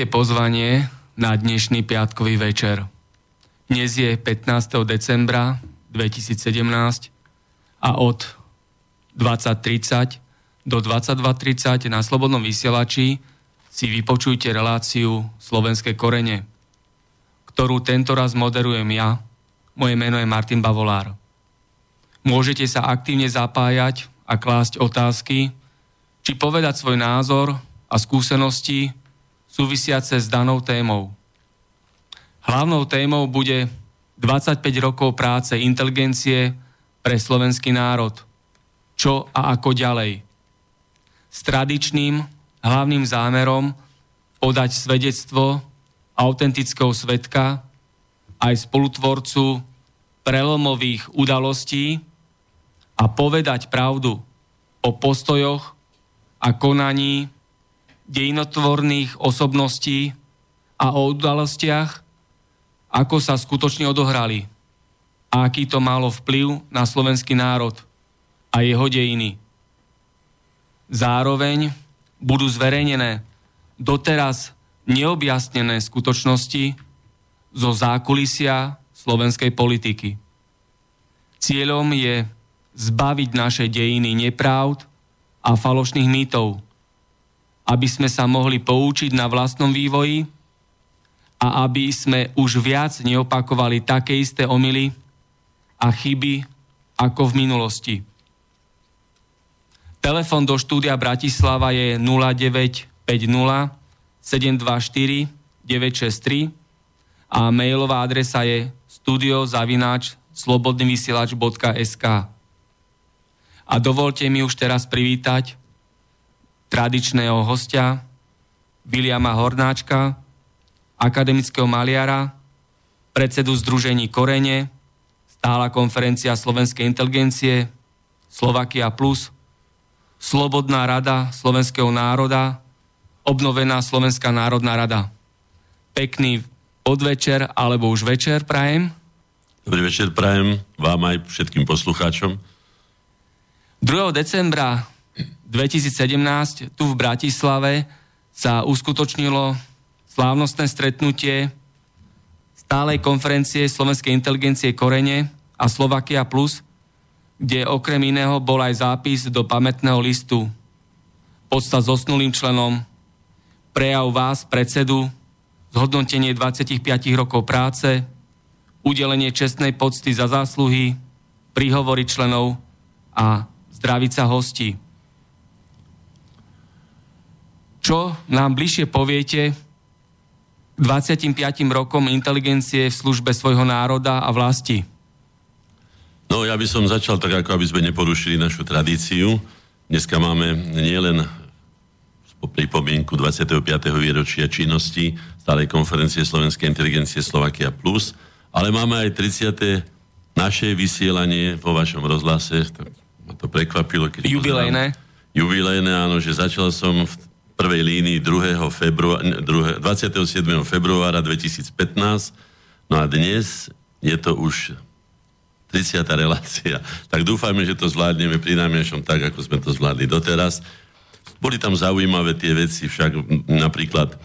Príjmite pozvanie na dnešný piatkový večer. Dnes je 15. decembra 2017 a od 20.30 do 22.30 na Slobodnom vysielači si vypočujte reláciu Slovenské korene, ktorú tento raz moderujem ja. Moje meno je Martin Bavolár. Môžete sa aktívne zapájať a klásť otázky, či povedať svoj názor a skúsenosti súvisiace s danou témou. Hlavnou témou bude 25 rokov práce inteligencie pre slovenský národ. Čo a ako ďalej. S tradičným hlavným zámerom podať svedectvo autentického svetka aj spolutvorcu prelomových udalostí a povedať pravdu o postojoch a konaní dejinotvorných osobností a o udalostiach, ako sa skutočne odohrali a aký to malo vplyv na slovenský národ a jeho dejiny. Zároveň budú zverejnené doteraz neobjasnené skutočnosti zo zákulisia slovenskej politiky. Cieľom je zbaviť naše dejiny nepravd a falošných mýtov, aby sme sa mohli poučiť na vlastnom vývoji a aby sme už viac neopakovali také isté omily a chyby ako v minulosti. Telefón do štúdia Bratislava je 0950 724 963 a mailová adresa je studiozavináč slobodnyvysielač.sk A dovolte mi už teraz privítať tradičného hostia, Viliama Hornáčka, akademického maliara, predsedu Združení Korene, stála konferencia slovenskej inteligencie, Slovakia Plus, Slobodná rada slovenského národa, obnovená Slovenská národná rada. Pekný podvečer alebo už večer prajem. Dobrý večer prajem vám aj všetkým poslucháčom. 2. decembra 2017 tu v Bratislave sa uskutočnilo slávnostné stretnutie stálej konferencie Slovenskej inteligencie Korene a Slovakia Plus, kde okrem iného bol aj zápis do pamätného listu. Podsta zosnulým členom, prejav vás, predsedu, zhodnotenie 25 rokov práce, udelenie čestnej pocty za zásluhy, príhovory členov a zdravica hostí čo nám bližšie poviete k 25 rokom inteligencie v službe svojho národa a vlasti? No ja by som začal tak, ako aby sme neporušili našu tradíciu. Dneska máme nielen pripomienku 25. výročia činnosti stálej konferencie Slovenskej inteligencie Slovakia Plus, ale máme aj 30. naše vysielanie vo vašom rozhlase. To, ma to prekvapilo. Keď jubilejné. Jubilejné, áno, že začal som v prvej línii 2. Februára, 27. februára 2015. No a dnes je to už 30. relácia. Tak dúfajme, že to zvládneme pri najmenšom tak, ako sme to zvládli doteraz. Boli tam zaujímavé tie veci, však napríklad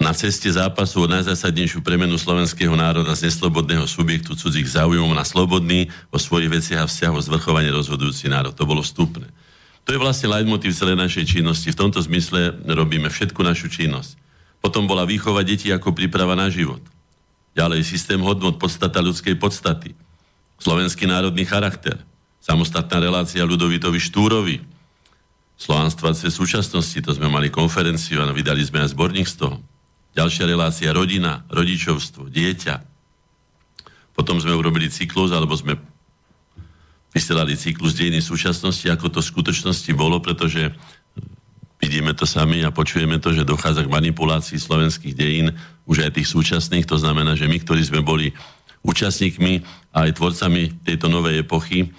na ceste zápasu o najzásadnejšiu premenu slovenského národa z neslobodného subjektu cudzích záujmov na slobodný o svojich veciach a vzťahoch zvrchovane rozhodujúci národ. To bolo vstupné. To je vlastne leitmotiv celej našej činnosti. V tomto zmysle robíme všetku našu činnosť. Potom bola výchova detí ako príprava na život. Ďalej systém hodnot, podstata ľudskej podstaty. Slovenský národný charakter. Samostatná relácia Ľudovitovi Štúrovi. Slovanstva cez súčasnosti, to sme mali konferenciu a vydali sme aj zborník z toho. Ďalšia relácia rodina, rodičovstvo, dieťa. Potom sme urobili cyklus, alebo sme vysielali cyklus dejiny súčasnosti, ako to v skutočnosti bolo, pretože vidíme to sami a počujeme to, že dochádza k manipulácii slovenských dejín, už aj tých súčasných. To znamená, že my, ktorí sme boli účastníkmi a aj tvorcami tejto novej epochy,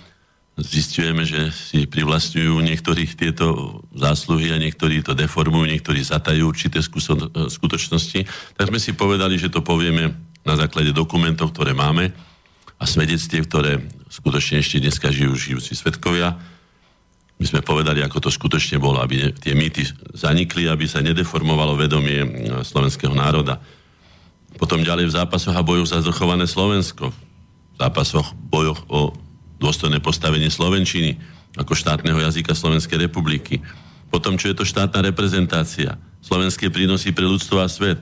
zistujeme, že si privlastňujú niektorých tieto zásluhy a niektorí to deformujú, niektorí zatajú určité skutočnosti. Tak sme si povedali, že to povieme na základe dokumentov, ktoré máme a svedectiev, ktoré skutočne ešte dneska žijú žijúci svetkovia. my sme povedali, ako to skutočne bolo, aby tie mýty zanikli, aby sa nedeformovalo vedomie slovenského národa. Potom ďalej v zápasoch a bojoch za zrchované Slovensko. V zápasoch, bojoch o dôstojné postavenie Slovenčiny ako štátneho jazyka Slovenskej republiky. Potom, čo je to štátna reprezentácia, slovenské prínosy pre ľudstvo a svet,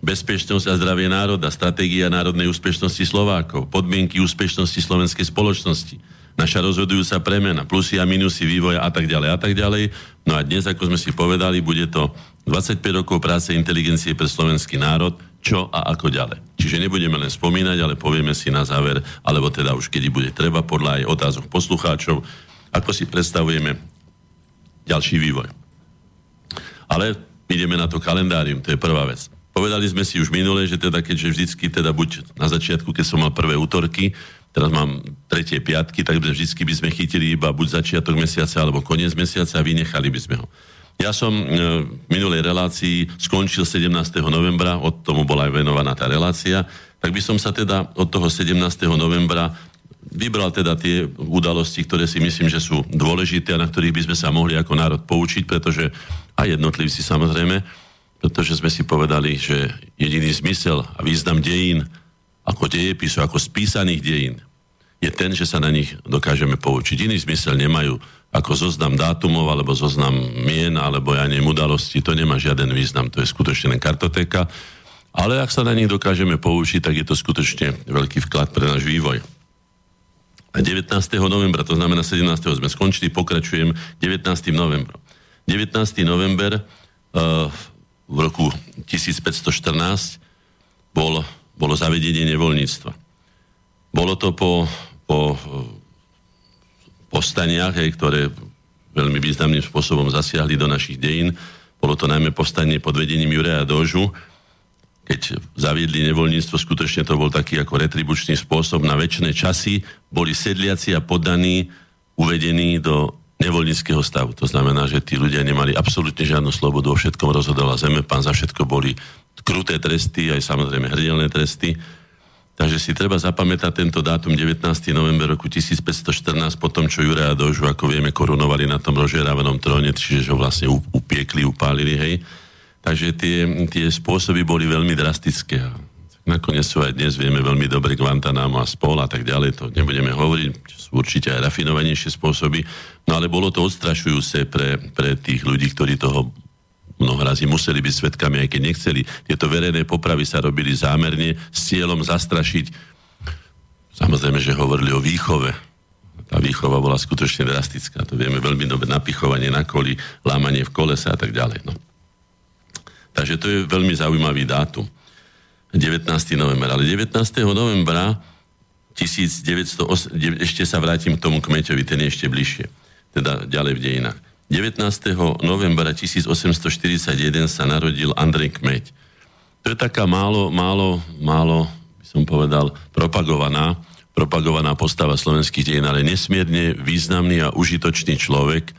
bezpečnosť a zdravie národa, stratégia národnej úspešnosti Slovákov, podmienky úspešnosti slovenskej spoločnosti, naša rozhodujúca premena, plusy a minusy vývoja a tak ďalej a tak ďalej. No a dnes, ako sme si povedali, bude to 25 rokov práce inteligencie pre slovenský národ, čo a ako ďalej. Čiže nebudeme len spomínať, ale povieme si na záver, alebo teda už kedy bude treba, podľa aj otázok poslucháčov, ako si predstavujeme ďalší vývoj. Ale ideme na to kalendárium, to je prvá vec. Povedali sme si už minule, že teda keďže vždycky teda buď na začiatku, keď som mal prvé útorky, teraz mám tretie piatky, tak vždycky by sme chytili iba buď začiatok mesiaca alebo koniec mesiaca a vynechali by sme ho. Ja som e, v minulej relácii skončil 17. novembra, od tomu bola aj venovaná tá relácia, tak by som sa teda od toho 17. novembra vybral teda tie udalosti, ktoré si myslím, že sú dôležité a na ktorých by sme sa mohli ako národ poučiť, pretože aj jednotlivci samozrejme, pretože sme si povedali, že jediný zmysel a význam dejín ako dejepisu, ako spísaných dejín, je ten, že sa na nich dokážeme poučiť. Iný zmysel nemajú ako zoznam dátumov, alebo zoznam mien, alebo ja neviem, udalosti. To nemá žiaden význam, to je skutočne len kartotéka. Ale ak sa na nich dokážeme poučiť, tak je to skutočne veľký vklad pre náš vývoj. A 19. novembra, to znamená 17. sme skončili, pokračujem 19. novembra. 19. november uh, v roku 1514 bol bolo zavedenie nevoľníctva. Bolo to po, po povstaniach, hej, ktoré veľmi významným spôsobom zasiahli do našich dejín. Bolo to najmä povstanie pod vedením Jureja Dožu, keď zaviedli nevoľníctvo, skutočne to bol taký ako retribučný spôsob. Na väčšie časy boli sedliaci a podaní uvedení do nevoľníckého stavu. To znamená, že tí ľudia nemali absolútne žiadnu slobodu, o všetkom rozhodovala zeme, pán za všetko boli kruté tresty, aj samozrejme hrdelné tresty. Takže si treba zapamätať tento dátum 19. november roku 1514, potom čo Juraja Dožu, ako vieme, korunovali na tom rozžerávanom tróne, čiže ho vlastne upiekli, upálili, hej. Takže tie, tie spôsoby boli veľmi drastické. Nakoniec sú aj dnes, vieme veľmi dobre Guantanamo a spol a tak ďalej, to nebudeme hovoriť, sú určite aj rafinovanejšie spôsoby, no ale bolo to odstrašujúce pre, pre tých ľudí, ktorí toho mnoho razy museli byť svetkami, aj keď nechceli. Tieto verejné popravy sa robili zámerne s cieľom zastrašiť. Samozrejme, že hovorili o výchove. Tá výchova bola skutočne drastická. To vieme veľmi dobre. Napichovanie na koli, lámanie v kolese a tak ďalej. No. Takže to je veľmi zaujímavý dátum. 19. november. Ale 19. novembra 1908, ešte sa vrátim k tomu kmeťovi, ten je ešte bližšie. Teda ďalej v dejinách. 19. novembra 1841 sa narodil Andrej Kmeď. To je taká málo, málo, málo, by som povedal, propagovaná, propagovaná postava slovenských dejín, ale nesmierne významný a užitočný človek.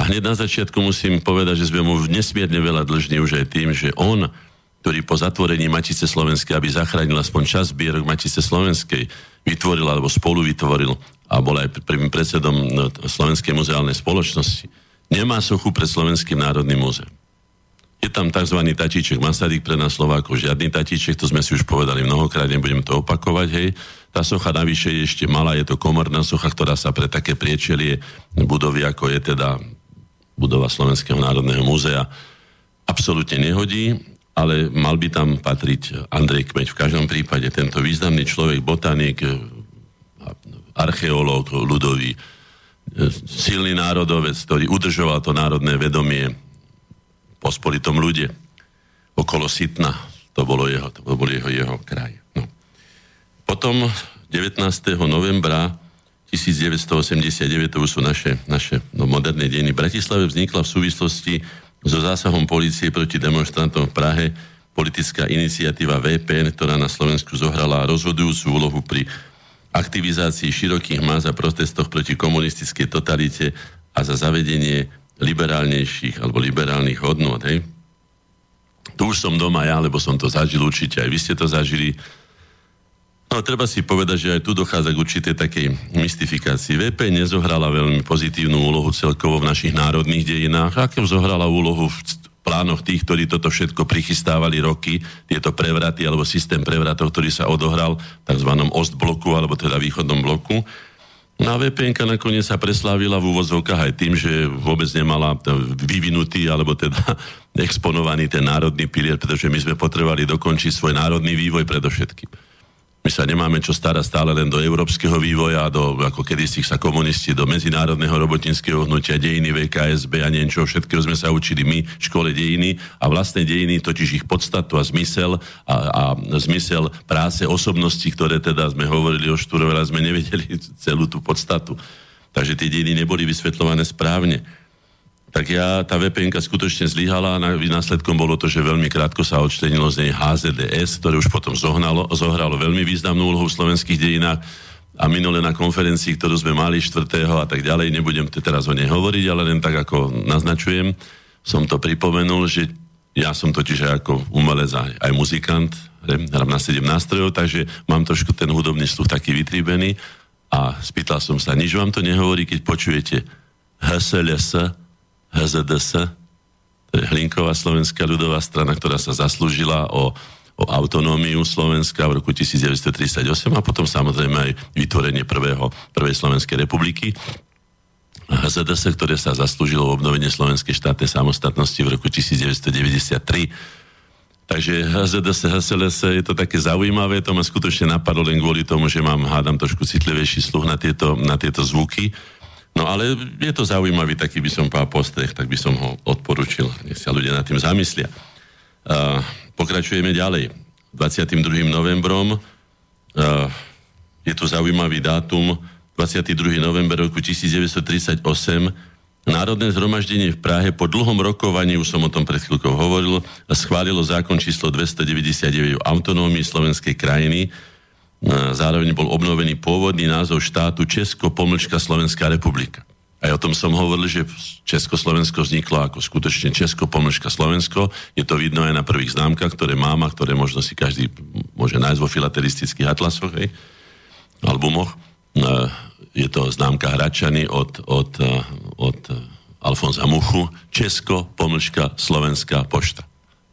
A hneď na začiatku musím povedať, že sme mu nesmierne veľa dlžní už aj tým, že on, ktorý po zatvorení Matice Slovenskej, aby zachránil aspoň čas zbierok Matice Slovenskej, vytvoril alebo spolu vytvoril a bol aj prvým predsedom no, Slovenskej muzeálnej spoločnosti nemá sochu pred Slovenským národným múzeum. Je tam tzv. tatíček Masaryk pre nás Slovákov, žiadny tatíček, to sme si už povedali mnohokrát, nebudem to opakovať, hej. Tá socha navyše je ešte malá, je to komorná socha, ktorá sa pre také priečelie budovy, ako je teda budova Slovenského národného múzea, absolútne nehodí, ale mal by tam patriť Andrej Kmeď. V každom prípade tento významný človek, botanik, archeológ ľudový, silný národovec, ktorý udržoval to národné vedomie po spolitom ľude okolo Sitna. To, bolo jeho, to bol jeho, jeho kraj. No. Potom 19. novembra 1989, to už sú naše, naše no, moderné dejiny, v Bratislave vznikla v súvislosti so zásahom policie proti demonstrantom v Prahe politická iniciatíva VPN, ktorá na Slovensku zohrala rozhodujúcu úlohu pri aktivizácii širokých más a protestoch proti komunistickej totalite a za zavedenie liberálnejších alebo liberálnych hodnot. Hej? Tu už som doma ja, lebo som to zažil určite, aj vy ste to zažili. No, treba si povedať, že aj tu dochádza k určitej takej mystifikácii. VP nezohrala veľmi pozitívnu úlohu celkovo v našich národných dejinách, ako zohrala úlohu v plánoch tých, ktorí toto všetko prichystávali roky, tieto prevraty alebo systém prevratov, ktorý sa odohral v tzv. Ostbloku alebo teda východnom bloku. No a VPN nakoniec sa preslávila v úvozovkách aj tým, že vôbec nemala vyvinutý alebo teda exponovaný ten národný pilier, pretože my sme potrebovali dokončiť svoj národný vývoj predovšetkým. My sa nemáme čo starať stále len do európskeho vývoja, do, ako kedysi sa komunisti, do medzinárodného robotníckého hnutia, dejiny VKSB a niečo, všetkého sme sa učili my v škole dejiny a vlastné dejiny, totiž ich podstatu a zmysel a, a zmysel práce osobností, ktoré teda sme hovorili o Štúrove, sme nevedeli celú tú podstatu. Takže tie dejiny neboli vysvetľované správne tak ja, tá vpn skutočne zlyhala a následkom bolo to, že veľmi krátko sa odštenilo z nej HZDS, ktoré už potom zohnalo, zohralo veľmi významnú úlohu v slovenských dejinách a minule na konferencii, ktorú sme mali 4. a tak ďalej, nebudem teraz o nej hovoriť, ale len tak ako naznačujem, som to pripomenul, že ja som totiž aj ako umelec aj, aj muzikant, hrám na 7 nástrojov, takže mám trošku ten hudobný sluch taký vytribený a spýtal som sa, nič vám to nehovorí, keď počujete HSLS, HZDS, to je Hlinková slovenská ľudová strana, ktorá sa zaslúžila o, o autonómiu Slovenska v roku 1938 a potom samozrejme aj vytvorenie prvého, prvej Slovenskej republiky. HZDS, ktoré sa zaslúžilo o obnovenie Slovenskej štátnej samostatnosti v roku 1993. Takže HZDS, HSLS je to také zaujímavé, to ma skutočne napadlo len kvôli tomu, že mám, hádam, trošku citlivejší sluch na tieto, na tieto zvuky. No ale je to zaujímavý taký by som povedal postreh, tak by som ho odporučil. Nech sa ľudia nad tým zamyslia. Uh, pokračujeme ďalej. 22. novembrom uh, je to zaujímavý dátum. 22. november roku 1938 Národné zhromaždenie v Prahe po dlhom rokovaní, už som o tom pred chvíľkou hovoril, schválilo zákon číslo 299 o autonómii slovenskej krajiny, zároveň bol obnovený pôvodný názov štátu Česko-Pomlčka Slovenská republika. Aj o tom som hovoril, že Československo vzniklo ako skutočne Česko-Pomlčka Slovensko. Je to vidno aj na prvých známkach, ktoré mám a ktoré možno si každý môže nájsť vo filatelistických atlasoch, hej, albumoch. Je to známka Hračany od, od, od Alfonza Muchu. Česko, pomlčka, Slovenská pošta.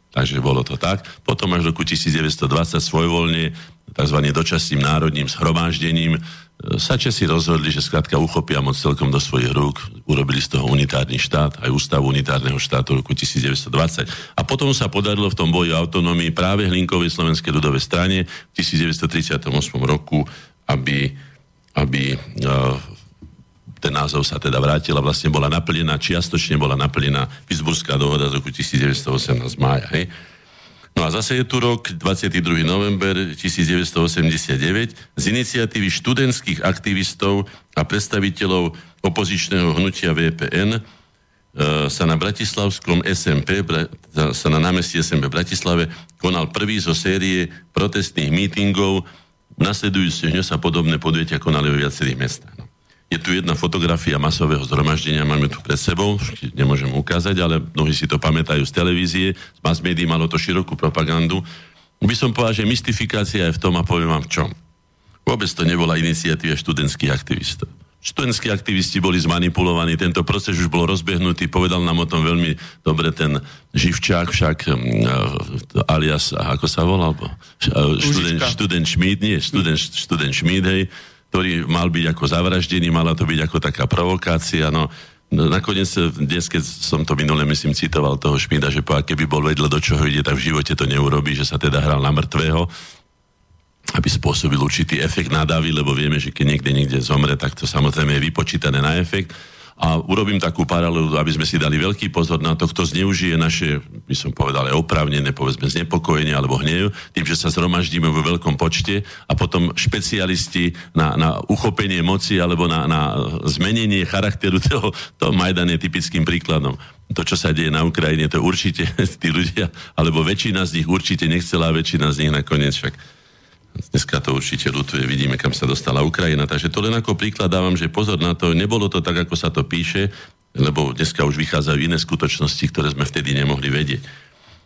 Takže bolo to tak. Potom až v roku 1920 svojvoľne tzv. dočasným národným zhromaždením e, sa Česi rozhodli, že skrátka uchopia moc celkom do svojich rúk, urobili z toho unitárny štát, aj ústavu unitárneho štátu roku 1920. A potom sa podarilo v tom boji autonómii práve Hlinkovej slovenskej ľudovej strane v 1938 roku, aby, aby uh, ten názov sa teda vrátil a vlastne bola naplnená, čiastočne bola naplnená Pittsburghská dohoda z roku 1918 mája. Hej? No a zase je tu rok 22. november 1989 z iniciatívy študentských aktivistov a predstaviteľov opozičného hnutia VPN e, sa na Bratislavskom SMP, sa na námestí SMP v Bratislave konal prvý zo série protestných mítingov. Nasledujúce dňo sa podobné podvietia konali vo viacerých mestách. Je tu jedna fotografia masového zhromaždenia, máme tu pred sebou, nemôžem ukázať, ale mnohí si to pamätajú z televízie, z mass médií malo to širokú propagandu. By som povedal, že mystifikácia je v tom a poviem vám v čom. Vôbec to nebola iniciatíva študentských aktivistov. Študentskí aktivisti boli zmanipulovaní, tento proces už bol rozbehnutý, povedal nám o tom veľmi dobre ten Živčák, však uh, alias, ako sa volal? Študent, študent Schmid, nie, študent, študent Schmid, hej, ktorý mal byť ako zavraždený, mala to byť ako taká provokácia, no nakoniec dnes, keď som to minule, myslím, citoval toho Šmída, že po keby bol vedel, do čoho ide, tak v živote to neurobí, že sa teda hral na mŕtvého, aby spôsobil určitý efekt nadávy, lebo vieme, že keď niekde niekde zomre, tak to samozrejme je vypočítané na efekt. A urobím takú paralelu, aby sme si dali veľký pozor na to, kto zneužije naše, by som povedal, oprávnené, povedzme, znepokojenie alebo hnev, tým, že sa zhromaždíme vo veľkom počte a potom špecialisti na, na uchopenie moci alebo na, na zmenenie charakteru toho, toho Majdan je typickým príkladom. To, čo sa deje na Ukrajine, to určite tí ľudia, alebo väčšina z nich určite nechcela, väčšina z nich nakoniec však Dneska to určite ľutuje, vidíme, kam sa dostala Ukrajina. Takže to len ako príklad dávam, že pozor na to, nebolo to tak, ako sa to píše, lebo dneska už vychádzajú iné skutočnosti, ktoré sme vtedy nemohli vedieť.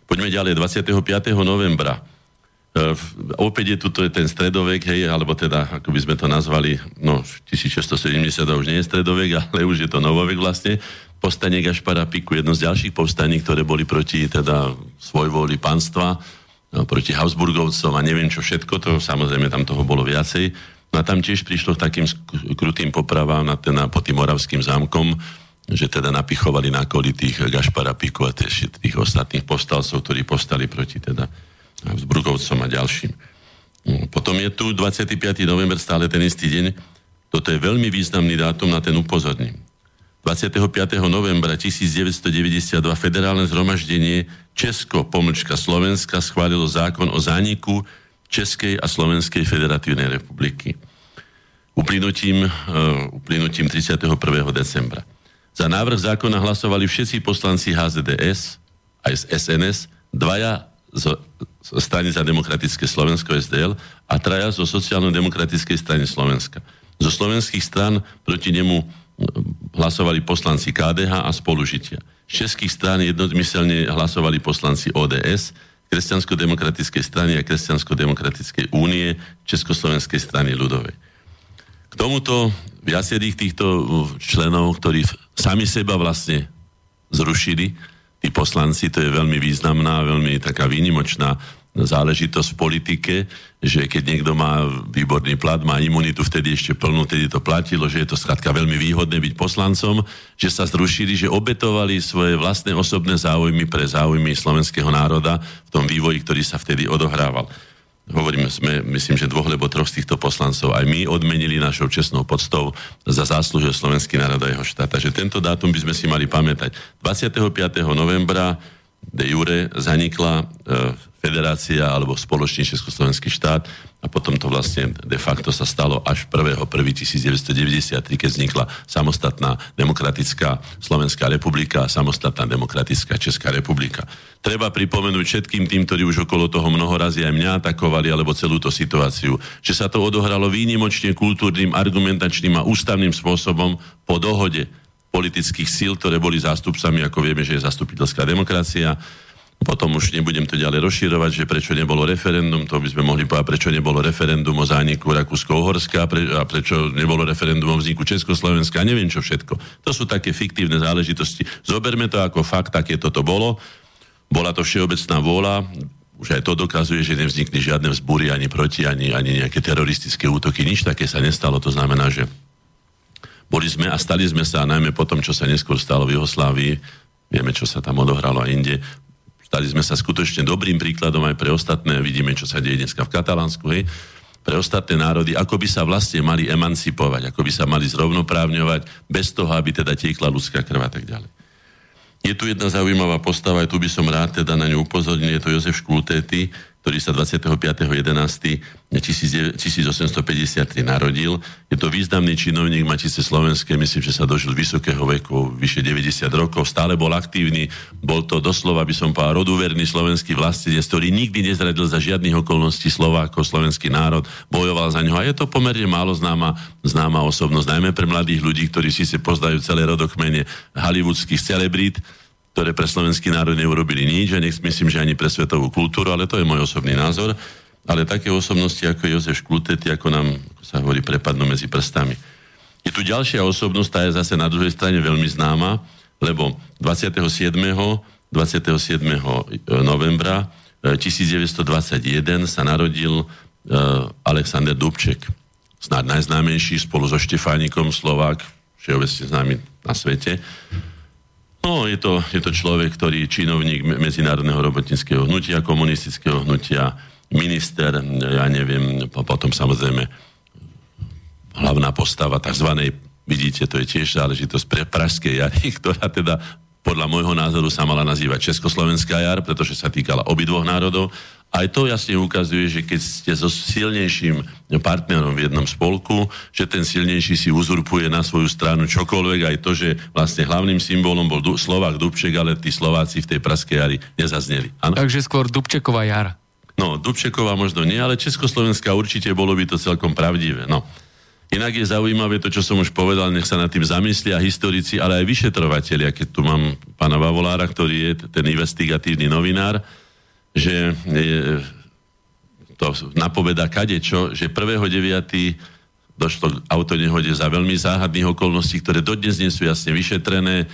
Poďme ďalej, 25. novembra opäť je tu to ten stredovek, hej, alebo teda, ako by sme to nazvali, no 1670 už nie je stredovek, ale už je to novovek vlastne, povstanie Gašpara Piku, jedno z ďalších povstaní, ktoré boli proti teda svojvoli panstva, proti Habsburgovcom a neviem čo všetko, to samozrejme tam toho bolo viacej. No a tam tiež prišlo k takým krutým popravám na ten, pod tým Moravským zámkom, že teda napichovali na koli tých Gašpara Piku a tých, tých ostatných povstalcov, ktorí postali proti teda Vzbrukovcom a ďalším. No, potom je tu 25. november, stále ten istý deň. Toto je veľmi významný dátum na ten upozorním. 25. novembra 1992 federálne zhromaždenie Česko, pomlčka Slovenska schválilo zákon o zániku Českej a Slovenskej federatívnej republiky. Uplynutím, uh, uplynutím 31. decembra. Za návrh zákona hlasovali všetci poslanci HZDS aj z SNS, dvaja zo, zo strany za demokratické Slovensko SDL a traja zo sociálno-demokratickej strany Slovenska. Zo slovenských stran proti nemu hlasovali poslanci KDH a spolužitia. Z českých strán jednomyselne hlasovali poslanci ODS, Kresťansko-demokratickej strany a Kresťansko-demokratickej únie Československej strany ľudovej. K tomuto viacerých týchto členov, ktorí sami seba vlastne zrušili, tí poslanci, to je veľmi významná, veľmi taká výnimočná záležitosť v politike, že keď niekto má výborný plat, má imunitu, vtedy ešte plnú, vtedy to platilo, že je to skrátka veľmi výhodné byť poslancom, že sa zrušili, že obetovali svoje vlastné osobné záujmy pre záujmy slovenského národa v tom vývoji, ktorý sa vtedy odohrával hovoríme, sme, myslím, že dvoch alebo troch z týchto poslancov aj my odmenili našou čestnou podstou za zásluhy slovenský národ a jeho štát. Takže tento dátum by sme si mali pamätať. 25. novembra de jure zanikla e, federácia alebo spoločný Československý štát a potom to vlastne de facto sa stalo až 1.1.1993, keď vznikla samostatná demokratická Slovenská republika a samostatná demokratická Česká republika. Treba pripomenúť všetkým tým, ktorí už okolo toho mnoho razy aj mňa atakovali, alebo celú tú situáciu, že sa to odohralo výnimočne kultúrnym, argumentačným a ústavným spôsobom po dohode politických síl, ktoré boli zástupcami, ako vieme, že je zastupiteľská demokracia, potom už nebudem to ďalej rozširovať, že prečo nebolo referendum, to by sme mohli povedať, prečo nebolo referendum o zániku Rakúsko-Uhorska pre, a prečo nebolo referendum o vzniku Československa a neviem čo všetko. To sú také fiktívne záležitosti. Zoberme to ako fakt, aké toto bolo. Bola to všeobecná vôľa, už aj to dokazuje, že nevznikli žiadne vzbúry ani proti, ani, ani nejaké teroristické útoky. Nič také sa nestalo. To znamená, že boli sme a stali sme sa, najmä po tom, čo sa neskôr stalo v Juhoslávii, vieme, čo sa tam odohralo a inde, Stali sme sa skutočne dobrým príkladom aj pre ostatné, vidíme, čo sa deje dneska v Katalánsku, hej, pre ostatné národy, ako by sa vlastne mali emancipovať, ako by sa mali zrovnoprávňovať, bez toho, aby teda tiekla ľudská krv a tak ďalej. Je tu jedna zaujímavá postava, aj tu by som rád teda na ňu upozornil, je to Jozef Škultéty, ktorý sa 25.11.1853 narodil. Je to významný činovník Matice Slovenskej, myslím, že sa dožil vysokého veku, vyše 90 rokov, stále bol aktívny, bol to doslova, by som povedal, roduverný slovenský vlastnec, ktorý nikdy nezradil za žiadnych okolností Slovákov, slovenský národ, bojoval za ňo. A je to pomerne málo známa, známa osobnosť, najmä pre mladých ľudí, ktorí si poznajú celé rodokmene hollywoodských celebrít, ktoré pre slovenský národ neurobili nič a nech myslím, že ani pre svetovú kultúru, ale to je môj osobný názor. Ale také osobnosti ako Jozef Šklutety, ako nám, ako sa hovorí, prepadnú medzi prstami. Je tu ďalšia osobnosť, tá je zase na druhej strane veľmi známa, lebo 27. 27. novembra 1921 e, sa narodil uh, Alexander Dubček, snad najznámejší spolu so Štefánikom Slovák, všeobecne známy na svete. No, je to, je to človek, ktorý je činovník Medzinárodného robotníckého hnutia, komunistického hnutia, minister, ja neviem, potom samozrejme hlavná postava tzv. vidíte, to je tiež záležitosť pre Pražskej jary, ktorá teda podľa môjho názoru sa mala nazývať Československá jar, pretože sa týkala obidvoch národov aj to jasne ukazuje, že keď ste so silnejším partnerom v jednom spolku, že ten silnejší si uzurpuje na svoju stranu čokoľvek, aj to, že vlastne hlavným symbolom bol du- Slovák Dubček, ale tí Slováci v tej praskej jari nezazneli. Ano? Takže skôr Dubčeková jara. No, Dubčeková možno nie, ale Československá určite bolo by to celkom pravdivé. No. Inak je zaujímavé to, čo som už povedal, nech sa nad tým zamyslia historici, ale aj vyšetrovateľia, keď tu mám pána Vavolára, ktorý je ten investigatívny novinár, že je, to napoveda kadečo, že 1.9. došlo k autonehode za veľmi záhadných okolností, ktoré dodnes nie sú jasne vyšetrené,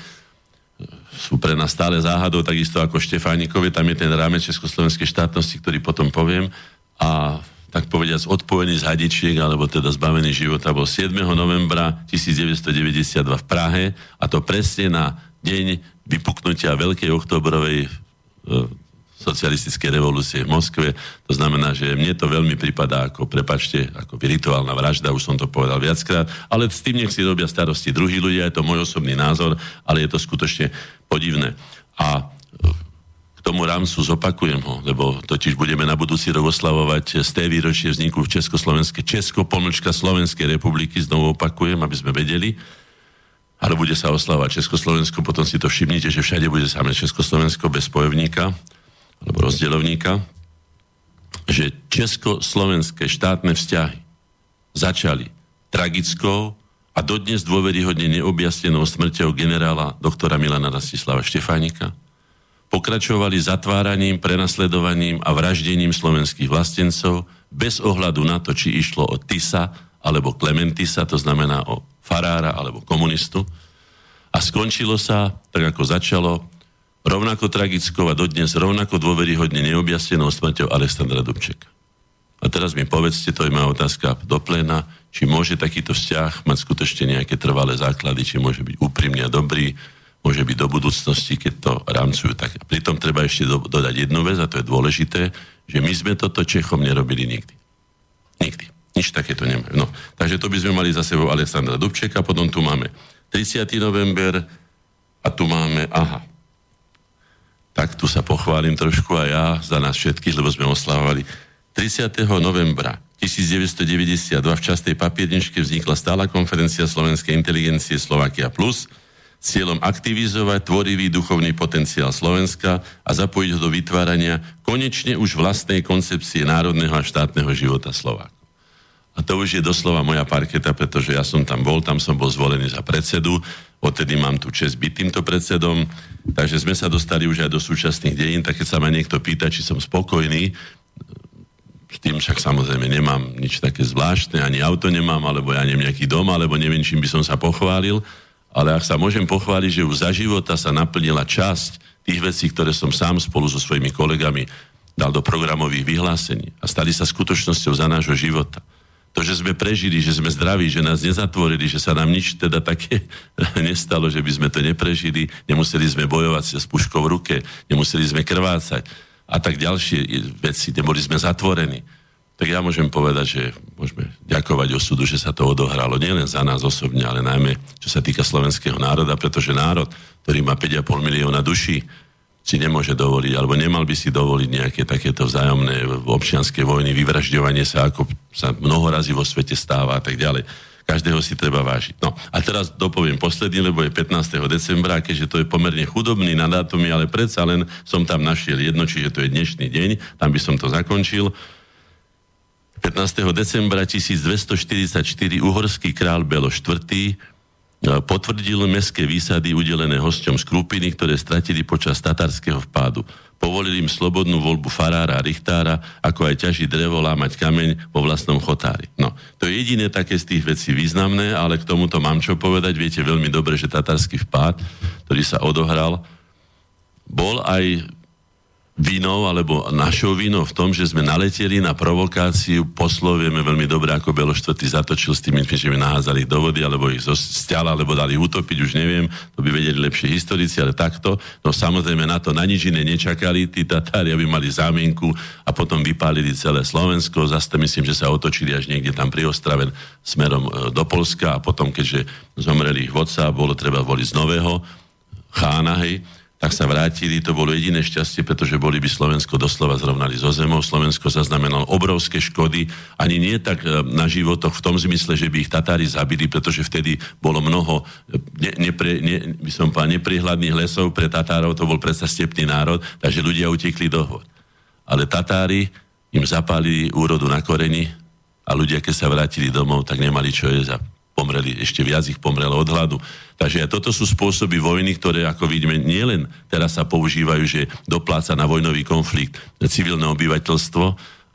sú pre nás stále záhadou, takisto ako Štefánikové, tam je ten rámec Československej štátnosti, ktorý potom poviem. A tak povediac odpojený z hadičiek, alebo teda zbavený života, bol 7. novembra 1992 v Prahe a to presne na deň vypuknutia Veľkej oktobrovej e, socialistickej revolúcie v Moskve. To znamená, že mne to veľmi pripadá ako, prepačte, ako rituálna vražda, už som to povedal viackrát, ale s tým nech si robia starosti druhí ľudia, je to môj osobný názor, ale je to skutočne podivné. A k tomu rámcu zopakujem ho, lebo totiž budeme na budúci rok oslavovať z té výročie vzniku v Československej, Česko, pomlčka Slovenskej republiky, znovu opakujem, aby sme vedeli, ale bude sa oslavovať Československo, potom si to všimnite, že všade bude samé Československo bez spojovníka, alebo rozdeľovníka, že česko-slovenské štátne vzťahy začali tragickou a dodnes dôveryhodne neobjasnenou smrťou generála doktora Milana Rastislava Štefánika, pokračovali zatváraním, prenasledovaním a vraždením slovenských vlastencov bez ohľadu na to, či išlo o Tisa alebo Klementisa, to znamená o farára alebo komunistu. A skončilo sa, tak ako začalo, rovnako tragickou a dodnes rovnako dôveryhodne neobjasnenou smrťou Alexandra Dubčeka. A teraz mi povedzte, to je moja otázka do pléna, či môže takýto vzťah mať skutočne nejaké trvalé základy, či môže byť úprimne a dobrý, môže byť do budúcnosti, keď to rámcujú tak. Pritom treba ešte do, dodať jednu vec, a to je dôležité, že my sme toto Čechom nerobili nikdy. Nikdy. Nič takéto nemajú. No, takže to by sme mali za sebou Alexandra Dubčeka, potom tu máme 30. november a tu máme, aha, tak tu sa pochválim trošku a ja za nás všetkých, lebo sme oslavovali 30. novembra 1992 v častej papierničke vznikla stála konferencia slovenskej inteligencie Slovakia Plus cieľom aktivizovať tvorivý duchovný potenciál Slovenska a zapojiť ho do vytvárania konečne už vlastnej koncepcie národného a štátneho života Slovákov. A to už je doslova moja parketa, pretože ja som tam bol, tam som bol zvolený za predsedu. Odtedy mám tu čest byť týmto predsedom, takže sme sa dostali už aj do súčasných dejín, tak keď sa ma niekto pýta, či som spokojný, s tým však samozrejme nemám nič také zvláštne, ani auto nemám, alebo ja neviem nejaký dom, alebo neviem, čím by som sa pochválil, ale ak sa môžem pochváliť, že už za života sa naplnila časť tých vecí, ktoré som sám spolu so svojimi kolegami dal do programových vyhlásení a stali sa skutočnosťou za nášho života to, že sme prežili, že sme zdraví, že nás nezatvorili, že sa nám nič teda také nestalo, že by sme to neprežili, nemuseli sme bojovať s puškou v ruke, nemuseli sme krvácať a tak ďalšie veci, neboli sme zatvorení. Tak ja môžem povedať, že môžeme ďakovať osudu, že sa to odohralo nielen za nás osobne, ale najmä čo sa týka slovenského národa, pretože národ, ktorý má 5,5 milióna duší, si nemôže dovoliť, alebo nemal by si dovoliť nejaké takéto vzájomné občianské vojny, vyvražďovanie sa, ako sa mnoho razy vo svete stáva a tak ďalej. Každého si treba vážiť. No a teraz dopoviem posledný, lebo je 15. decembra, keďže to je pomerne chudobný na dátumy, ale predsa len som tam našiel jedno, čiže to je dnešný deň, tam by som to zakončil. 15. decembra 1244 uhorský král Belo IV potvrdil mestské výsady udelené hosťom z Krupiny, ktoré stratili počas tatarského vpádu. Povolil im slobodnú voľbu farára a richtára, ako aj ťaží drevo, lámať kameň vo vlastnom chotári. No, to je jediné také z tých vecí významné, ale k tomuto mám čo povedať. Viete veľmi dobre, že tatarský vpád, ktorý sa odohral, bol aj vinou alebo našou vinou v tom, že sme naleteli na provokáciu poslov, veľmi dobre, ako Belo štvrtý zatočil s tými, že mi nahádzali do vody, alebo ich stiaľ, alebo dali utopiť, už neviem, to by vedeli lepšie historici, ale takto. No samozrejme na to na nič iné nečakali, tí Tatári, aby mali zámienku a potom vypálili celé Slovensko. Zase myslím, že sa otočili až niekde tam pri Ostrave smerom e, do Polska a potom, keďže zomreli ich vodca, bolo treba voliť z nového chána, hej, tak sa vrátili, to bolo jediné šťastie, pretože boli by Slovensko doslova zrovnali zo zemou. Slovensko zaznamenalo obrovské škody, ani nie tak e, na životoch v tom zmysle, že by ich Tatári zabili, pretože vtedy bolo mnoho e, ne, nepre, ne, by som povedal, neprihľadných lesov pre Tatárov, to bol predsa stepný národ, takže ľudia utekli do hôr. Ale Tatári im zapálili úrodu na koreni a ľudia, keď sa vrátili domov, tak nemali čo jesť pomreli, ešte viac ich pomrelo od hladu. Takže toto sú spôsoby vojny, ktoré, ako vidíme, nielen teraz sa používajú, že dopláca na vojnový konflikt civilné obyvateľstvo,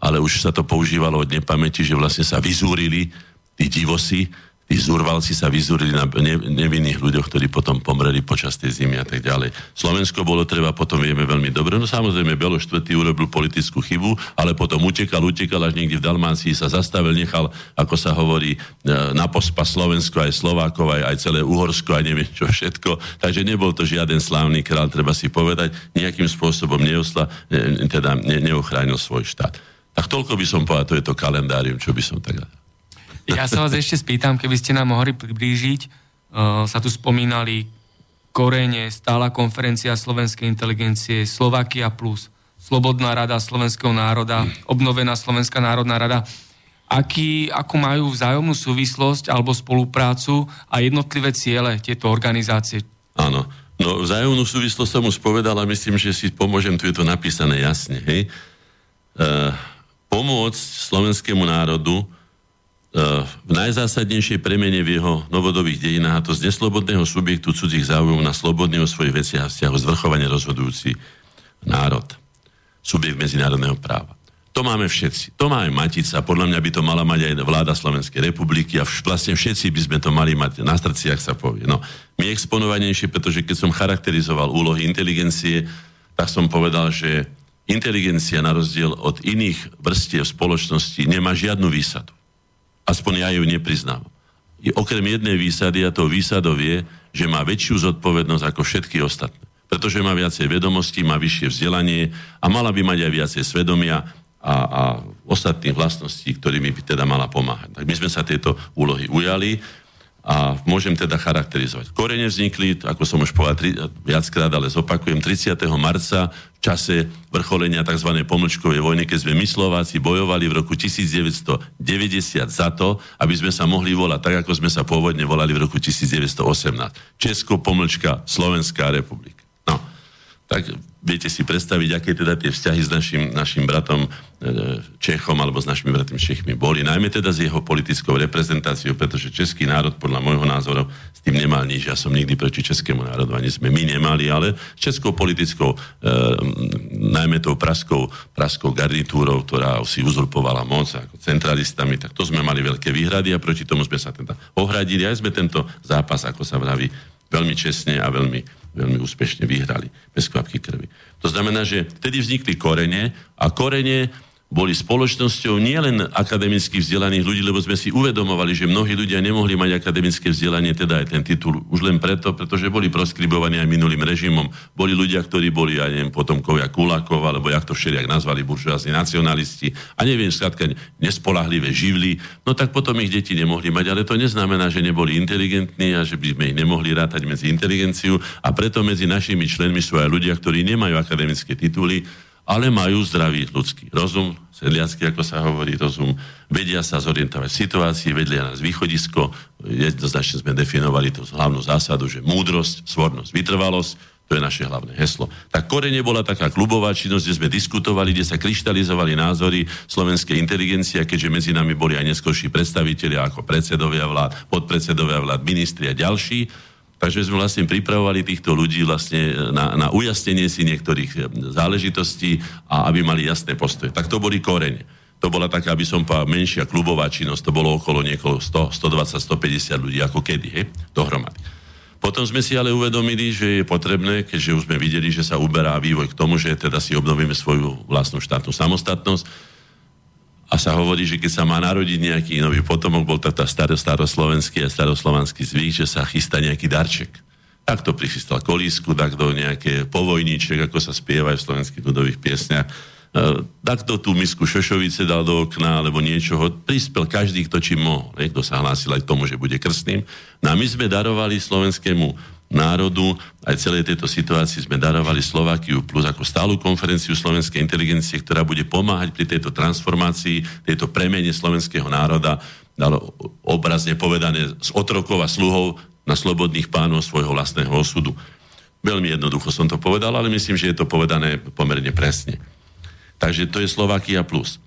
ale už sa to používalo od nepamäti, že vlastne sa vyzúrili tí divosi, tí zurvalci sa vyzúrili na nevinných ľuďoch, ktorí potom pomreli počas tej zimy a tak ďalej. Slovensko bolo treba, potom vieme veľmi dobre. No samozrejme, Belo IV. urobil politickú chybu, ale potom utekal, utekal až niekde v Dalmácii, sa zastavil, nechal, ako sa hovorí, e, na pospa Slovensko, aj Slovákov, aj, aj celé Uhorsko, aj neviem čo všetko. Takže nebol to žiaden slávny král, treba si povedať, nejakým spôsobom neosla, teda ne, neochránil svoj štát. Tak toľko by som povedal, to je to kalendárium, čo by som tak ja sa vás ešte spýtam, keby ste nám mohli priblížiť, uh, sa tu spomínali korene, stála konferencia slovenskej inteligencie, Slovakia plus, Slobodná rada slovenského národa, obnovená Slovenská národná rada. Aký, ako majú vzájomnú súvislosť alebo spoluprácu a jednotlivé ciele tieto organizácie? Áno. No, vzájomnú súvislosť som už povedal a myslím, že si pomôžem, tu je to napísané jasne. Hej? E, pomôcť slovenskému národu v najzásadnejšej premene v jeho novodobých dejinách, a to z neslobodného subjektu cudzích záujmov na slobodný o svojich veciach a vzťahoch zvrchovane rozhodujúci národ. Subjekt medzinárodného práva. To máme všetci. To máme Matica. Podľa mňa by to mala mať aj vláda Slovenskej republiky a vlastne všetci by sme to mali mať na srdciach sa povie. No, my exponovanejšie, pretože keď som charakterizoval úlohy inteligencie, tak som povedal, že inteligencia na rozdiel od iných vrstiev spoločnosti nemá žiadnu výsadu aspoň ja ju nepriznám. I okrem jednej výsady, a to výsadov je, že má väčšiu zodpovednosť ako všetky ostatné. Pretože má viacej vedomostí, má vyššie vzdelanie a mala by mať aj viacej svedomia a, a ostatných vlastností, ktorými by teda mala pomáhať. Tak my sme sa tieto úlohy ujali a môžem teda charakterizovať. Korene vznikli, ako som už povedal tri, viackrát, ale zopakujem, 30. marca v čase vrcholenia tzv. pomlčkovej vojny, keď sme my Slováci bojovali v roku 1990 za to, aby sme sa mohli volať tak, ako sme sa pôvodne volali v roku 1918. Česko, pomlčka, Slovenská republika. Tak viete si predstaviť, aké teda tie vzťahy s našim, našim bratom e, Čechom alebo s našimi bratmi Čechmi boli. Najmä teda s jeho politickou reprezentáciou, pretože český národ podľa môjho názoru s tým nemal nič. Ja som nikdy proti českému národu ani sme my nemali, ale s českou politickou, e, najmä tou praskou, praskou garnitúrou, ktorá si uzurpovala moc ako centralistami, tak to sme mali veľké výhrady a proti tomu sme sa teda ohradili. Aj sme tento zápas, ako sa vraví, veľmi čestne a veľmi veľmi úspešne vyhrali bez kvapky krvi. To znamená, že vtedy vznikli korene a korene boli spoločnosťou nielen akademicky vzdelaných ľudí, lebo sme si uvedomovali, že mnohí ľudia nemohli mať akademické vzdelanie, teda aj ten titul, už len preto, pretože boli proskribovaní aj minulým režimom. Boli ľudia, ktorí boli, ja neviem, potomkovia Kulakov, alebo jak to všelijak nazvali, buržoázní nacionalisti, a neviem, skladka, nespolahlivé živly, no tak potom ich deti nemohli mať, ale to neznamená, že neboli inteligentní a že by sme ich nemohli rátať medzi inteligenciu a preto medzi našimi členmi sú aj ľudia, ktorí nemajú akademické tituly, ale majú zdravý ľudský rozum, sedliacky, ako sa hovorí, rozum, vedia sa zorientovať v situácii, vedlia nás východisko, jednoznačne sme definovali tú hlavnú zásadu, že múdrosť, svornosť, vytrvalosť, to je naše hlavné heslo. Tak korene bola taká klubová činnosť, kde sme diskutovali, kde sa kryštalizovali názory slovenskej inteligencie, keďže medzi nami boli aj neskôrší predstavitelia ako predsedovia vlád, podpredsedovia vlád, ministri a ďalší Takže sme vlastne pripravovali týchto ľudí vlastne na, na ujasnenie si niektorých eh, záležitostí a aby mali jasné postoje. Tak to boli korene. To bola taká, aby som povedal, menšia klubová činnosť. To bolo okolo niekoho 100, 120, 150 ľudí, ako kedy, hej, dohromady. Potom sme si ale uvedomili, že je potrebné, keďže už sme videli, že sa uberá vývoj k tomu, že teda si obnovíme svoju vlastnú štátnu samostatnosť, a sa hovorí, že keď sa má narodiť nejaký nový potomok, bol to tá staro, staroslovenský a staroslovanský zvyk, že sa chystá nejaký darček. Tak to prichystal kolísku, tak do nejaké povojníček, ako sa spieva aj v slovenských ľudových piesniach. E, takto tú misku šošovice dal do okna, alebo niečoho. Prispel každý, kto čím mohol. Kto sa hlásil aj k tomu, že bude krstným. No a my sme darovali slovenskému národu. Aj celej tejto situácii sme darovali Slovakiu plus ako stálu konferenciu slovenskej inteligencie, ktorá bude pomáhať pri tejto transformácii, tejto premene slovenského národa, dalo obrazne povedané z otrokov a sluhov na slobodných pánov svojho vlastného osudu. Veľmi jednoducho som to povedal, ale myslím, že je to povedané pomerne presne. Takže to je Slovakia plus.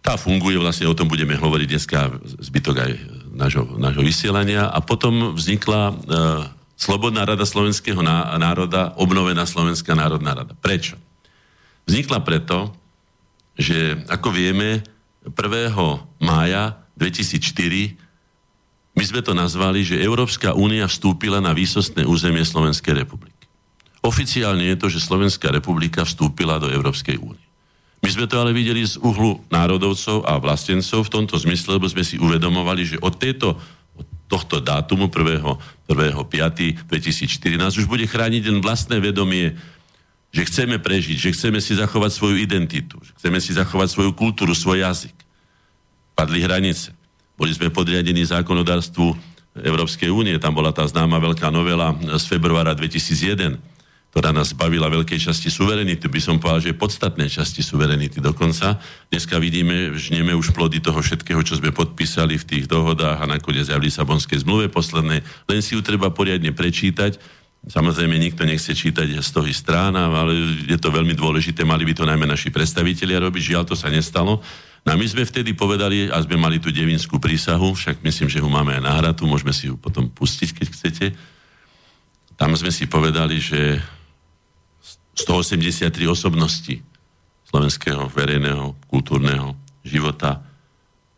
Tá funguje, vlastne o tom budeme hovoriť dneska zbytok aj nášho, vysielania. A potom vznikla uh, Slobodná rada slovenského národa, obnovená Slovenská národná rada. Prečo? Vznikla preto, že ako vieme, 1. mája 2004 my sme to nazvali, že Európska únia vstúpila na výsostné územie Slovenskej republiky. Oficiálne je to, že Slovenská republika vstúpila do Európskej únie. My sme to ale videli z uhlu národovcov a vlastencov v tomto zmysle, lebo sme si uvedomovali, že od, tejto, tohto dátumu 1. 1. 5. 2014 už bude chrániť len vlastné vedomie, že chceme prežiť, že chceme si zachovať svoju identitu, že chceme si zachovať svoju kultúru, svoj jazyk. Padli hranice. Boli sme podriadení zákonodárstvu Európskej únie, tam bola tá známa veľká novela z februára 2001, ktorá nás bavila veľkej časti suverenity, by som povedal, že podstatnej časti suverenity dokonca. Dneska vidíme, žneme už plody toho všetkého, čo sme podpísali v tých dohodách a nakoniec aj v Lisabonskej zmluve poslednej. Len si ju treba poriadne prečítať. Samozrejme, nikto nechce čítať z toho strán, ale je to veľmi dôležité, mali by to najmä naši predstavitelia robiť, žiaľ to sa nestalo. No a my sme vtedy povedali, a sme mali tú devinskú prísahu, však myslím, že ho máme aj nahratu, môžeme si ju potom pustiť, keď chcete. Tam sme si povedali, že 183 osobností slovenského verejného kultúrneho života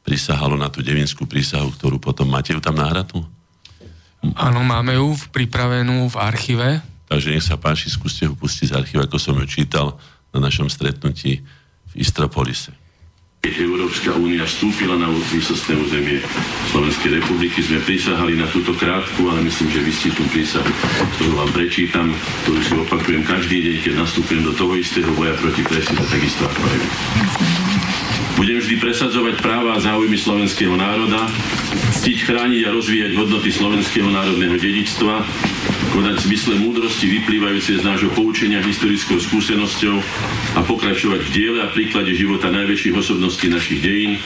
prisahalo na tú devinskú prísahu, ktorú potom máte ju tam nahratu? Áno, máme ju pripravenú v archíve. Takže nech sa páči, skúste ju pustiť z archíva, ako som ju čítal na našom stretnutí v Istropolise. Európska únia vstúpila na výsostné územie Slovenskej republiky. Sme prisahali na túto krátku, ale myslím, že vystitnú prísahu, ktorú vám prečítam, ktorú si opakujem každý deň, keď nastúpim do toho istého boja proti preside, takisto ako aj. Budem vždy presadzovať práva a záujmy slovenského národa, ctiť, chrániť a rozvíjať hodnoty slovenského národného dedičstva, konať zmysle múdrosti vyplývajúce z nášho poučenia historickou skúsenosťou a pokračovať v diele a príklade života najväčších osobností našich dejín,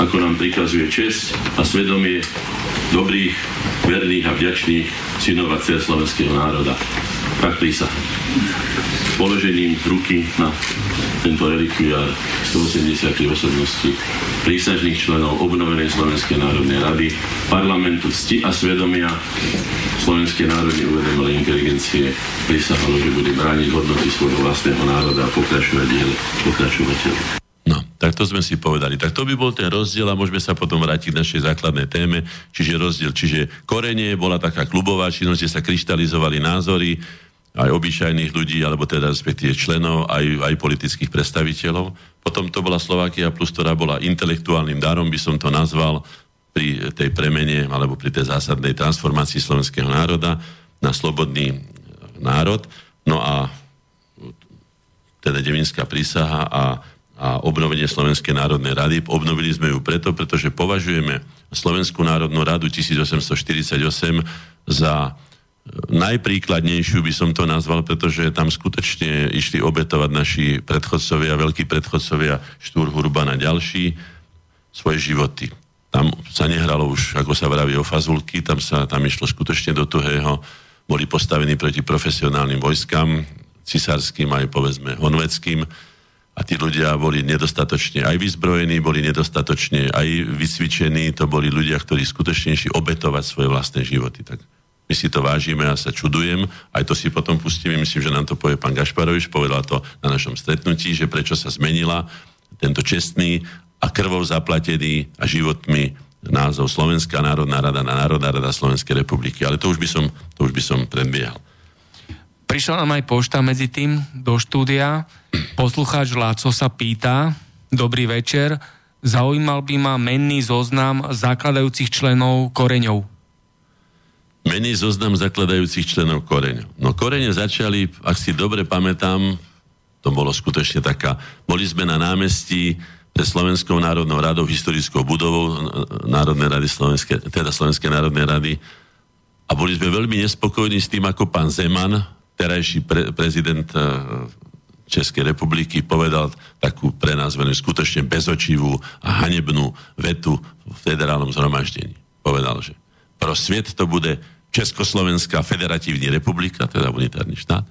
ako nám prikazuje čest a svedomie dobrých, verných a vďačných synov a slovenského národa. Tak prísa. Položením ruky na tento relikviár 183 osobností prísažných členov obnovenej Slovenskej národnej rady, parlamentu cti a svedomia Slovenskej národnej uvedomelej inteligencie prisahalo, že bude brániť hodnoty svojho vlastného národa a pokračovať diele pokračovateľov. No, tak to sme si povedali. Tak to by bol ten rozdiel a môžeme sa potom vrátiť k našej základnej téme, čiže rozdiel, čiže korenie bola taká klubová činnosť, kde sa kryštalizovali názory, aj obyčajných ľudí, alebo teda respektíve členov, aj, aj politických predstaviteľov. Potom to bola Slovakia plus, ktorá bola intelektuálnym darom, by som to nazval, pri tej premene, alebo pri tej zásadnej transformácii slovenského národa na slobodný národ. No a teda Devinská prísaha a, a obnovenie Slovenskej národnej rady. Obnovili sme ju preto, pretože považujeme Slovenskú národnú radu 1848 za najpríkladnejšiu by som to nazval, pretože tam skutočne išli obetovať naši predchodcovia, veľkí predchodcovia Štúr Hurban a ďalší svoje životy. Tam sa nehralo už, ako sa vraví, o fazulky, tam sa tam išlo skutočne do tuhého, boli postavení proti profesionálnym vojskám, cisárským aj povedzme honveckým a tí ľudia boli nedostatočne aj vyzbrojení, boli nedostatočne aj vycvičení, to boli ľudia, ktorí skutočne išli obetovať svoje vlastné životy. Tak my si to vážime a sa čudujem. Aj to si potom pustíme, myslím, že nám to povie pán Gašparovič, povedal to na našom stretnutí, že prečo sa zmenila tento čestný a krvou zaplatený a životmi názov Slovenská národná rada na Národná rada Slovenskej republiky. Ale to už by som, to už by som predbiehal. Prišla nám aj pošta medzi tým do štúdia. Poslucháč Láco sa pýta, dobrý večer, zaujímal by ma menný zoznam zakladajúcich členov koreňov menej zoznam zakladajúcich členov koreňov. No korene začali, ak si dobre pamätám, to bolo skutočne taká, boli sme na námestí pre Slovenskou národnou radou, historickou budovou Národnej rady Slovenské, teda Slovenskej národnej rady a boli sme veľmi nespokojní s tým, ako pán Zeman, terajší pre, prezident e, Českej republiky, povedal takú pre nás veľmi skutočne bezočivú a hanebnú vetu v federálnom zhromaždení. Povedal, že pro svět to bude Československá federatívna republika, teda unitárny štát.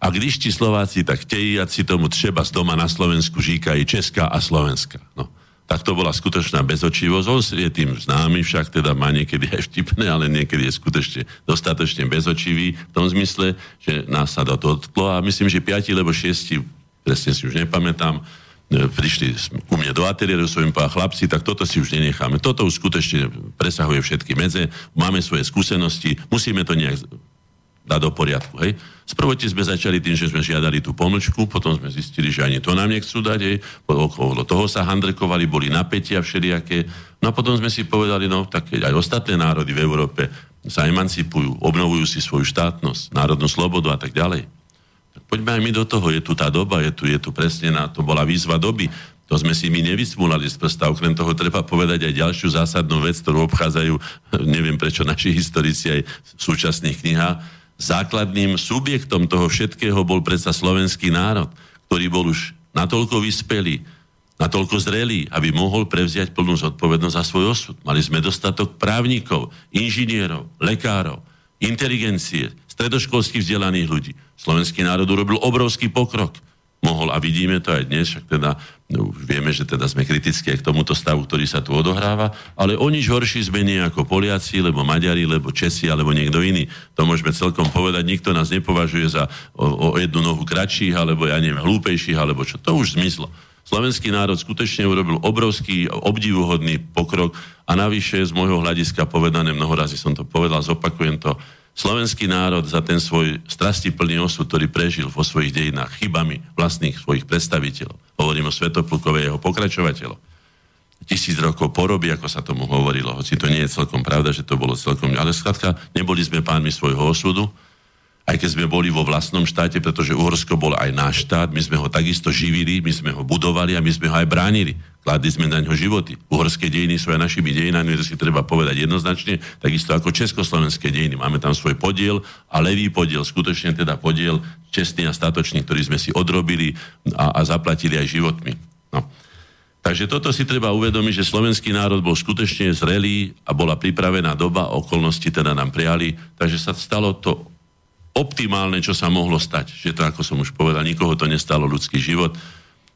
A když ti Slováci tak chtějí, ať si tomu třeba z doma na Slovensku říkají Česká a Slovenska. No, tak to bola skutočná bezočivosť. On je tým známy, však teda má niekedy aj vtipné, ale niekedy je skutočne dostatočne bezočivý v tom zmysle, že nás sa dotklo a myslím, že piati alebo šiesti, presne si už nepamätám, prišli ku mne do ateliéru, svojim povedal, chlapci, tak toto si už nenecháme. Toto už skutočne presahuje všetky medze, máme svoje skúsenosti, musíme to nejak dať do poriadku. Hej. Sprvoti sme začali tým, že sme žiadali tú pomlčku, potom sme zistili, že ani to nám nechcú dať, hej. okolo toho sa handrekovali, boli napätia všelijaké. No a potom sme si povedali, no tak keď aj ostatné národy v Európe sa emancipujú, obnovujú si svoju štátnosť, národnú slobodu a tak ďalej. Poďme aj my do toho, je tu tá doba, je tu, je tu presne na, to bola výzva doby. To sme si my nevysmúlali z prsta, okrem toho treba povedať aj ďalšiu zásadnú vec, ktorú obchádzajú, neviem prečo naši historici aj v súčasných knihách, základným subjektom toho všetkého bol predsa slovenský národ, ktorý bol už natoľko vyspelý, natoľko zrelý, aby mohol prevziať plnú zodpovednosť za svoj osud. Mali sme dostatok právnikov, inžinierov, lekárov, inteligencie, stredoškolských vzdelaných ľudí. Slovenský národ urobil obrovský pokrok mohol a vidíme to aj dnes, však teda no, vieme, že teda sme kritickí aj k tomuto stavu, ktorý sa tu odohráva, ale o nič horší sme nie ako Poliaci, lebo Maďari, lebo Česi, alebo niekto iný. To môžeme celkom povedať, nikto nás nepovažuje za o, o jednu nohu kratších, alebo ja neviem, hlúpejších, alebo čo. To už zmizlo. Slovenský národ skutočne urobil obrovský, obdivuhodný pokrok a navyše z môjho hľadiska povedané, mnoho razy som to povedal, zopakujem to, slovenský národ za ten svoj strastiplný osud, ktorý prežil vo svojich dejinách chybami vlastných svojich predstaviteľov. Hovorím o Svetoplukovej jeho pokračovateľov. Tisíc rokov poroby, ako sa tomu hovorilo, hoci to nie je celkom pravda, že to bolo celkom... Ale skladka, neboli sme pánmi svojho osudu, aj keď sme boli vo vlastnom štáte, pretože Uhorsko bol aj náš štát, my sme ho takisto živili, my sme ho budovali a my sme ho aj bránili. Kladli sme na ňo životy. Uhorské dejiny sú aj našimi dejinami, to si treba povedať jednoznačne, takisto ako československé dejiny. Máme tam svoj podiel a levý podiel, skutočne teda podiel čestný a statočný, ktorý sme si odrobili a, a zaplatili aj životmi. No. Takže toto si treba uvedomiť, že slovenský národ bol skutočne zrelý a bola pripravená doba, okolnosti teda nám prijali, takže sa stalo to optimálne, čo sa mohlo stať. Že to, ako som už povedal, nikoho to nestalo ľudský život.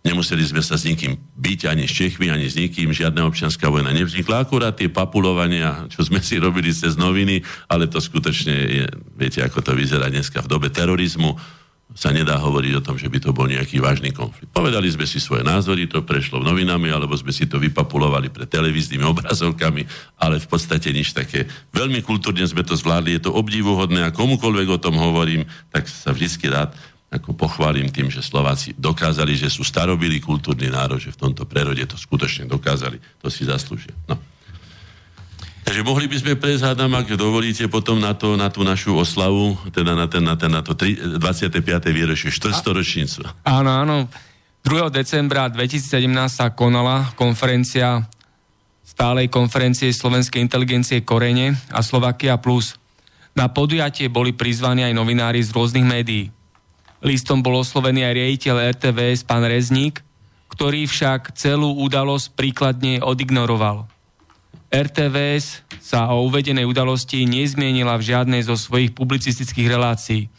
Nemuseli sme sa s nikým byť, ani s Čechmi, ani s nikým. Žiadna občianská vojna nevznikla. Akurát tie papulovania, čo sme si robili cez noviny, ale to skutočne je, viete, ako to vyzerá dneska v dobe terorizmu sa nedá hovoriť o tom, že by to bol nejaký vážny konflikt. Povedali sme si svoje názory, to prešlo v novinami, alebo sme si to vypapulovali pred televíznymi obrazovkami, ale v podstate nič také. Veľmi kultúrne sme to zvládli, je to obdivuhodné a komukoľvek o tom hovorím, tak sa vždy rád ako pochválim tým, že Slováci dokázali, že sú starobili kultúrny národ, že v tomto prerode to skutočne dokázali. To si zaslúžia. No. Takže mohli by sme prejsť, hádam, ak dovolíte, potom na, to, na tú našu oslavu, teda na, ten, na, ten, na to 3, 25. výročie, 400 ročnicu. Áno, áno. 2. decembra 2017 sa konala konferencia stálej konferencie slovenskej inteligencie Korene a Slovakia Plus. Na podujatie boli prizvaní aj novinári z rôznych médií. Listom bol oslovený aj riaditeľ RTVS pán Rezník, ktorý však celú udalosť príkladne odignoroval. RTVS sa o uvedenej udalosti nezmienila v žiadnej zo svojich publicistických relácií.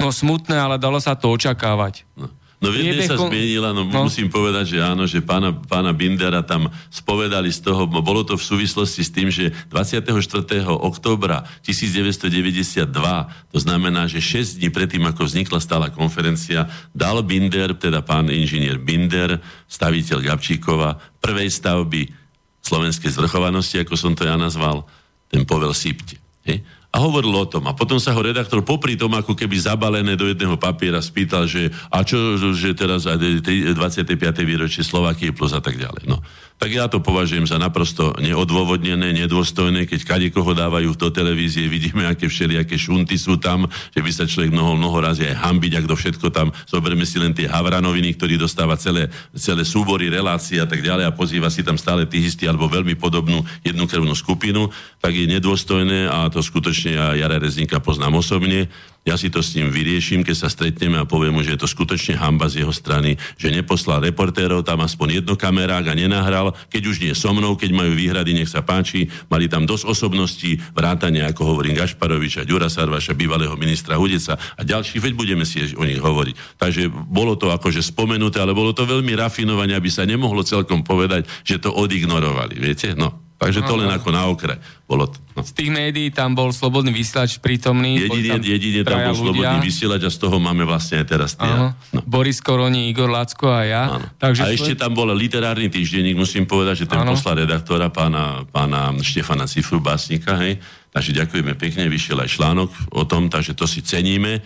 No smutné, ale dalo sa to očakávať. No. No v jednej sa zmienila, no, no musím povedať, že áno, že pána, pána Bindera tam spovedali z toho, bolo to v súvislosti s tým, že 24. októbra 1992, to znamená, že 6 dní predtým, ako vznikla stála konferencia, dal Binder, teda pán inžinier Binder, staviteľ Gabčíkova, prvej stavby slovenskej zvrchovanosti, ako som to ja nazval, ten povel Sipte. Hej? A hovoril o tom. A potom sa ho redaktor popri tom, ako keby zabalené do jedného papiera, spýtal, že a čo, že teraz 25. výročie Slovakie plus a tak ďalej. No tak ja to považujem za naprosto neodôvodnené, nedôstojné, keď kade koho dávajú do televízie, vidíme, aké všelijaké šunty sú tam, že by sa človek mohol mnoho razy aj hambiť, ak do všetko tam, zoberme si len tie Havranoviny, ktorý dostáva celé, celé súbory relácií a tak ďalej a pozýva si tam stále tých istí alebo veľmi podobnú jednu krvnú skupinu, tak je nedôstojné a to skutočne ja Jara Rezníka poznám osobne ja si to s ním vyrieším, keď sa stretneme a poviem mu, že je to skutočne hamba z jeho strany, že neposlal reportérov tam aspoň jedno kamerák a nenahral, keď už nie so mnou, keď majú výhrady, nech sa páči, mali tam dosť osobností, vrátane, ako hovorím, Gašparoviča, Ďura Sarvaša, bývalého ministra Hudeca a ďalší, veď budeme si o nich hovoriť. Takže bolo to akože spomenuté, ale bolo to veľmi rafinovanie, aby sa nemohlo celkom povedať, že to odignorovali, viete? No. Takže to len ako na okre. Bolo to, no. Z tých médií tam bol slobodný vysielač prítomný. Jedine tam, jedine tam bol ľudia. slobodný vysielač a z toho máme vlastne aj teraz tie. No. Boris Koroni, Igor Lacko a ja. Takže a svoj... ešte tam bol literárny týždenník, musím povedať, že ten poslal redaktora pána, pána Štefana Cifru Básnika, hej. Takže ďakujeme pekne, vyšiel aj článok o tom, takže to si ceníme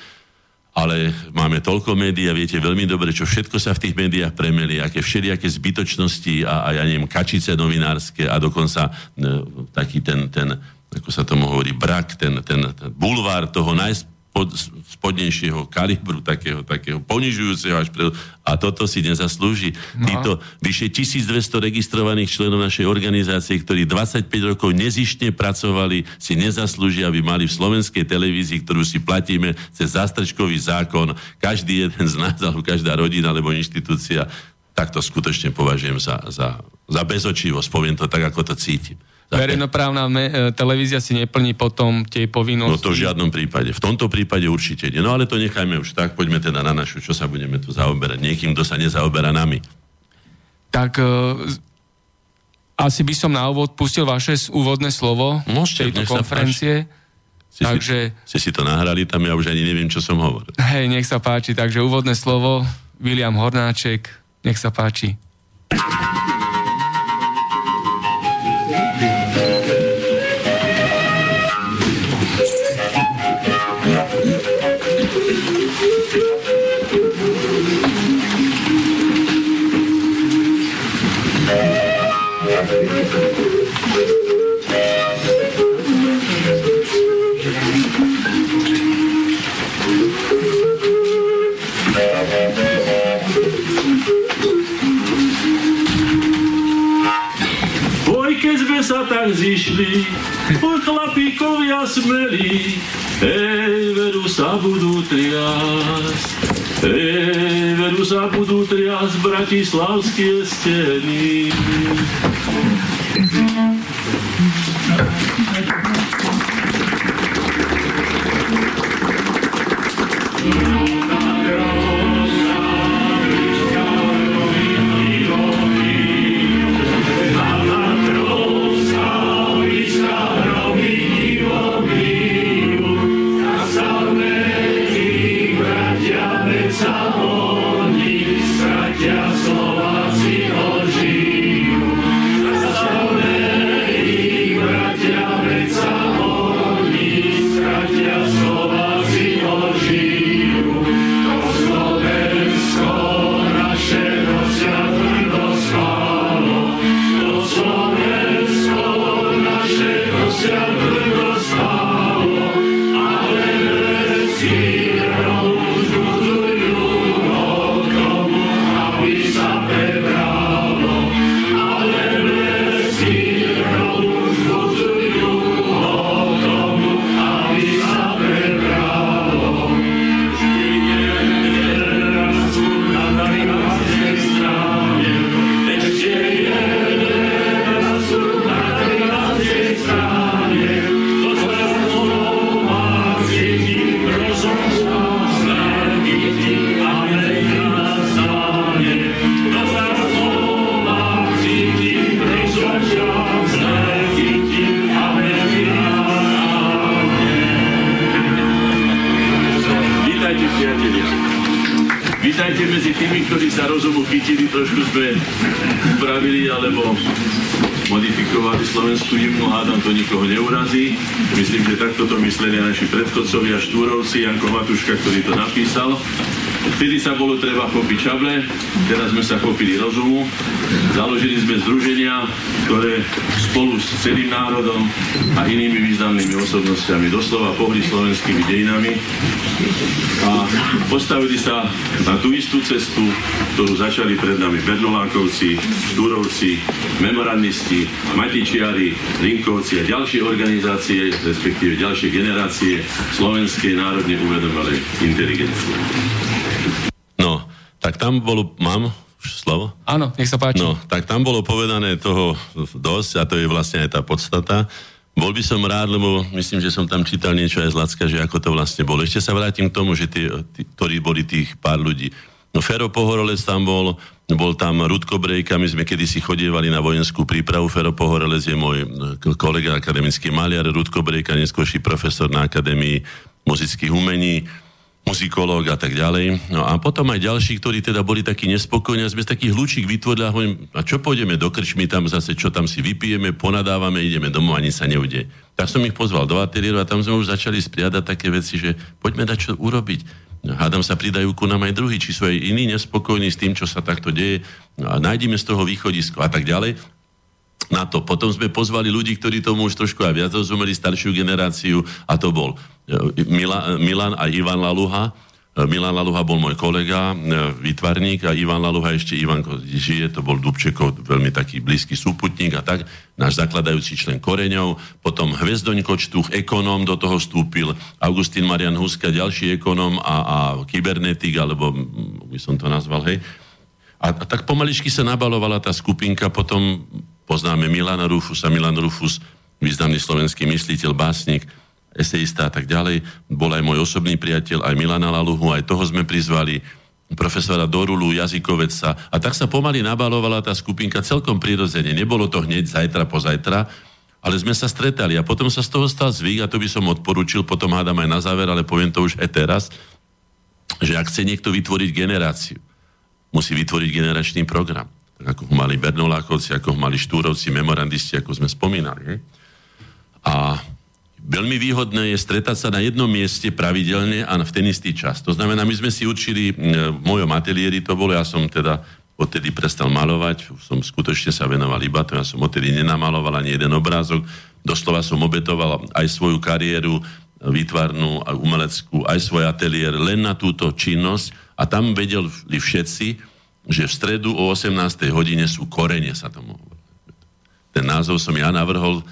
ale máme toľko médií a viete veľmi dobre, čo všetko sa v tých médiách premeli, aké všelijaké zbytočnosti a, a ja neviem, kačice novinárske a dokonca ne, taký ten, ten, ako sa tomu hovorí, brak, ten, ten, ten bulvár toho najsp- pod, spodnejšieho kalibru, takého, takého ponižujúceho až pre... A toto si nezaslúži. No. Títo vyše 1200 registrovaných členov našej organizácie, ktorí 25 rokov nezištne pracovali, si nezaslúžia, aby mali v slovenskej televízii, ktorú si platíme cez zastrčkový zákon, každý jeden z nás, alebo každá rodina, alebo inštitúcia, tak to skutočne považujem za, za, za bezočivosť. Poviem to tak, ako to cítim. Verejnoprávna me, e, televízia si neplní potom tie povinnosti. No to v žiadnom prípade. V tomto prípade určite nie. No ale to nechajme už tak, poďme teda na našu, čo sa budeme tu zaoberať. Niekým, kto sa nezaoberá nami. Tak uh, asi by som na úvod pustil vaše úvodné slovo Môžete, tejto konferencie. Si takže... Si, si to nahrali tam, ja už ani neviem, čo som hovoril. Hej, nech sa páči. Takže úvodné slovo, William Hornáček, nech sa páči. Zišli, oj chlapíkovia smelí, hej, veru sa budú triasť. Hej, veru sa budú triasť bratislavské steny. Predchodcovia Štúrovci, Janko Matuška, ktorý to napísal. Vtedy sa bolo treba chopiť čable, teraz sme sa chopili rozumu. Založili sme združenia, ktoré spolu s celým národom a inými významnými osobnostiami doslova pohli slovenskými dejinami a postavili sa na tú istú cestu, ktorú začali pred nami Bernolákovci, Štúrovci, memorandisti, Matičiari, Linkovci a ďalšie organizácie, respektíve ďalšie generácie slovenskej národne uvedomelej inteligencie. No, tak tam bolo, mám slovo? Áno, nech sa páči. No, tak tam bolo povedané toho dosť a to je vlastne aj tá podstata. Bol by som rád, lebo myslím, že som tam čítal niečo aj z Lacka, že ako to vlastne bolo. Ešte sa vrátim k tomu, že tí, tí, ktorí boli tých pár ľudí. No Fero Pohorolec tam bol, bol tam Rudko Brejka, my sme kedysi chodievali na vojenskú prípravu, Fero Pohorelec je môj kolega akademický maliar, Rudko Brejka, neskôrší profesor na Akadémii muzických umení, muzikológ a tak ďalej. No a potom aj ďalší, ktorí teda boli takí nespokojní a sme z takých hlučík vytvorili a hovorím, a čo pôjdeme do krčmy tam zase, čo tam si vypijeme, ponadávame, ideme domov, ani sa neude. Tak som ich pozval do ateliéru a tam sme už začali spriadať také veci, že poďme dať čo urobiť. Hádam sa pridajú ku nám aj druhí, či sú aj iní nespokojní s tým, čo sa takto deje. A nájdeme z toho východisko a tak ďalej na to. Potom sme pozvali ľudí, ktorí tomu už trošku aj viac rozumeli, staršiu generáciu a to bol e, Mila, Milan a Ivan Laluha. E, Milan Laluha bol môj kolega, e, výtvarník a Ivan Laluha ešte Ivanko žije, to bol Dubčekov veľmi taký blízky súputník a tak, náš zakladajúci člen Koreňov, potom Hvezdoň Kočtuch, ekonóm do toho vstúpil, Augustín Marian Huska, ďalší ekonóm a, a kybernetik, alebo by som to nazval, hej. A, a tak pomaličky sa nabalovala tá skupinka, potom poznáme Milana Rufusa, Milan Rufus, významný slovenský mysliteľ, básnik, eseista a tak ďalej. Bol aj môj osobný priateľ, aj Milana Laluhu, aj toho sme prizvali, profesora Dorulu, jazykovedca. A tak sa pomaly nabalovala tá skupinka celkom prirodzene. Nebolo to hneď zajtra po zajtra, ale sme sa stretali a potom sa z toho stal zvyk a to by som odporučil, potom hádam aj na záver, ale poviem to už aj teraz, že ak chce niekto vytvoriť generáciu, musí vytvoriť generačný program ako ho mali Bernolákovci, ako ho mali Štúrovci, memorandisti, ako sme spomínali. A veľmi výhodné je stretať sa na jednom mieste pravidelne a v ten istý čas. To znamená, my sme si učili, v mojom ateliéri to bolo, ja som teda odtedy prestal malovať, som skutočne sa venoval iba to, ja som odtedy nenamaloval ani jeden obrázok, doslova som obetoval aj svoju kariéru výtvarnú a umeleckú, aj svoj ateliér len na túto činnosť a tam vedeli všetci, že v stredu o 18. hodine sú korene, sa tomu Ten názov som ja navrhol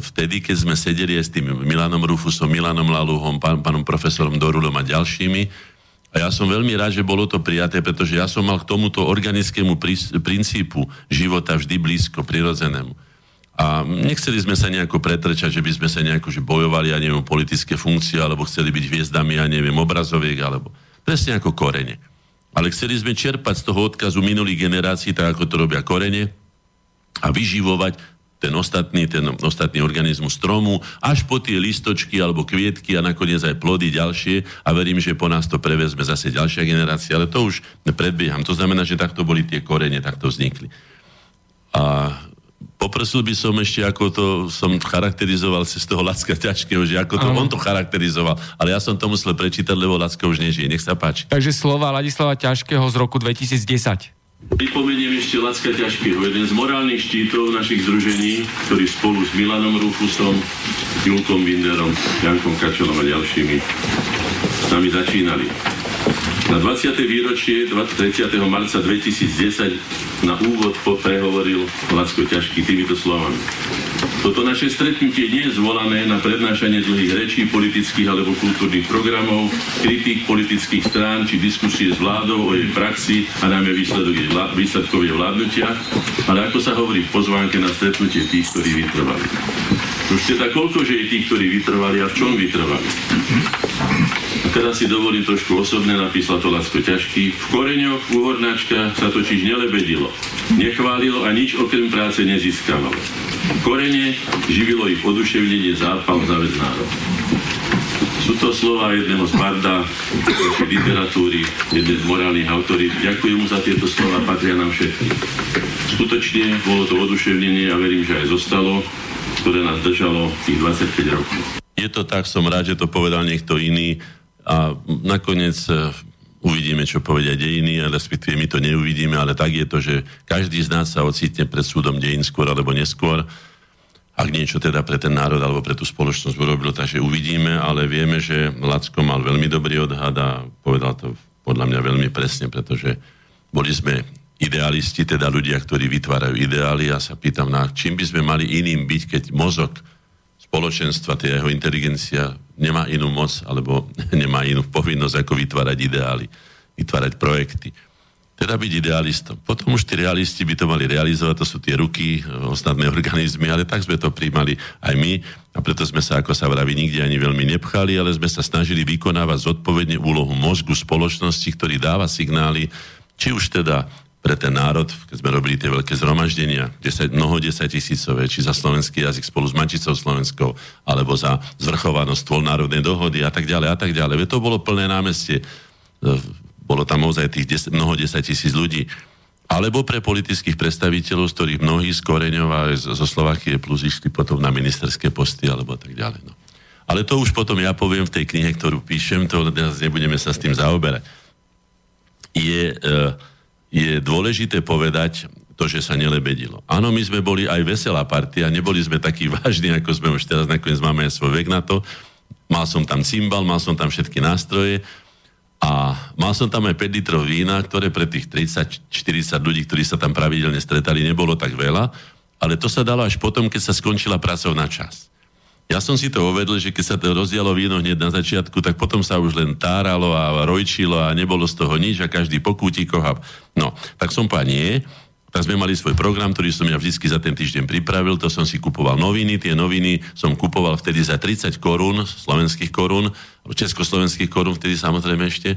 vtedy, keď sme sedeli aj s tým Milanom Rufusom, Milanom Laluhom, pán, pánom profesorom Dorulom a ďalšími. A ja som veľmi rád, že bolo to prijaté, pretože ja som mal k tomuto organickému princípu života vždy blízko, prirodzenému. A nechceli sme sa nejako pretrčať, že by sme sa nejako že bojovali, ja neviem, politické funkcie, alebo chceli byť hviezdami, ja neviem, obrazoviek, alebo presne ako korene. Ale chceli sme čerpať z toho odkazu minulých generácií, tak ako to robia korene, a vyživovať ten ostatný, ten ostatný organizmus stromu, až po tie listočky alebo kvietky a nakoniec aj plody ďalšie a verím, že po nás to prevezme zase ďalšia generácia, ale to už predbieham. To znamená, že takto boli tie korene, takto vznikli. A poprosil by som ešte, ako to som charakterizoval cez toho Lacka ťažkého, že ako to Áno. on to charakterizoval. Ale ja som to musel prečítať, lebo Lacka už nežije. Nech sa páči. Takže slova Ladislava Ťažkého z roku 2010. Pripomeniem ešte Lacka Ťažkého, jeden z morálnych štítov našich združení, ktorý spolu s Milanom Rufusom, Julkom Winderom, Jankom Kačonom a ďalšími s nami začínali. Na 20. výročie 30. marca 2010 na úvod prehovoril Lacko Ťažký týmito slovami. Toto naše stretnutie nie je zvolané na prednášanie dlhých rečí, politických alebo kultúrnych programov, kritik politických strán či diskusie s vládou o jej praxi a najmä výsledkov jej vládnutia, ale ako sa hovorí v pozvánke na stretnutie tých, ktorí vytrvali. Už teda koľko, že je tých, ktorí vytrvali a v čom vytrvali? Teraz si dovolím trošku osobne, napísal to Lacko Ťažký. V koreňoch u Hornáčka sa totiž nelebedilo, nechválilo a nič okrem práce nezískavalo. Korene živilo ich oduševnenie, zápal, záväznárov. Sú to slova jedného z barda literatúry, jeden z morálnych autorít. Ďakujem mu za tieto slova, patria nám všetkým. Skutočne bolo to oduševnenie a verím, že aj zostalo, ktoré nás držalo tých 25 rokov. Je to tak, som rád, že to povedal niekto iný a nakoniec e, uvidíme, čo povedia dejiny, respektíve my to neuvidíme, ale tak je to, že každý z nás sa ocitne pred súdom dejín skôr alebo neskôr, ak niečo teda pre ten národ alebo pre tú spoločnosť urobil, takže uvidíme, ale vieme, že Lacko mal veľmi dobrý odhad a povedal to podľa mňa veľmi presne, pretože boli sme idealisti, teda ľudia, ktorí vytvárajú ideály. A sa pýtam, na čím by sme mali iným byť, keď mozog spoločenstva, tie jeho inteligencia nemá inú moc alebo nemá inú povinnosť ako vytvárať ideály, vytvárať projekty. teda byť idealistom. Potom už tí realisti by to mali realizovať, to sú tie ruky, ostatné organizmy, ale tak sme to príjmali aj my a preto sme sa, ako sa vraví, nikde ani veľmi nepchali, ale sme sa snažili vykonávať zodpovedne úlohu mozgu spoločnosti, ktorý dáva signály, či už teda pre ten národ, keď sme robili tie veľké zhromaždenia, 10, mnoho 10 tisícové, či za slovenský jazyk spolu s Mančicou Slovenskou, alebo za zvrchovanosť tvol národnej dohody a tak ďalej a tak ďalej. to bolo plné námestie. E, bolo tam ozaj tých 10, mnoho 10 tisíc ľudí. Alebo pre politických predstaviteľov, z ktorých mnohí z Koreňov zo Slovakie plus išli potom na ministerské posty alebo tak ďalej. No. Ale to už potom ja poviem v tej knihe, ktorú píšem, to teraz nebudeme sa s tým zaoberať. Je... Uh, je dôležité povedať to, že sa nelebedilo. Áno, my sme boli aj veselá partia, neboli sme takí vážni, ako sme už teraz, nakoniec máme aj svoj vek na to. Mal som tam cymbal, mal som tam všetky nástroje a mal som tam aj 5 litrov vína, ktoré pre tých 30-40 ľudí, ktorí sa tam pravidelne stretali, nebolo tak veľa, ale to sa dalo až potom, keď sa skončila pracovná časť. Ja som si to uvedol, že keď sa to rozdialo víno hneď na začiatku, tak potom sa už len táralo a rojčilo a nebolo z toho nič a každý po kútikoch. A... No, tak som povedal, nie. Tak sme mali svoj program, ktorý som ja vždy za ten týždeň pripravil, to som si kupoval noviny, tie noviny som kupoval vtedy za 30 korún, slovenských korún, československých korún vtedy samozrejme ešte,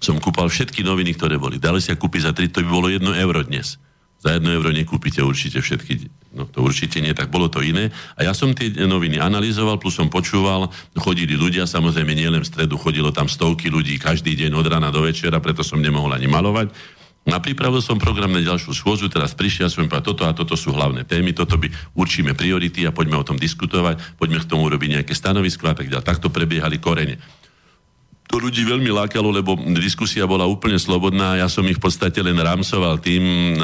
som kúpal všetky noviny, ktoré boli. Dali sa kúpiť za 3, to by bolo 1 euro dnes za jedno euro nekúpite určite všetky, no to určite nie, tak bolo to iné. A ja som tie noviny analyzoval, plus som počúval, chodili ľudia, samozrejme nielen v stredu, chodilo tam stovky ľudí každý deň od rána do večera, preto som nemohol ani malovať. A pripravil som program na ďalšiu schôzu, teraz prišiel som povedal, toto a toto sú hlavné témy, toto by určíme priority a poďme o tom diskutovať, poďme k tomu robiť nejaké stanovisko a tak ďalej. Takto prebiehali korene to ľudí veľmi lákalo, lebo diskusia bola úplne slobodná. Ja som ich v podstate len rámsoval tým,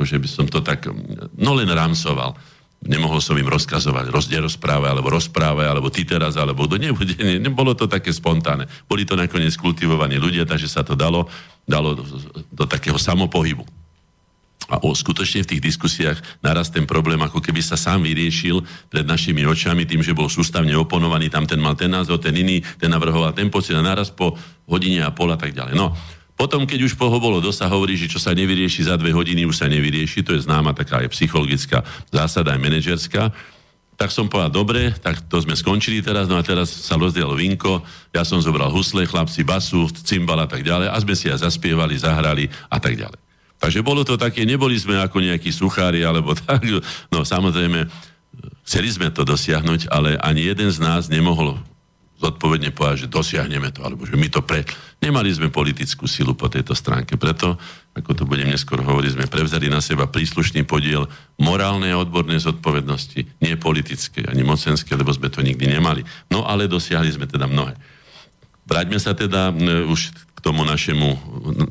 akože by som to tak, no len rámsoval. Nemohol som im rozkazovať, rozde rozprávať, alebo rozprávať, alebo ty teraz, alebo kto nebude. Ne, nebolo to také spontánne. Boli to nakoniec kultivovaní ľudia, takže sa to dalo, dalo do, do takého samopohybu. A o, skutočne v tých diskusiách naraz ten problém ako keby sa sám vyriešil pred našimi očami tým, že bol sústavne oponovaný, tam ten mal ten názor, ten iný, ten navrhoval ten pocit a naraz po hodine a pol a tak ďalej. No, potom, keď už poho bolo dosť, hovorí, že čo sa nevyrieši za dve hodiny, už sa nevyrieši, to je známa taká aj psychologická zásada, aj manažerská, tak som povedal, dobre, tak to sme skončili teraz, no a teraz sa rozdielo vinko, ja som zobral husle, chlapci basu, cymbal a tak ďalej. A sme si aj zaspievali, zahrali a tak ďalej. Takže bolo to také, neboli sme ako nejakí suchári alebo tak. No samozrejme, chceli sme to dosiahnuť, ale ani jeden z nás nemohol zodpovedne povedať, že dosiahneme to, alebo že my to pre... Nemali sme politickú silu po tejto stránke, preto, ako to budem neskôr hovoriť, sme prevzali na seba príslušný podiel morálnej a odbornej zodpovednosti, nie politické, ani mocenské, lebo sme to nikdy nemali. No ale dosiahli sme teda mnohé. Vráťme sa teda už k tomu našemu,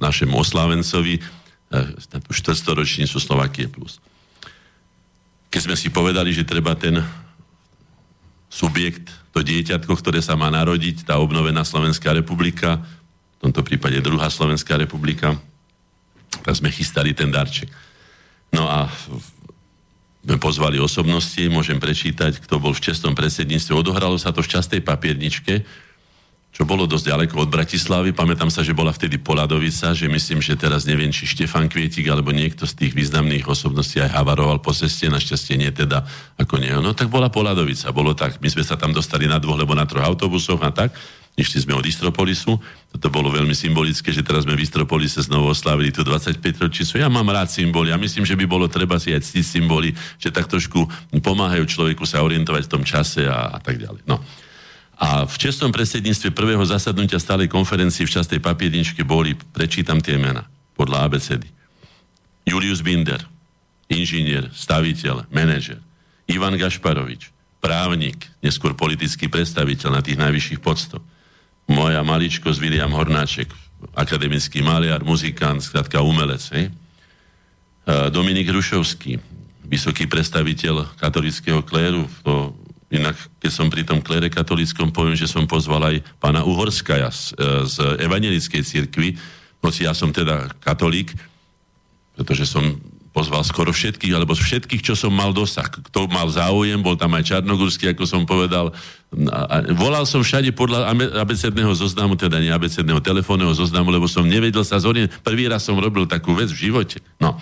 našemu oslávencovi, na tú štvrstoročnicu Slovakie plus. Keď sme si povedali, že treba ten subjekt, to dieťatko, ktoré sa má narodiť, tá obnovená Slovenská republika, v tomto prípade druhá Slovenská republika, tak sme chystali ten darček. No a sme pozvali osobnosti, môžem prečítať, kto bol v čestnom predsedníctve. Odohralo sa to v častej papierničke, čo bolo dosť ďaleko od Bratislavy. Pamätám sa, že bola vtedy Poladovica, že myslím, že teraz neviem, či Štefan Kvietik alebo niekto z tých významných osobností aj havaroval po ceste, našťastie nie teda ako nie. No tak bola Poladovica, bolo tak. My sme sa tam dostali na dvoch, lebo na troch autobusoch a tak. Išli sme od Istropolisu. Toto bolo veľmi symbolické, že teraz sme v Istropolise znovu oslavili tú 25 ročnicu. Ja mám rád symboly a myslím, že by bolo treba si aj ctiť symboly, že tak trošku pomáhajú človeku sa orientovať v tom čase a, a tak ďalej. No. A v čestnom predsedníctve prvého zasadnutia stálej konferencii v častej papierničke boli, prečítam tie mena, podľa ABCD. Julius Binder, inžinier, staviteľ, manažer. Ivan Gašparovič, právnik, neskôr politický predstaviteľ na tých najvyšších podstoch. Moja maličkosť William Hornáček, akademický maliar, muzikant, skrátka umelec. Hej? Dominik Rušovský, vysoký predstaviteľ katolického kléru, to Inak, keď som pri tom klere katolíckom, poviem, že som pozval aj pána Uhorskaja z, e, z evangelickej cirkvi, hoci ja som teda katolík, pretože som pozval skoro všetkých, alebo všetkých, čo som mal dosah. Kto mal záujem, bol tam aj Čarnogórsky, ako som povedal. A volal som všade podľa abecedného zoznamu, teda nie abecedného telefónneho zoznamu, lebo som nevedel sa zorientovať. Prvý raz som robil takú vec v živote. No.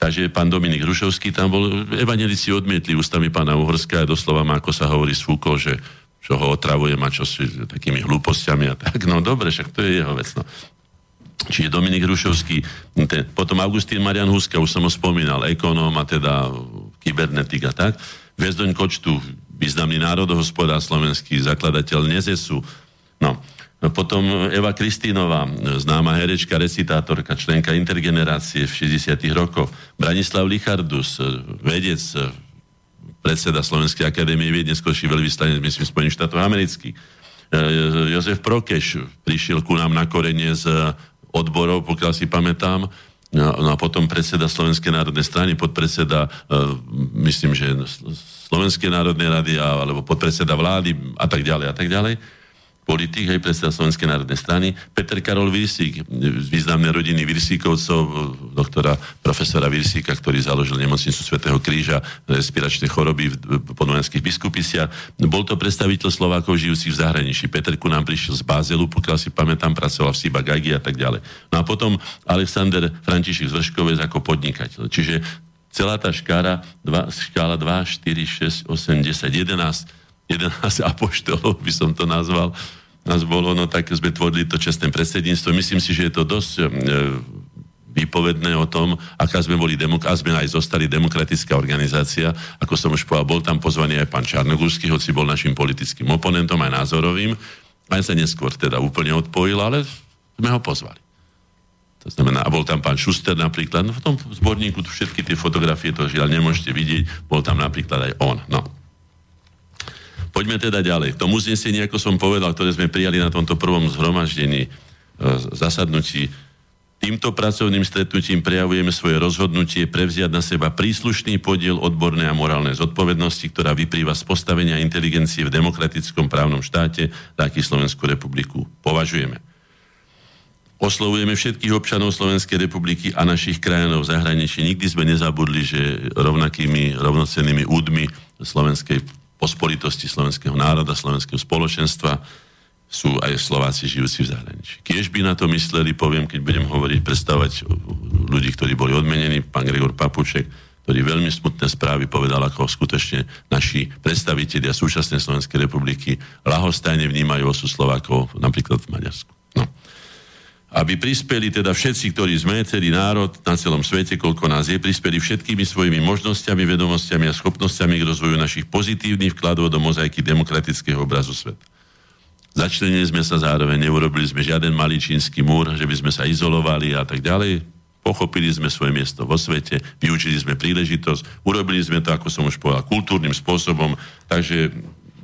Takže pán Dominik Rušovský tam bol, evanelici odmietli ústami pána Uhorska a doslova má, ako sa hovorí, svúkol, že čo ho otravujem a čo si takými hlúpostiami a tak. No dobre, však to je jeho vec. No. Čiže Dominik Rušovský, ten, potom Augustín Marian Huska, už som ho spomínal, ekonóm a teda kybernetik a tak. Viezdoň Kočtu, významný národohospodár slovenský, zakladateľ Nezesu. No potom Eva Kristínová, známa herečka, recitátorka, členka intergenerácie v 60 rokoch. Branislav Lichardus, vedec, predseda Slovenskej akadémie vied, neskôrší veľvyslanec, myslím, Spojených štátov amerických. Jozef Prokeš prišiel ku nám na korenie z odborov, pokiaľ si pamätám. No, no a potom predseda Slovenskej národnej strany, podpredseda, uh, myslím, že Slovenskej národnej rady alebo podpredseda vlády a tak ďalej a tak ďalej politik, aj predseda Slovenskej národnej strany, Peter Karol Virsík, z významnej rodiny Virsíkovcov, doktora profesora Virsíka, ktorý založil nemocnicu Svetého kríža, respiračné choroby v podvojenských biskupiciach. Bol to predstaviteľ Slovákov žijúcich v zahraničí. Peter ku nám prišiel z Bázelu, pokiaľ si pamätám, pracoval v Siba Gagi a tak ďalej. No a potom Alexander František Zvrškovec ako podnikateľ. Čiže celá tá škála, dva, škála 2, 4, 6, 8, 10, 11, 11 apoštolov by som to nazval, nás bolo, no tak sme tvorili to čestné predsedníctvo. Myslím si, že je to dosť e, výpovedné o tom, aká sme boli, demok- a sme aj zostali demokratická organizácia. Ako som už povedal, bol tam pozvaný aj pán Čarnogórsky, hoci bol našim politickým oponentom, aj názorovým. Aj sa neskôr teda úplne odpojil, ale sme ho pozvali. To znamená, a bol tam pán Šuster napríklad, no v tom zborníku všetky tie fotografie, to žiaľ nemôžete vidieť, bol tam napríklad aj on. No. Poďme teda ďalej. V tom uznesení, ako som povedal, ktoré sme prijali na tomto prvom zhromaždení, e, zasadnutí, týmto pracovným stretnutím prejavujeme svoje rozhodnutie prevziať na seba príslušný podiel odbornej a morálnej zodpovednosti, ktorá vyplýva z postavenia inteligencie v demokratickom právnom štáte, taký Slovenskú republiku považujeme. Oslovujeme všetkých občanov Slovenskej republiky a našich krajinov v zahraničí. Nikdy sme nezabudli, že rovnakými, rovnocennými údmi slovenskej pospolitosti slovenského národa, slovenského spoločenstva sú aj Slováci žijúci v zahraničí. Kiež by na to mysleli, poviem, keď budem hovoriť, predstavať ľudí, ktorí boli odmenení, pán Gregor Papuček, ktorý veľmi smutné správy povedal, ako skutočne naši predstavitelia súčasnej Slovenskej republiky lahostajne vnímajú osu Slovákov napríklad v Maďarsku aby prispeli teda všetci, ktorí sme, celý národ na celom svete, koľko nás je, prispeli všetkými svojimi možnosťami, vedomostiami a schopnosťami k rozvoju našich pozitívnych vkladov do mozaiky demokratického obrazu sveta. Začlenili sme sa zároveň, neurobili sme žiaden malý čínsky múr, že by sme sa izolovali a tak ďalej. Pochopili sme svoje miesto vo svete, vyučili sme príležitosť, urobili sme to, ako som už povedal, kultúrnym spôsobom, takže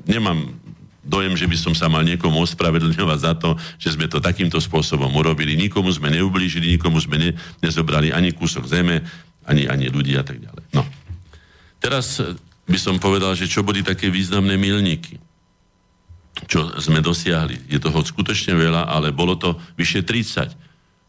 nemám dojem, že by som sa mal niekomu ospravedlňovať za to, že sme to takýmto spôsobom urobili. Nikomu sme neublížili, nikomu sme ne, nezobrali ani kúsok zeme, ani, ani ľudí a tak ďalej. No. Teraz by som povedal, že čo boli také významné milníky, čo sme dosiahli. Je toho skutočne veľa, ale bolo to vyše 30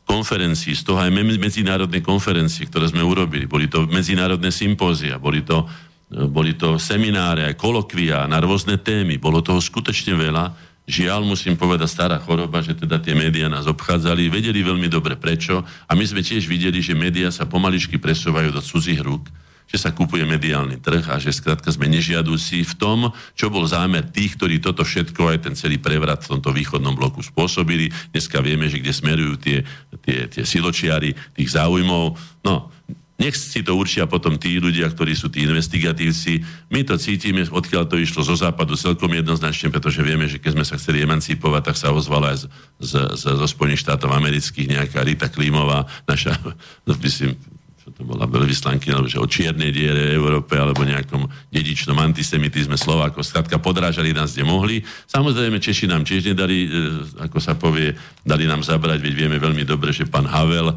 konferencií, z toho aj medzinárodné konferencie, ktoré sme urobili. Boli to medzinárodné sympózia, boli to boli to semináre, kolokvia na rôzne témy, bolo toho skutočne veľa. Žiaľ, musím povedať, stará choroba, že teda tie médiá nás obchádzali, vedeli veľmi dobre prečo a my sme tiež videli, že médiá sa pomaličky presúvajú do cudzích rúk, že sa kupuje mediálny trh a že skrátka sme nežiadúci v tom, čo bol zámer tých, ktorí toto všetko, aj ten celý prevrat v tomto východnom bloku spôsobili. Dneska vieme, že kde smerujú tie, tie, tie siločiary tých záujmov. No, nech si to určia potom tí ľudia, ktorí sú tí investigatívci. My to cítime, odkiaľ to išlo zo západu celkom jednoznačne, pretože vieme, že keď sme sa chceli emancipovať, tak sa ozvala aj z, z, z, zo Spojených štátov amerických nejaká Rita Klímová, naša, no, myslím, čo to bola veľvyslanky, alebo že o čiernej diere Európe alebo nejakom dedičnom antisemitizme Slovákov. Skrátka podrážali nás, kde mohli. Samozrejme, Češi nám tiež nedali, e, ako sa povie, dali nám zabrať, veď vieme veľmi dobre, že pán Havel,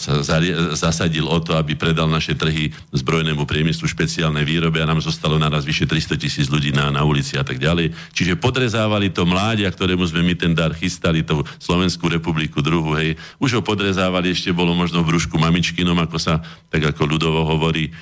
sa zasadil o to, aby predal naše trhy zbrojnému priemyslu špeciálne výrobe a nám zostalo naraz vyše 300 tisíc ľudí na, na ulici a tak ďalej. Čiže podrezávali to mládia, ktorému sme my ten dar chystali, tú Slovenskú republiku druhú, hej. Už ho podrezávali, ešte bolo možno v brúšku mamičkinom, ako sa, tak ako ľudovo hovorí.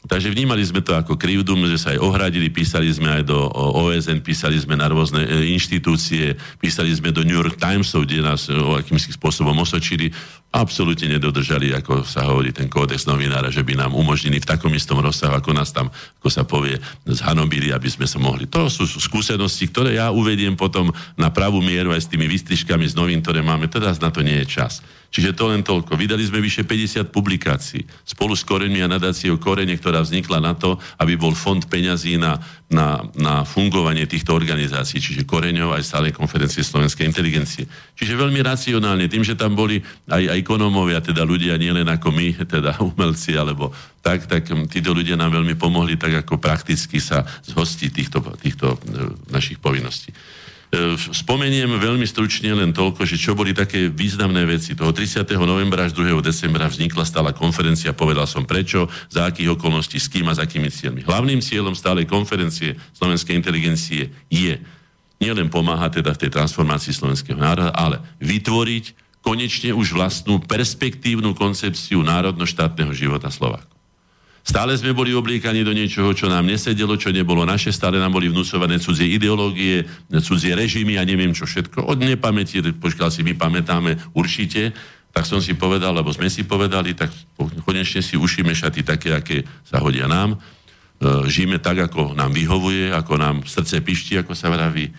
Takže vnímali sme to ako krivdu, že sa aj ohradili, písali sme aj do OSN, písali sme na rôzne e, inštitúcie, písali sme do New York Timesov, kde nás e, o akýmsi spôsobom osočili. Absolútne nedodržali, ako sa hovorí, ten kódex novinára, že by nám umožnili v takom istom rozsahu, ako nás tam, ako sa povie, zhanobili, aby sme sa mohli. To sú skúsenosti, ktoré ja uvediem potom na pravú mieru aj s tými výstrižkami z novín, ktoré máme. Teraz na to nie je čas. Čiže to len toľko. Vydali sme vyše 50 publikácií spolu s Koreňmi a nadáciou Korene, ktorá vznikla na to, aby bol fond peňazí na, na, na fungovanie týchto organizácií, čiže Koreňov aj stále konferencie slovenskej inteligencie. Čiže veľmi racionálne, tým, že tam boli aj, aj ekonómovia, teda ľudia nielen ako my, teda umelci, alebo tak, tak títo ľudia nám veľmi pomohli tak ako prakticky sa zhostiť týchto, týchto e, našich povinností. E, spomeniem veľmi stručne len toľko, že čo boli také významné veci. Toho 30. novembra až 2. decembra vznikla stála konferencia, povedal som prečo, za akých okolností, s kým a s akými cieľmi. Hlavným cieľom stálej konferencie slovenskej inteligencie je nielen pomáhať teda v tej transformácii slovenského národa, ale vytvoriť konečne už vlastnú perspektívnu koncepciu národno-štátneho života Slovákov. Stále sme boli obliekaní do niečoho, čo nám nesedelo, čo nebolo naše, stále nám boli vnúcované cudzie ideológie, cudzie režimy a neviem čo všetko. Od nepamäti, počkal si, my pamätáme určite, tak som si povedal, lebo sme si povedali, tak konečne si ušíme šaty také, aké sa hodia nám. E, žijeme tak, ako nám vyhovuje, ako nám srdce pišti, ako sa vraví.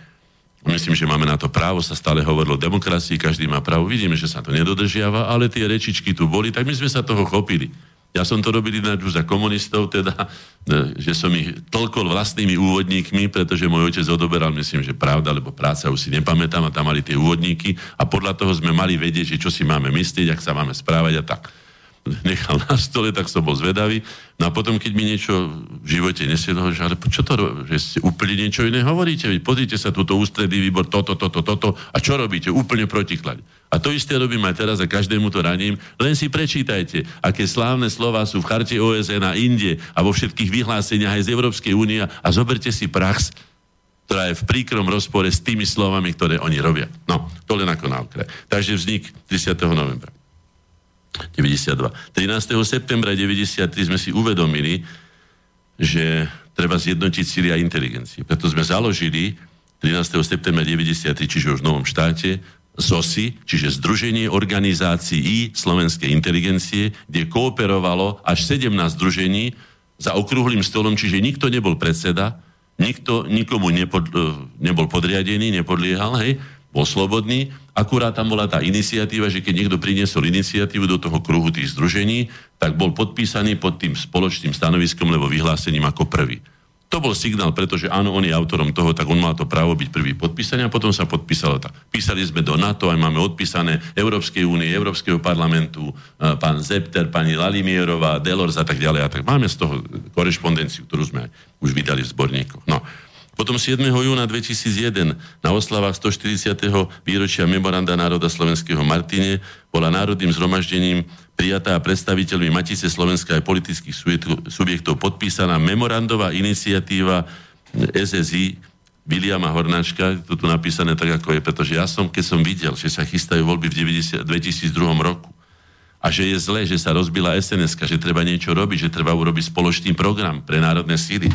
Myslím, že máme na to právo, sa stále hovorilo o demokracii, každý má právo. Vidíme, že sa to nedodržiava, ale tie rečičky tu boli, tak my sme sa toho chopili. Ja som to robil ináč už za komunistov, teda, že som ich toľko vlastnými úvodníkmi, pretože môj otec odoberal, myslím, že pravda, lebo práca už si nepamätám a tam mali tie úvodníky a podľa toho sme mali vedieť, že čo si máme myslieť, ak sa máme správať a tak nechal na stole, tak som bol zvedavý. No a potom, keď mi niečo v živote nesiedlo, že ale čo to, že ste úplne niečo iné hovoríte, veď pozrite sa, túto ústredný výbor, toto, toto, toto, a čo robíte? Úplne protiklad. A to isté robím aj teraz a každému to radím. Len si prečítajte, aké slávne slova sú v charte OSN a inde a vo všetkých vyhláseniach aj z Európskej únie a zoberte si prax, ktorá je v príkrom rozpore s tými slovami, ktoré oni robia. No, to len ako na okraj. Takže vznik 30. novembra. 92. 13. septembra 93 sme si uvedomili, že treba zjednotiť síly a inteligencie. Preto sme založili 13. septembra 93, čiže už v novom štáte, ZOSI, čiže Združenie organizácií slovenskej inteligencie, kde kooperovalo až 17 združení za okrúhlým stolom, čiže nikto nebol predseda, nikto nikomu nepod, nebol podriadený, nepodliehal, hej, bol slobodný, akurát tam bola tá iniciatíva, že keď niekto priniesol iniciatívu do toho kruhu tých združení, tak bol podpísaný pod tým spoločným stanoviskom, lebo vyhlásením ako prvý. To bol signál, pretože áno, on je autorom toho, tak on mal to právo byť prvý podpísaný a potom sa podpísalo tak. Písali sme do NATO, aj máme odpísané Európskej únie, Európskeho parlamentu, pán Zepter, pani Lalimierová, Delors a tak ďalej. A tak máme z toho korešpondenciu, ktorú sme už vydali v zborníkoch. No. Potom 7. júna 2001 na oslavách 140. výročia Memoranda národa slovenského Martine bola národným zhromaždením prijatá predstaviteľmi Matice Slovenska aj politických subjektov podpísaná memorandová iniciatíva SSI Viliama Hornáčka, to tu napísané tak, ako je, pretože ja som, keď som videl, že sa chystajú voľby v 90, 2002 roku a že je zlé, že sa rozbila sns že treba niečo robiť, že treba urobiť spoločný program pre národné síly,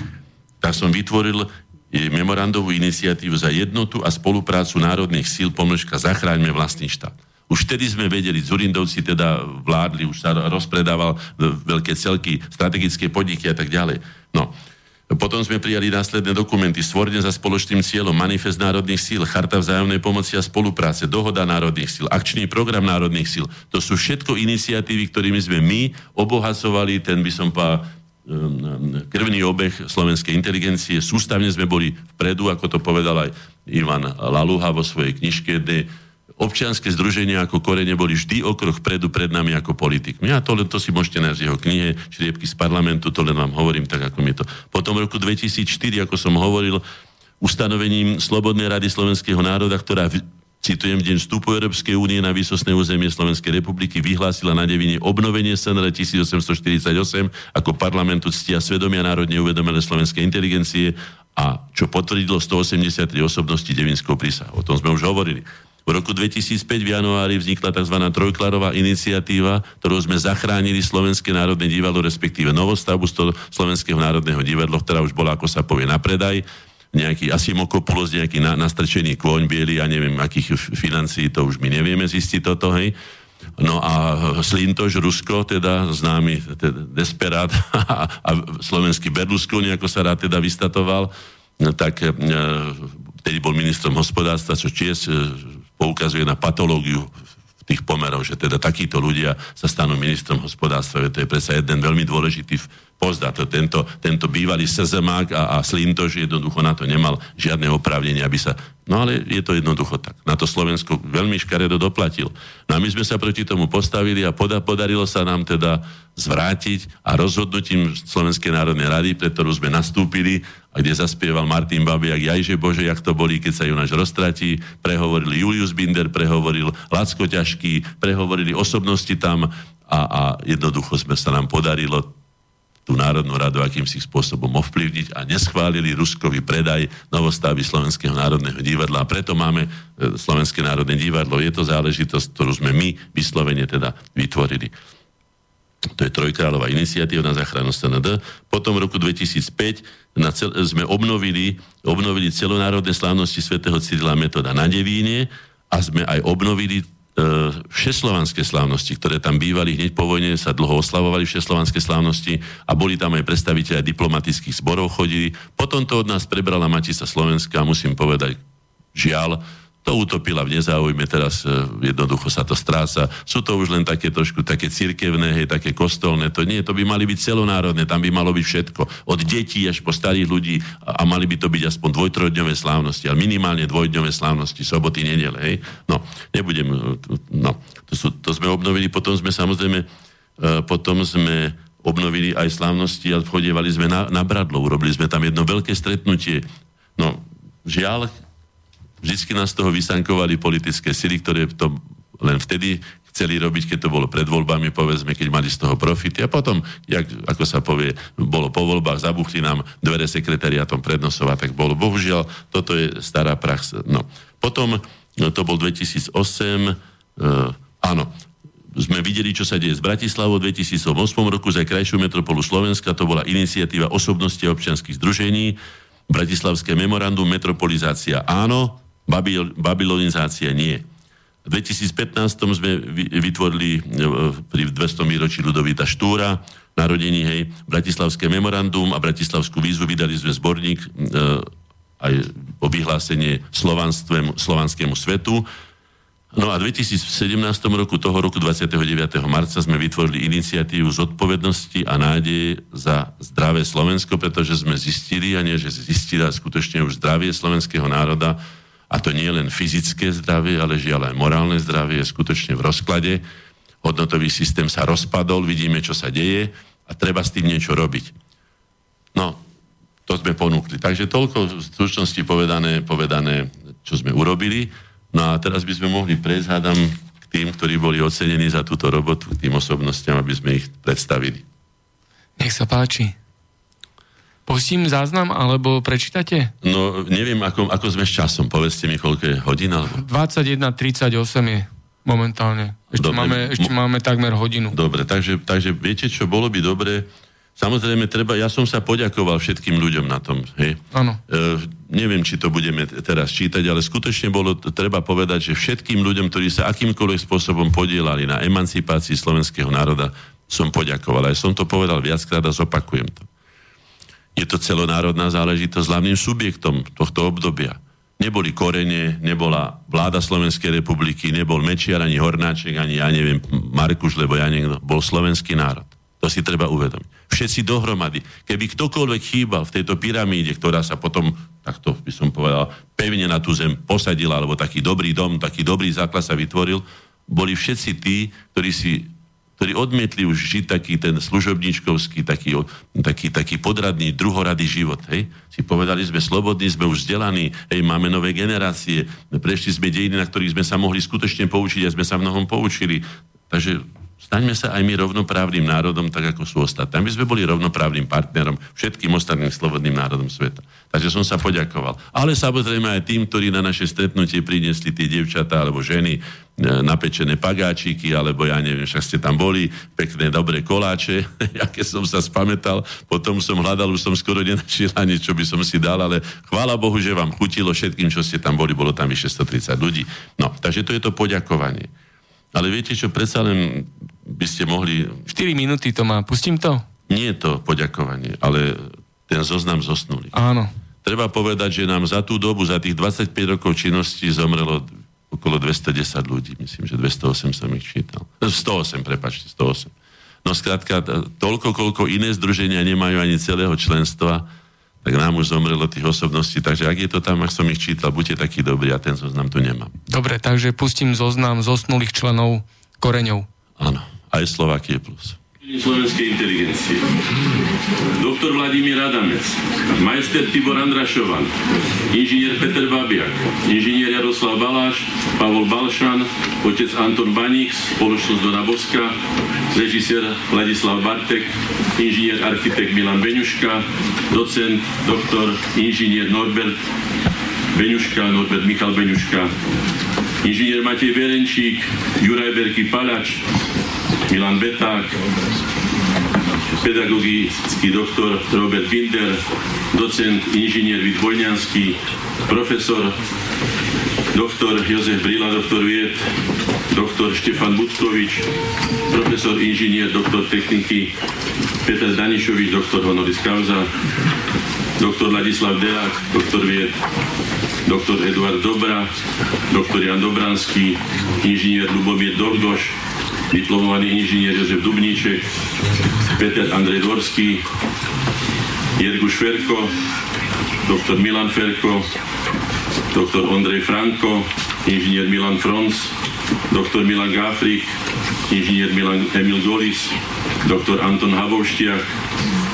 tak som vytvoril memorandovú iniciatívu za jednotu a spoluprácu národných síl pomlčka Zachráňme vlastný štát. Už vtedy sme vedeli, Zurindovci teda vládli, už sa rozpredával veľké celky, strategické podniky a tak ďalej. No, potom sme prijali následné dokumenty, stvorene za spoločným cieľom, manifest národných síl, charta vzájomnej pomoci a spolupráce, dohoda národných síl, akčný program národných síl. To sú všetko iniciatívy, ktorými sme my obohacovali ten, by som povedal, krvný obeh slovenskej inteligencie. Sústavne sme boli vpredu, ako to povedal aj Ivan Laluha vo svojej knižke, kde občianske združenia ako korene boli vždy okroh predu pred nami ako politikmi. A to, to si môžete nájsť v jeho knihe Čriepky z parlamentu, to len vám hovorím tak, ako mi to. Potom v roku 2004, ako som hovoril, ustanovením Slobodnej rady slovenského národa, ktorá citujem, deň vstupu Európskej únie na výsostné územie Slovenskej republiky vyhlásila na Devine obnovenie SNR 1848 ako parlamentu ctia svedomia národne uvedomené slovenskej inteligencie a čo potvrdilo 183 osobností Devinskou prísahou. O tom sme už hovorili. V roku 2005 v januári vznikla tzv. trojklarová iniciatíva, ktorou sme zachránili Slovenské národné divadlo, respektíve novostavbu Slovenského národného divadla, ktorá už bola, ako sa povie, na predaj nejaký Asimokopulos, nejaký na, nastrčený kôň biely, ja neviem, akých financií, to už my nevieme zistiť toto, hej. No a Slintoš, Rusko, teda známy teda desperát a, a slovenský Berlusconi, ako sa rád teda vystatoval, no, tak e, vtedy bol ministrom hospodárstva, čo čies poukazuje na patológiu tých pomerov, že teda takíto ľudia sa stanú ministrom hospodárstva, to je predsa jeden veľmi dôležitý pozda. To, tento, tento bývalý SZMák a, a Slintoš jednoducho na to nemal žiadne oprávnenie, aby sa... No ale je to jednoducho tak. Na to Slovensko veľmi škaredo doplatil. No a my sme sa proti tomu postavili a poda, podarilo sa nám teda zvrátiť a rozhodnutím Slovenskej národnej rady, pre ktorú sme nastúpili a kde zaspieval Martin Babiak, jajže Bože, jak to boli, keď sa Junáš roztratí, prehovorili Julius Binder, prehovoril Lacko Ťažký, prehovorili osobnosti tam a, a jednoducho sme sa nám podarilo tú Národnú radu akýmsi spôsobom ovplyvniť a neschválili Ruskový predaj novostavy Slovenského národného divadla a preto máme e, Slovenské národné divadlo. Je to záležitosť, ktorú sme my vyslovene teda vytvorili to je Trojkráľová iniciatíva na záchranu SND. Potom v roku 2005 na cel, sme obnovili, obnovili celonárodné slávnosti svätého Cyrila Metoda na Devíne a sme aj obnovili všeslovanské slávnosti, ktoré tam bývali hneď po vojne, sa dlho oslavovali všeslovanské slávnosti a boli tam aj predstaviteľe diplomatických zborov chodili. Potom to od nás prebrala Matica Slovenska musím povedať, žiaľ, to utopila v nezáujme, teraz e, jednoducho sa to stráca. Sú to už len také trošku také cirkevné, hej, také kostolné, to nie, to by mali byť celonárodné, tam by malo byť všetko. Od detí až po starých ľudí a, a mali by to byť aspoň dvojtrojdňové slávnosti, ale minimálne dvojdňové slávnosti, soboty, nedele, hej. No, nebudem, e, no, to, sú, to sme obnovili, potom sme samozrejme, uh, potom sme obnovili aj slávnosti a chodievali sme na, na Bradlo, urobili sme tam jedno veľké stretnutie. No, žiaľ, Vždycky nás toho vysankovali politické sily, ktoré to len vtedy chceli robiť, keď to bolo pred voľbami, povedzme, keď mali z toho profity. A potom, jak, ako sa povie, bolo po voľbách, zabuchli nám dvere sekretariátom prednosov a tak bolo. Bohužiaľ, toto je stará prax. No. Potom, no, to bol 2008, e, áno, sme videli, čo sa deje z Bratislavou v 2008 roku za krajšiu metropolu Slovenska. To bola iniciatíva osobnosti občianských združení. Bratislavské memorandum, metropolizácia áno, Babil, babylonizácia nie. V 2015 sme vytvorili e, pri 200 výročí Ludovita Štúra, narodení, hej, Bratislavské memorandum a Bratislavskú výzvu vydali sme zborník e, aj o vyhlásenie slovanskému svetu. No a v 2017 roku, toho roku 29. marca sme vytvorili iniciatívu zodpovednosti a nádeje za zdravé Slovensko, pretože sme zistili, a nie že zistili, a skutočne už zdravie slovenského národa a to nie len fyzické zdravie, ale žiaľ aj morálne zdravie je skutočne v rozklade. Hodnotový systém sa rozpadol, vidíme, čo sa deje a treba s tým niečo robiť. No, to sme ponúkli. Takže toľko v stručnosti povedané, povedané, čo sme urobili. No a teraz by sme mohli prejsť, hádam, k tým, ktorí boli ocenení za túto robotu, k tým osobnostiam, aby sme ich predstavili. Nech sa páči. Pustím záznam, alebo prečítate? No, neviem, ako, ako sme s časom. Povedzte mi, koľko je hodín, alebo... 21.38 je momentálne. Ešte, dobre, máme, ešte máme takmer hodinu. Dobre, takže, takže viete, čo bolo by dobre? Samozrejme, treba, ja som sa poďakoval všetkým ľuďom na tom. Hej. Áno. E, neviem, či to budeme teraz čítať, ale skutočne bolo treba povedať, že všetkým ľuďom, ktorí sa akýmkoľvek spôsobom podielali na emancipácii slovenského národa, som poďakoval. Aj som to povedal viackrát a zopakujem to. Je to celonárodná záležitosť hlavným subjektom tohto obdobia. Neboli korene, nebola vláda Slovenskej republiky, nebol Mečiar, ani Hornáček, ani ja neviem, Markuš, lebo ja niekto, bol slovenský národ. To si treba uvedomiť. Všetci dohromady. Keby ktokoľvek chýbal v tejto pyramíde, ktorá sa potom, takto by som povedal, pevne na tú zem posadila, alebo taký dobrý dom, taký dobrý základ sa vytvoril, boli všetci tí, ktorí si ktorí odmietli už žiť taký ten služobníčkovský, taký, taký, taký podradný, druhorady život. Hej? Si povedali, sme slobodní, sme už vzdelaní, hej, máme nové generácie, prešli sme dejiny, na ktorých sme sa mohli skutočne poučiť a sme sa mnohom poučili. Takže Staňme sa aj my rovnoprávnym národom, tak ako sú ostatní. My sme boli rovnoprávnym partnerom všetkým ostatným slobodným národom sveta. Takže som sa poďakoval. Ale samozrejme aj tým, ktorí na naše stretnutie priniesli tie dievčatá alebo ženy, e, napečené pagáčiky, alebo ja neviem, však ste tam boli, pekné, dobré koláče, aké som sa spametal, potom som hľadal, už som skoro nenašiel ani, čo by som si dal, ale chvála Bohu, že vám chutilo všetkým, čo ste tam boli, bolo tam vyše 130 ľudí. No, takže to je to poďakovanie. Ale viete čo, predsa len by ste mohli... 4 minúty to má, pustím to? Nie je to poďakovanie, ale ten zoznam zosnulých. Áno. Treba povedať, že nám za tú dobu, za tých 25 rokov činnosti zomrelo okolo 210 ľudí. Myslím, že 208 som ich čítal. 108, prepačte, 108. No skrátka, toľko, koľko iné združenia nemajú ani celého členstva, tak nám už zomrelo tých osobností. Takže ak je to tam, ak som ich čítal, buďte taký dobrý a ten zoznam tu nemám. Dobre, takže pustím zoznam zosnulých členov koreňov. Áno, aj Slovakie plus slovenskej inteligencie. Doktor Vladimír Adamec, majster Tibor Andrašovan, inžinier Peter Babiak, inžinier Jaroslav Baláš, Pavol Balšan, otec Anton Baník, spoločnosť Dona Boska, režisér Vladislav Bartek, inžinier architekt Milan Beňuška, docent, doktor, inžinier Norbert Beňuška, Norbert Michal Beňuška, inžinier Matej Verenčík, Juraj Berky Palač, Milan Beták, pedagogický doktor Robert Binder, docent inžinier Vít Vojňanský, profesor doktor Jozef Brila, doktor Viet, doktor Štefan Budkovič, profesor inžinier, doktor techniky Peter Danišovič, doktor honoris causa, doktor Ladislav Deák, doktor Viet, doktor Eduard Dobra, doktor Jan Dobranský, inžinier Lubomír Dorgoš, diplomovaný inžinier Jozef Dubníček, Peter Andrej Dvorský, Jerguš Ferko, doktor Milan Ferko, doktor Ondrej Franko, inžinier Milan Frons, doktor Milan Gáfrik, inžinier Milan Emil Golis, doktor Anton Habovštiak,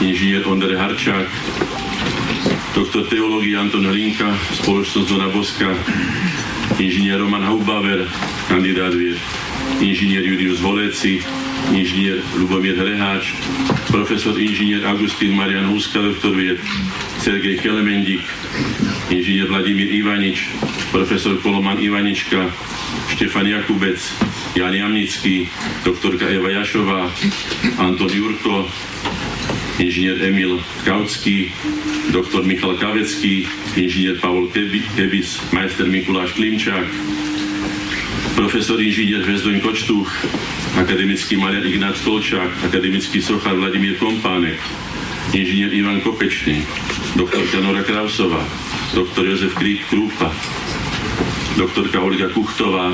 inžinier Ondrej Harčák, doktor teológie Anton Hlinka, spoločnosť Dona Boska, inžinier Roman Haubaver, kandidát vied inžinier Julius Voléci, inžinier Lubomír Hreháč, profesor inžinier Agustín Marian Húska, doktor Sergej Kelemendík, inžinier Vladimír Ivanič, profesor Koloman Ivanička, Štefan Jakubec, Jan Jamnický, doktorka Eva Jašová, Anton Jurko, inžinier Emil Kaucký, doktor Michal Kavecký, inžinier Pavol Kebis, majster Mikuláš Klimčák, profesor inžinier Hvezdoň Kočtuch, akademický maliar Ignác Kolčák, akademický sochár Vladimír Kompánek, inžinier Ivan Kopečný, doktorka Nora Krausová, doktor Jozef Krík Krúpa, doktorka Olga Kuchtová,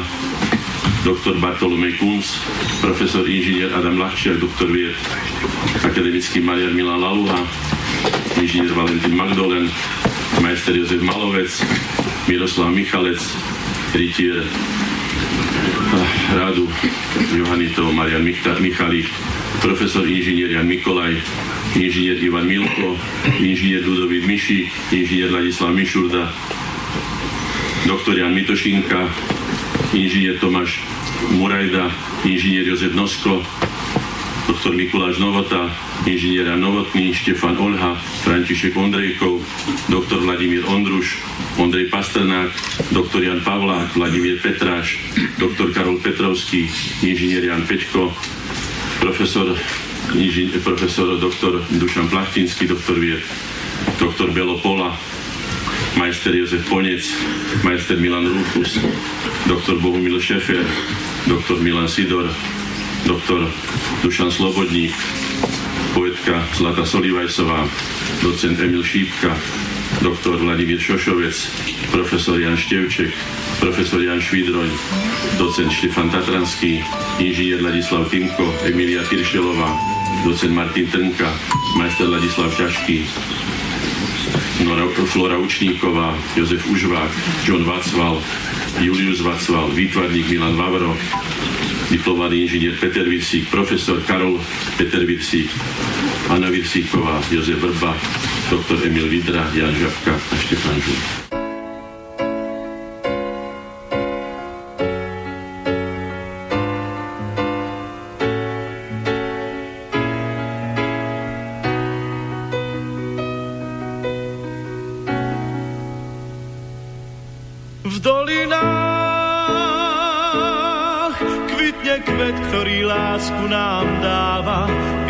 doktor Bartolomej Kunz, profesor inžinier Adam Lachčiak, doktor vied, akademický maliar Milan Laluha, inžinier Valentín Magdolen, majster Jozef Malovec, Miroslav Michalec, rytier rádu Johanitov Marian Michalík, profesor inžinier Jan Mikolaj, inžinier Ivan Milko, inžinier Ludovít Miši, inžinier Ladislav Mišurda, doktor Jan Mitošinka, inžinier Tomáš Murajda, inžinier Jozef Nosko, doktor Mikuláš Novota, inžiniera Novotný, Štefan Olha, František Ondrejkov, doktor Vladimír Ondruš, Ondrej Pastrnák, doktor Jan Pavlák, Vladimír Petráš, doktor Karol Petrovský, inžinier Jan Peťko, profesor, inžin, profesor doktor Dušan Plachtinský, doktor Viet, doktor Belo Pola, majster Jozef Ponec, majster Milan Rúfus, doktor Bohumil Šefer, doktor Milan Sidor, doktor Dušan Slobodník, poetka Zlata Solivajsová, docent Emil Šípka, doktor Vladimír Šošovec, profesor Jan Števček, profesor Jan Švídroň, docent Štefan Tatranský, inžinier Ladislav Timko, Emilia Kiršelová, docent Martin Trnka, majster Ladislav Ťažký, Flora Učníková, Jozef Užvák, John Vacval, Julius Vacval, výtvarník Milan Vavro, diplomovaný inžinier Peter Virsík, profesor Karol Peter Virsík, Anna Virsíková, Jozef Vrba, doktor Emil Vidra, Jan Žabka a Štefan Žul.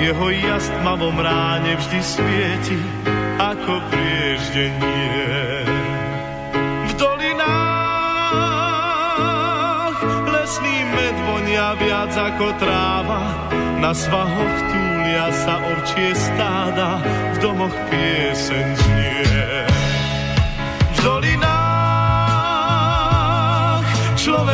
Jeho jas tmavom ráne vždy svieti ako prieždenie. V dolinách lesný med vonia viac ako tráva, na svahoch túlia sa ovčie stáda, v domoch pieseň znie.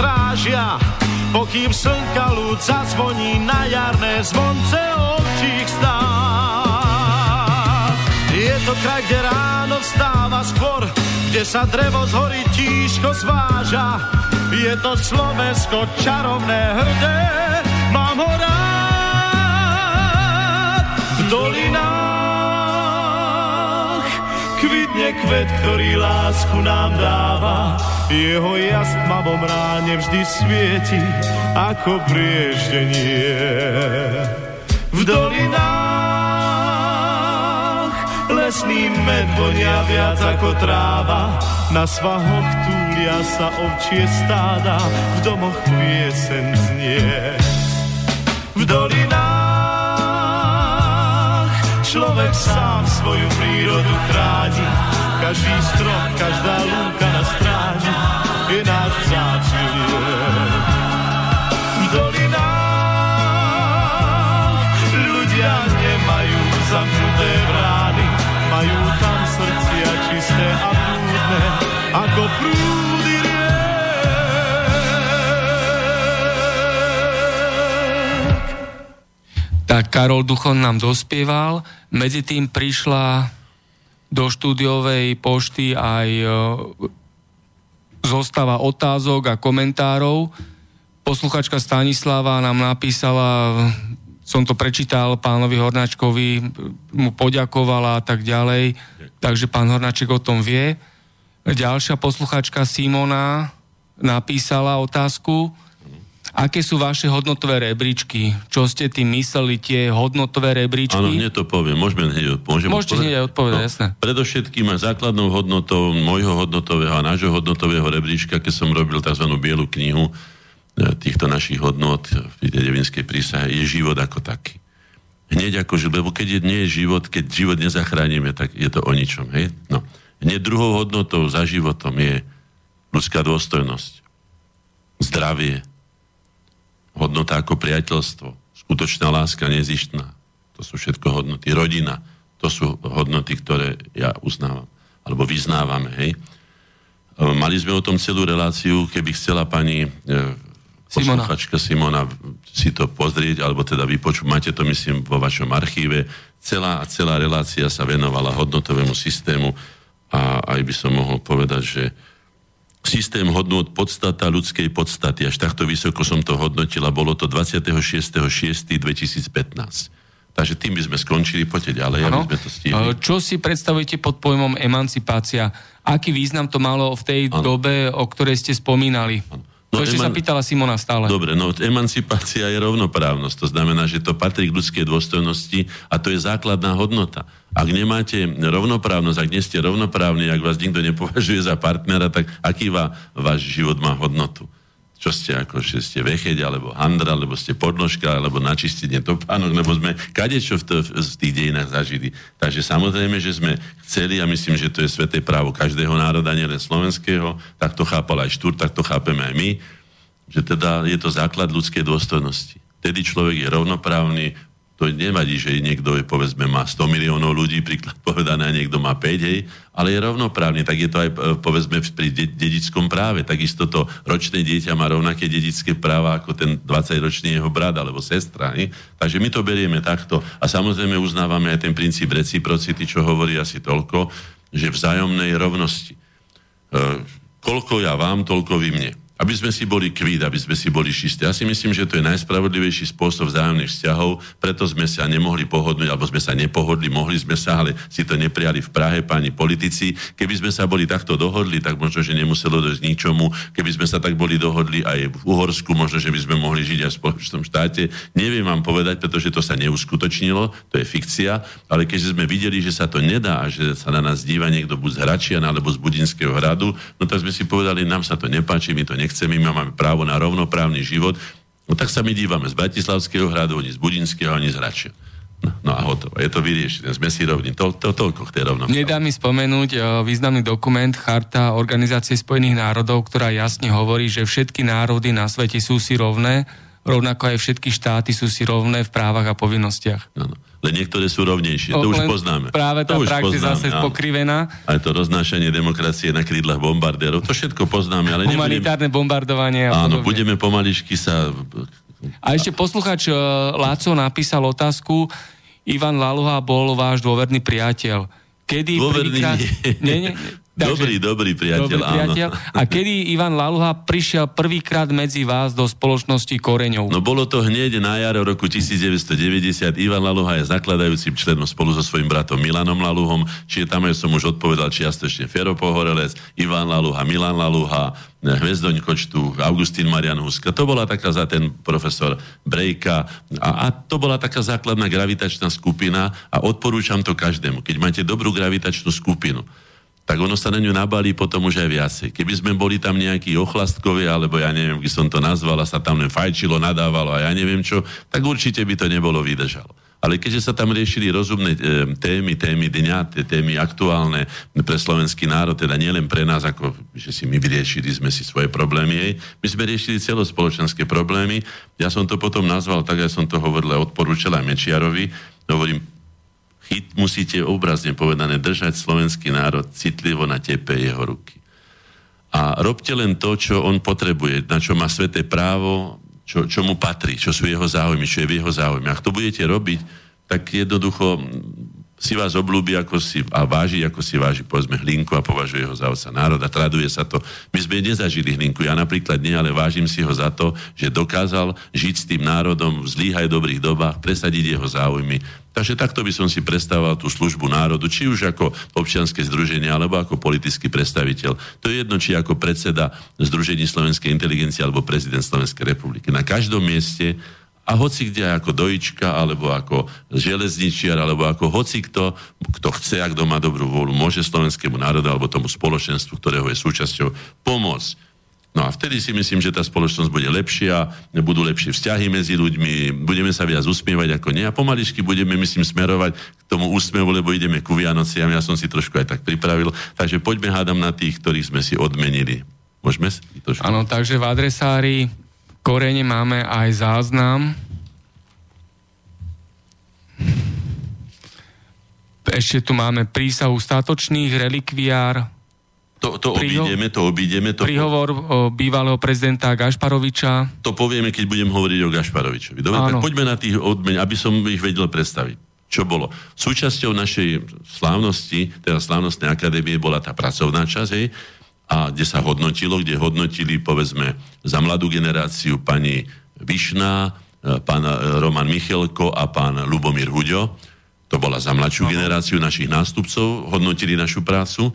strážia, pokým slnka ľud zazvoní na jarné zvonce ovčích stáv. Je to kraj, kde ráno vstáva skôr, kde sa drevo z hory tížko zváža. Je to Slovensko čarovné, hrdé, mám ho rád. V dolinách kvitne kvet, ktorý lásku nám dáva jeho jas tmavom ráne vždy svieti ako prieždenie. V dolinách lesný med vonia viac ako tráva, na svahoch túlia sa ovčie stáda, v domoch piesen znie. V dolinách človek sám svoju prírodu chráni, každý strom, každá lúka na stráni je náš vzácný V dolinách ľudia nemajú zamknuté brány, majú tam srdcia čisté a prúdne, ako prúdy Karol Duchon nám dospieval, medzi tým prišla do štúdiovej pošty aj e, zostava otázok a komentárov. Posluchačka Stanislava nám napísala, som to prečítal pánovi Hornáčkovi, mu poďakovala a tak ďalej, takže pán Hornáček o tom vie. Ďalšia posluchačka Simona napísala otázku, Aké sú vaše hodnotové rebríčky? Čo ste tým mysleli, tie hodnotové rebríčky? Áno, hneď to poviem. Môžeme hneď, môžem Môžete hneď odpovedať, no, jasné. Predovšetkým aj základnou hodnotou môjho hodnotového a nášho hodnotového rebríčka, keď som robil tzv. bielu knihu e, týchto našich hodnot v tej devinskej prísahe, je život ako taký. Hneď ako, lebo keď je, nie je život, keď život nezachránime, tak je to o ničom. Hej? No. Hneď druhou hodnotou za životom je ľudská dôstojnosť, zdravie, hodnota ako priateľstvo, skutočná láska, nezištná. To sú všetko hodnoty. Rodina, to sú hodnoty, ktoré ja uznávam. Alebo vyznávame, hej. E, mali sme o tom celú reláciu, keby chcela pani e, posluchačka Simona si to pozrieť, alebo teda vypočuť, máte to myslím vo vašom archíve. Celá, celá relácia sa venovala hodnotovému systému a aj by som mohol povedať, že systém hodnot podstata ľudskej podstaty. Až takto vysoko som to hodnotil a bolo to 26.6.2015. Takže tým by sme skončili, poďte ďalej, ano. aby sme to stihli. Čo si predstavujete pod pojmom emancipácia? Aký význam to malo v tej ano. dobe, o ktorej ste spomínali? Ano. No, to ešte eman... sa pýtala Simona stále. Dobre, no emancipácia je rovnoprávnosť. To znamená, že to patrí k ľudskej dôstojnosti a to je základná hodnota. Ak nemáte rovnoprávnosť, ak nie ste rovnoprávni, ak vás nikto nepovažuje za partnera, tak aký va, váš život má hodnotu? Čo ste ako, že ste vecheď, alebo handra, alebo ste podnožka, alebo načistenie topánok, lebo sme kadečo v, to, v tých dejinách zažili. Takže samozrejme, že sme chceli, a myslím, že to je sveté právo každého národa, nielen slovenského, tak to chápal aj Štúr, tak to chápeme aj my, že teda je to základ ľudskej dôstojnosti. Tedy človek je rovnoprávny, to nevadí, že niekto je, povedzme, má 100 miliónov ľudí, príklad povedané, a niekto má 5, hej, ale je rovnoprávny, tak je to aj, e, povedzme, pri de- dedickom práve. Takisto to ročné dieťa má rovnaké dedické práva ako ten 20-ročný jeho brat alebo sestra. Hej. Takže my to berieme takto. A samozrejme uznávame aj ten princíp reciprocity, čo hovorí asi toľko, že vzájomnej rovnosti. E, koľko ja vám, toľko vy mne aby sme si boli kvít, aby sme si boli čistí. Ja si myslím, že to je najspravodlivejší spôsob vzájomných vzťahov, preto sme sa nemohli pohodnúť, alebo sme sa nepohodli, mohli sme sa, ale si to neprijali v Prahe, páni politici. Keby sme sa boli takto dohodli, tak možno, že nemuselo dojsť ničomu. Keby sme sa tak boli dohodli aj v Uhorsku, možno, že by sme mohli žiť aj v spoločnom štáte. Neviem vám povedať, pretože to sa neuskutočnilo, to je fikcia, ale keďže sme videli, že sa to nedá a že sa na nás díva niekto buď z Hračian alebo z Budinského hradu, no tak sme si povedali, nám sa to nepáči, my to nechceme nechceme, my máme právo na rovnoprávny život, no tak sa my dívame z Bratislavského hradu, ani z Budinského, ani z Hračia. No, no a hotovo. Je to vyriešené. Sme si rovní. To, to, toľko k tej rovnoprávne. Nedá mi spomenúť uh, významný dokument Charta Organizácie spojených národov, ktorá jasne hovorí, že všetky národy na svete sú si rovné, rovnako aj všetky štáty sú si rovné v právach a povinnostiach. Ano len niektoré sú rovnejšie. O, to už poznáme. Práve tá to prax je zase pokrivená. Aj to roznášanie demokracie na krídlach bombardérov, to všetko poznáme. Ale Humanitárne nebudem... bombardovanie a Áno, podobne. budeme pomaličky sa... A ešte posluchač uh, Láco napísal otázku, Ivan Laluha bol váš dôverný priateľ. Kedy dôverný prvýkrát... Nie, nie, Takže, dobrý, dobrý priateľ, dobrý priateľ. Áno. A kedy Ivan Laluha prišiel prvýkrát medzi vás do spoločnosti Koreňov? No bolo to hneď na jar roku 1990. Ivan Laluha je zakladajúcim členom spolu so svojím bratom Milanom Laluhom, čiže tam som už odpovedal čiastočne Fero Pohorelec, Ivan Laluha, Milan Laluha, Hvezdoň Kočtu, Augustín Marian Huska. To bola taká za ten profesor Brejka a, a to bola taká základná gravitačná skupina a odporúčam to každému. Keď máte dobrú gravitačnú skupinu, tak ono sa na ňu nabalí potom už aj viacej. Keby sme boli tam nejakí ochlastkovia, alebo ja neviem, by som to nazval, a sa tam len fajčilo, nadávalo a ja neviem čo, tak určite by to nebolo vydržalo. Ale keďže sa tam riešili rozumné e, témy, témy dňa, tie témy aktuálne pre slovenský národ, teda nielen pre nás, ako že si my vyriešili sme si svoje problémy, jej, my sme riešili celospoločenské problémy. Ja som to potom nazval, tak ja som to hovoril a odporúčal aj Mečiarovi, hovorím, chyt, musíte obrazne povedané držať slovenský národ citlivo na tepe jeho ruky. A robte len to, čo on potrebuje, na čo má sveté právo, čo, čo mu patrí, čo sú jeho záujmy, čo je v jeho záujme. Ak to budete robiť, tak jednoducho si vás oblúbi ako si, a váži, ako si váži, povedzme, Hlinku a považuje ho za otca národa. Traduje sa to. My sme nezažili Hlinku, ja napríklad nie, ale vážim si ho za to, že dokázal žiť s tým národom v zlých aj dobrých dobách, presadiť jeho záujmy. Takže takto by som si predstavoval tú službu národu, či už ako občianske združenie, alebo ako politický predstaviteľ. To je jedno, či ako predseda Združení slovenskej inteligencie, alebo prezident Slovenskej republiky. Na každom mieste a hoci kde ako dojička, alebo ako železničiar, alebo ako hoci kto, kto chce a kto má dobrú vôľu, môže slovenskému národu alebo tomu spoločenstvu, ktorého je súčasťou, pomôcť. No a vtedy si myslím, že tá spoločnosť bude lepšia, budú lepšie vzťahy medzi ľuďmi, budeme sa viac usmievať ako nie a pomaličky budeme, myslím, smerovať k tomu úsmevu, lebo ideme ku Vianociam, ja som si trošku aj tak pripravil, takže poďme hádam na tých, ktorých sme si odmenili. Môžeme si trošku? Áno, takže v adresári korene máme aj záznam. Ešte tu máme prísahu statočných, relikviár. To, to Priho- obídeme, to obídeme. To príhovor po... bývalého prezidenta Gašparoviča. To povieme, keď budem hovoriť o Gašparovičovi. Dobre, Áno. tak poďme na tých odmeň, aby som ich vedel predstaviť. Čo bolo? Súčasťou našej slávnosti, teda slávnostnej akadémie, bola tá pracovná časť, hej, a kde sa hodnotilo, kde hodnotili, povedzme, za mladú generáciu pani Višná, e, pán e, Roman Michelko a pán Lubomír Huďo. To bola za mladšiu generáciu našich nástupcov, hodnotili našu prácu.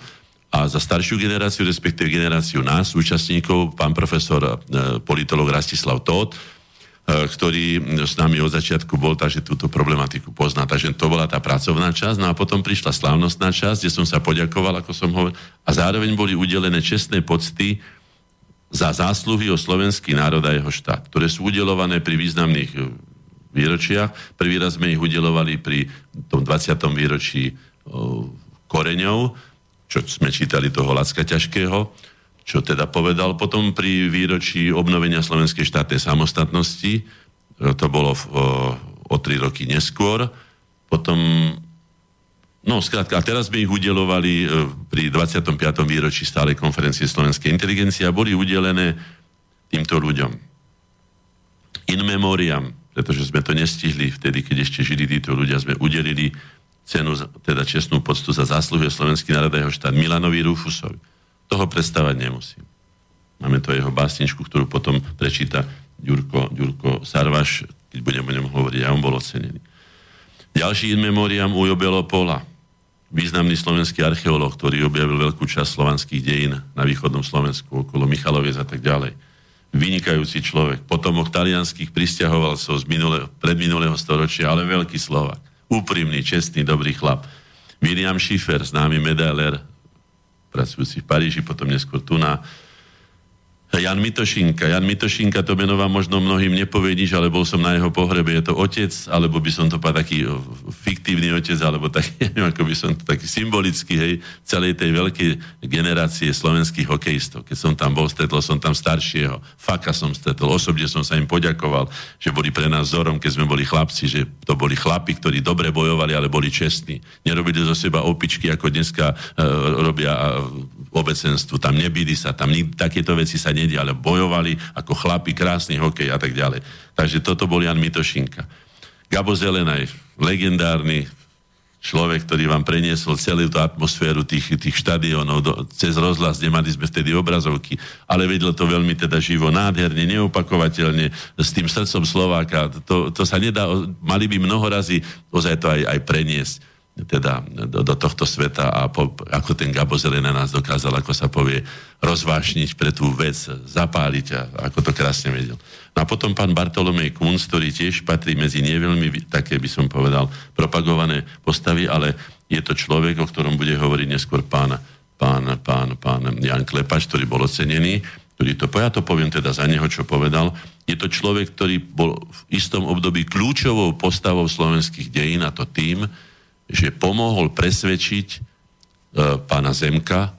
A za staršiu generáciu, respektíve generáciu nás, účastníkov, pán profesor e, politolog Rastislav Tóth, ktorý s nami od začiatku bol, takže túto problematiku pozná. Takže to bola tá pracovná časť. No a potom prišla slávnostná časť, kde som sa poďakoval, ako som hovoril, a zároveň boli udelené čestné pocty za zásluhy o slovenský národ a jeho štát, ktoré sú udelované pri významných e, výročiach. Prvý raz sme ich udelovali pri tom 20. výročí o, koreňov, čo sme čítali toho Lacka ťažkého, čo teda povedal. Potom pri výročí obnovenia slovenskej štátnej samostatnosti, to bolo o, o tri roky neskôr. Potom No, skrátka, a teraz sme ich udelovali e, pri 25. výročí stálej konferencie slovenskej inteligencie a boli udelené týmto ľuďom. In memoriam, pretože sme to nestihli vtedy, keď ešte žili títo ľudia, sme udelili cenu, teda čestnú poctu za zásluhy slovenský národ a jeho štát Milanovi Rufusovi. Toho predstavať nemusím. Máme to jeho básničku, ktorú potom prečíta Ďurko, Ďurko Sarvaš, keď budem o ňom hovoriť, a on bol ocenený. Ďalší in memoriam Ujo Belopola, významný slovenský archeológ, ktorý objavil veľkú časť slovanských dejín na východnom Slovensku, okolo Michaloviec a tak ďalej. Vynikajúci človek. Potomok talianských pristahovalcov z minule, predminulého storočia, ale veľký Slovak. Úprimný, čestný, dobrý chlap. William Schiffer, známy medailer, pracujúci v Paríži, potom neskôr tu na Jan Mitošinka. Jan Mitošinka, to meno vám možno mnohým nepovie ale bol som na jeho pohrebe. Je to otec, alebo by som to povedal taký fiktívny otec, alebo taký, neviem, ako by som to taký symbolický, hej, celej tej veľkej generácie slovenských hokejistov. Keď som tam bol, stretol som tam staršieho. Faka som stretol. Osobne som sa im poďakoval, že boli pre nás vzorom, keď sme boli chlapci, že to boli chlapi, ktorí dobre bojovali, ale boli čestní. Nerobili zo seba opičky, ako dneska uh, robia obecenstvu, tam nebili sa, tam nik, takéto veci sa nedia, ale bojovali ako chlapi, krásny hokej a tak ďalej. Takže toto bol Jan Mitošinka. Gabo Zelenaj, legendárny človek, ktorý vám preniesol celú tú atmosféru tých, tých štadionov do, cez rozhlas, nemali sme vtedy obrazovky, ale vedel to veľmi teda živo, nádherne, neopakovateľne, s tým srdcom Slováka. To, to sa nedá, mali by mnoho razy ozaj to aj, aj preniesť teda do, do tohto sveta a po, ako ten Gabo Zelena nás dokázal, ako sa povie, rozvášniť pre tú vec, zapáliť a ako to krásne vedel. No a potom pán Bartolomej Kunz, ktorý tiež patrí medzi neveľmi, také by som povedal, propagované postavy, ale je to človek, o ktorom bude hovoriť neskôr pán, pán, pán, pán Jan Klepač, ktorý bol ocenený, ktorý to, ja to poviem teda za neho, čo povedal, je to človek, ktorý bol v istom období kľúčovou postavou slovenských dejín a to tým, že pomohol presvedčiť e, pána Zemka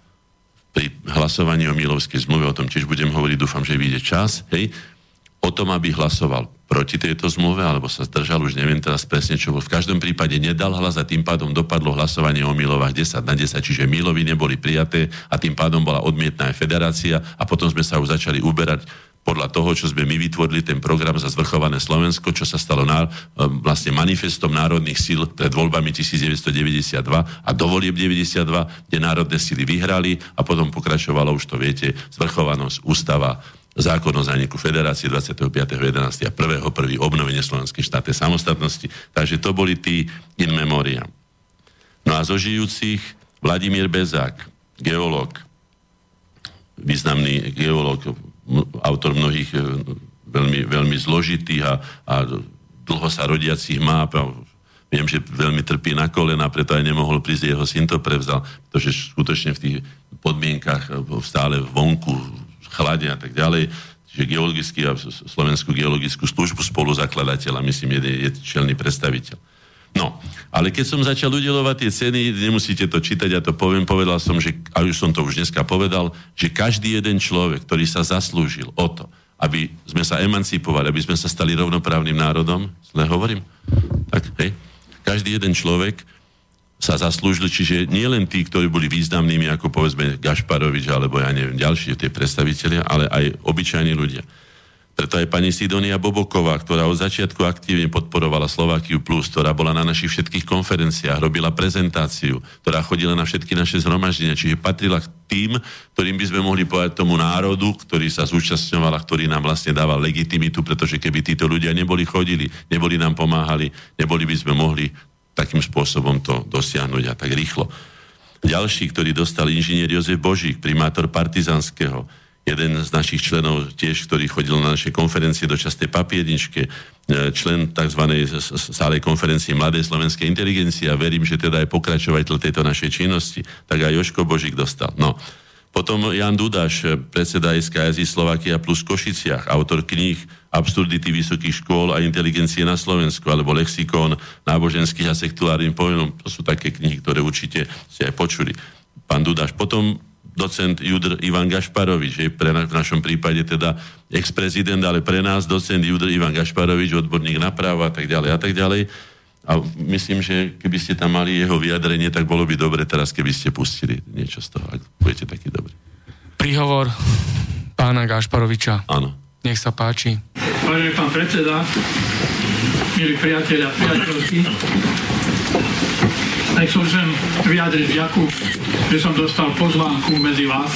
pri hlasovaní o Milovskej zmluve, o tom tiež budem hovoriť, dúfam, že vyjde čas, hej, o tom, aby hlasoval proti tejto zmluve, alebo sa zdržal, už neviem teraz presne, čo bol. V každom prípade nedal hlas a tým pádom dopadlo hlasovanie o Milovách 10 na 10, čiže Milovi neboli prijaté a tým pádom bola odmietná aj federácia a potom sme sa už začali uberať podľa toho, čo sme my vytvorili, ten program za zvrchované Slovensko, čo sa stalo na, e, vlastne manifestom národných síl pred voľbami 1992 a dovolieb 92, kde národné síly vyhrali a potom pokračovalo, už to viete, zvrchovanosť, ústava, zákon o zániku federácie 25.11. a 1.1. obnovenie Slovenskej štátnej samostatnosti. Takže to boli tí in memoria. No a zo žijúcich Vladimír Bezák, geológ, významný geológ, autor mnohých e, veľmi, veľmi zložitých a, a dlho sa rodiacich máp. Viem, že veľmi trpí na kolena, preto aj nemohol prísť, jeho syn to prevzal, pretože skutočne v tých podmienkach e, stále vonku, chlade a tak ďalej, že geologický a Slovenskú geologickú službu spoluzakladateľ a myslím, je, je čelný predstaviteľ. No, ale keď som začal udelovať tie ceny, nemusíte to čítať, ja to poviem, povedal som, že, a už som to už dneska povedal, že každý jeden človek, ktorý sa zaslúžil o to, aby sme sa emancipovali, aby sme sa stali rovnoprávnym národom, zle hovorím? Tak, hej. Každý jeden človek sa zaslúžil, čiže nie len tí, ktorí boli významnými, ako povedzme Gašparovič, alebo ja neviem, ďalšie tie predstavitelia, ale aj obyčajní ľudia. Preto aj pani Sidonia Boboková, ktorá od začiatku aktívne podporovala Slovakiu Plus, ktorá bola na našich všetkých konferenciách, robila prezentáciu, ktorá chodila na všetky naše zhromaždenia, čiže patrila k tým, ktorým by sme mohli povedať tomu národu, ktorý sa zúčastňoval a ktorý nám vlastne dával legitimitu, pretože keby títo ľudia neboli chodili, neboli nám pomáhali, neboli by sme mohli takým spôsobom to dosiahnuť a tak rýchlo. Ďalší, ktorý dostal inžinier Jozef Božík, primátor Partizanského, jeden z našich členov tiež, ktorý chodil na naše konferencie do častej papiedničke, e, člen tzv. stálej konferencie Mladej slovenskej inteligencie a verím, že teda aj pokračovateľ tejto našej činnosti, tak aj Joško Božík dostal. No, Potom Jan Dudaš, predseda SKS Slovakia plus Košiciach, autor kníh Absurdity vysokých škôl a inteligencie na Slovensku, alebo Lexikon náboženských a sekulárnym pojmom. To sú také knihy, ktoré určite ste aj počuli. Pán Dudaš. Potom docent Judr Ivan Gašparovič, je pre na, v našom prípade teda ex-prezident, ale pre nás docent Judr Ivan Gašparovič, odborník na právo a tak ďalej a tak ďalej. A myslím, že keby ste tam mali jeho vyjadrenie, tak bolo by dobre teraz, keby ste pustili niečo z toho, ak budete taký dobrý. Príhovor pána Gašparoviča. Áno. Nech sa páči. Vážený pán predseda, milí priatelia, priateľky, tak som chcem vyjadriť vďaku, že som dostal pozvánku medzi vás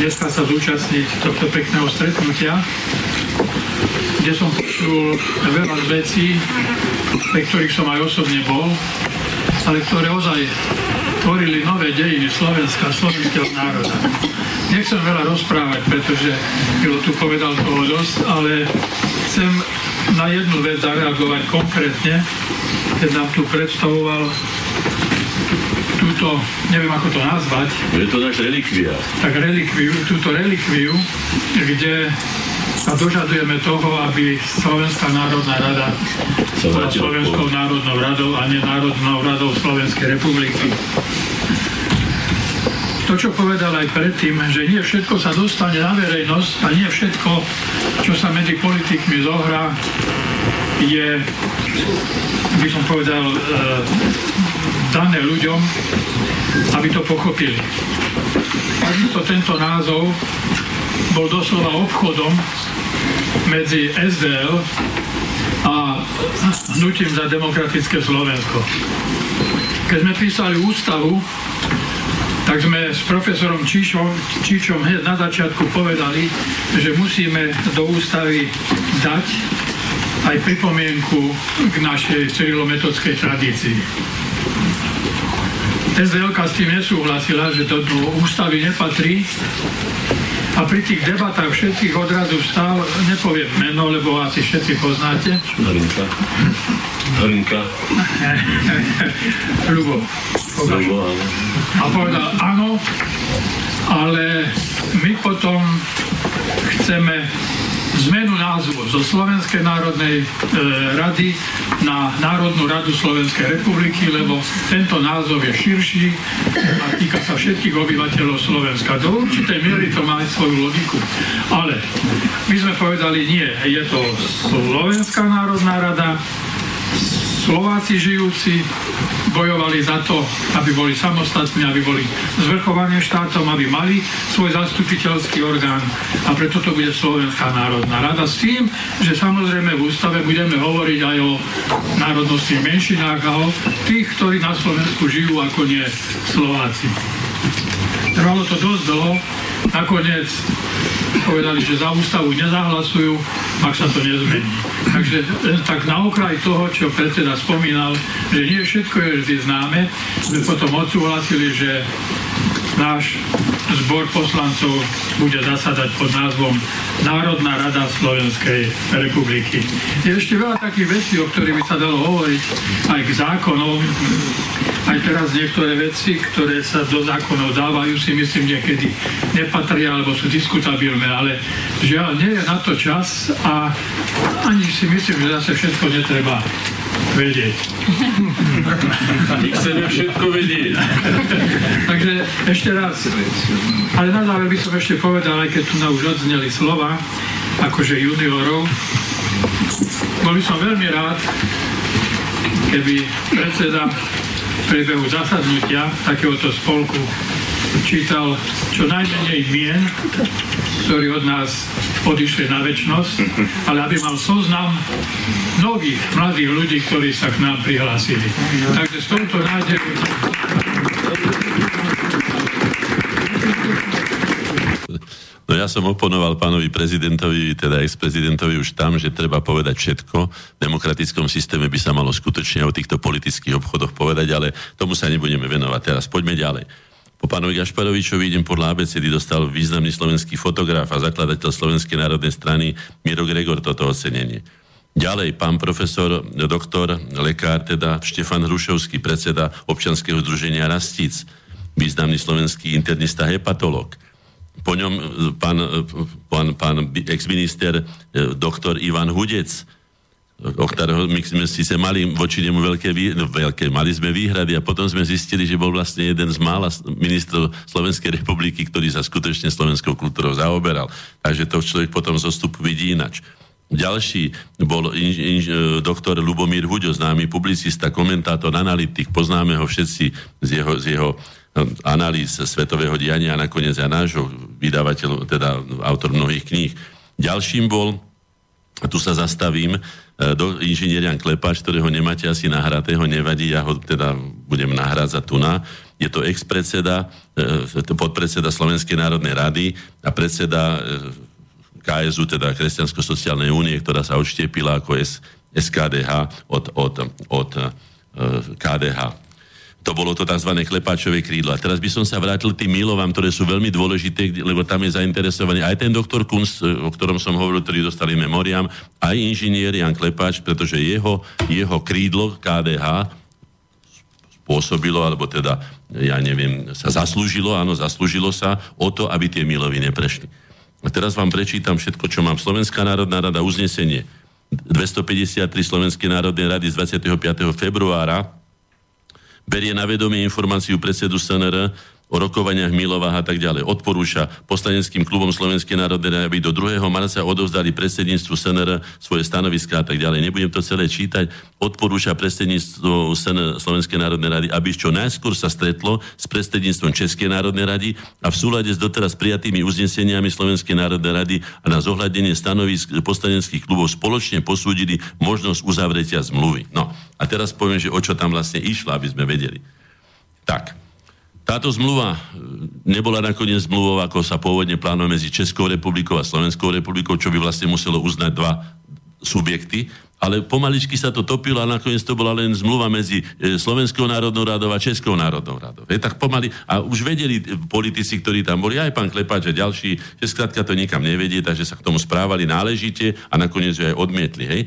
dneska sa zúčastniť tohto pekného stretnutia, kde som počul veľa vecí, pre ktorých som aj osobne bol, ale ktoré ozaj tvorili nové dejiny Slovenska slovenského národa. Nechcem veľa rozprávať, pretože Milo tu povedal toho dosť, ale chcem na jednu vec zareagovať konkrétne, keď nám tu predstavoval túto, neviem ako to nazvať. Je to náš relikvia. Tak relikviu, túto relikviu, kde sa dožadujeme toho, aby Slovenská národná rada bola Slovenskou národnou radou a nie Národnou radou Slovenskej republiky. To, čo povedal aj predtým, že nie všetko sa dostane na verejnosť a nie všetko, čo sa medzi politikmi zohrá, je, by som povedal, e, dané ľuďom, aby to pochopili. Takisto tento názov bol doslova obchodom medzi SDL a hnutím za demokratické Slovensko. Keď sme písali ústavu, tak sme s profesorom Číšom, Číčom na začiatku povedali, že musíme do ústavy dať aj pripomienku k našej cyrilometodskej tradícii. SDLK s tým nesúhlasila, že to do ústavy nepatrí a pri tých debatách všetkých odrazu vstal, nepoviem meno, lebo asi všetci poznáte. Hrinka. Hrinka. Ľubo. Ľubo, áno. A povedal áno, ale my potom chceme zmenu názvu zo Slovenskej národnej e, rady na Národnú radu Slovenskej republiky, lebo tento názov je širší a týka sa všetkých obyvateľov Slovenska. Do určitej miery to má aj svoju logiku. Ale my sme povedali nie, je to Slovenská národná rada, Slováci žijúci bojovali za to, aby boli samostatní, aby boli zvrchované štátom, aby mali svoj zastupiteľský orgán a preto to bude Slovenská národná rada s tým, že samozrejme v ústave budeme hovoriť aj o národnostných menšinách a o tých, ktorí na Slovensku žijú ako nie Slováci. Trvalo to dosť dlho, nakoniec povedali, že za ústavu nezahlasujú, ak sa to nezmení. Takže e, tak na okraj toho, čo predseda spomínal, že nie všetko je vždy známe, sme potom odsúhlasili, že náš zbor poslancov bude zasadať pod názvom Národná rada Slovenskej republiky. Je ešte veľa takých vecí, o ktorých by sa dalo hovoriť aj k zákonom. Aj teraz niektoré veci, ktoré sa do zákonov dávajú, si myslím niekedy nepatria alebo sú diskutabilné, ale žiaľ, nie je na to čas a ani si myslím, že zase všetko netreba vedieť. My chceme všetko vedieť. Takže ešte raz, ale na záver by som ešte povedal, aj keď tu na už odzneli slova, akože juniorov, bol by som veľmi rád, keby predseda priebehu zasadnutia takéhoto spolku čítal čo najmenej mien, ktorí od nás odišli na väčnosť, ale aby mal zoznam mnohých mladých ľudí, ktorí sa k nám prihlásili. Takže s touto nádejou No ja som oponoval pánovi prezidentovi, teda ex-prezidentovi už tam, že treba povedať všetko. V demokratickom systéme by sa malo skutočne o týchto politických obchodoch povedať, ale tomu sa nebudeme venovať teraz. Poďme ďalej. Po pánovi Gašparovičovi idem podľa ABCD dostal významný slovenský fotograf a zakladateľ Slovenskej národnej strany Miro Gregor toto ocenenie. Ďalej, pán profesor, doktor, lekár, teda Štefan Hrušovský, predseda občanského združenia Rastic, významný slovenský internista, hepatolog. po ňom pán, pán, pán ex-minister doktor Ivan Hudec, o ktorého my sme síce mali voči nemu veľké, no, veľké, mali sme výhrady a potom sme zistili, že bol vlastne jeden z mála ministrov Slovenskej republiky, ktorý sa skutočne slovenskou kultúrou zaoberal. Takže to človek potom zostup vidí inač. Ďalší bol inž, inž, doktor Lubomír Huďo, známy publicista, komentátor, analytik, poznáme ho všetci z jeho, z jeho no, analýz svetového diania a nakoniec aj nášho vydavateľ, teda autor mnohých kníh. Ďalším bol, tu sa zastavím, E, do inžinier Jan Klepač, ktorého nemáte asi nahratého, nevadí, ja ho teda budem nahrať za tuna. Je to ex-predseda, e, podpredseda Slovenskej národnej rady a predseda e, KSU, teda Kresťansko-sociálnej únie, ktorá sa odštiepila ako SKDH od, od, od KDH to bolo to tzv. klepáčové krídlo. A teraz by som sa vrátil tým milovám, ktoré sú veľmi dôležité, lebo tam je zainteresovaný aj ten doktor Kunz, o ktorom som hovoril, ktorý dostali memoriám, aj inžinier Jan Klepáč, pretože jeho, jeho krídlo KDH spôsobilo, alebo teda, ja neviem, sa zaslúžilo, áno, zaslúžilo sa o to, aby tie milovy neprešli. A teraz vám prečítam všetko, čo mám. Slovenská národná rada, uznesenie 253 Slovenskej národnej rady z 25. februára berie na vedomie informáciu predsedu SNR o rokovaniach Milovách a tak ďalej. Odporúča poslaneckým klubom Slovenskej národnej aby do 2. marca odovzdali predsedníctvu SNR svoje stanoviská a tak ďalej. Nebudem to celé čítať. Odporúča predsedníctvo SNR Slovenskej národnej rady, aby čo najskôr sa stretlo s predsedníctvom Českej národnej rady a v súlade s doteraz prijatými uzneseniami Slovenskej národnej rady a na zohľadenie stanovisk poslaneckých klubov spoločne posúdili možnosť uzavretia zmluvy. No a teraz poviem, že o čo tam vlastne išlo, aby sme vedeli. Tak, táto zmluva e, nebola nakoniec zmluvou, ako sa pôvodne plánovalo medzi Českou republikou a Slovenskou republikou, čo by vlastne muselo uznať dva subjekty, ale pomaličky sa to topilo a nakoniec to bola len zmluva medzi e, Slovenskou národnou radou a Českou národnou radou. Je, tak pomaly, a už vedeli e, politici, ktorí tam boli, aj pán Klepáč a ďalší, že skrátka to nikam nevedie, takže sa k tomu správali náležite a nakoniec ju aj odmietli. Hej?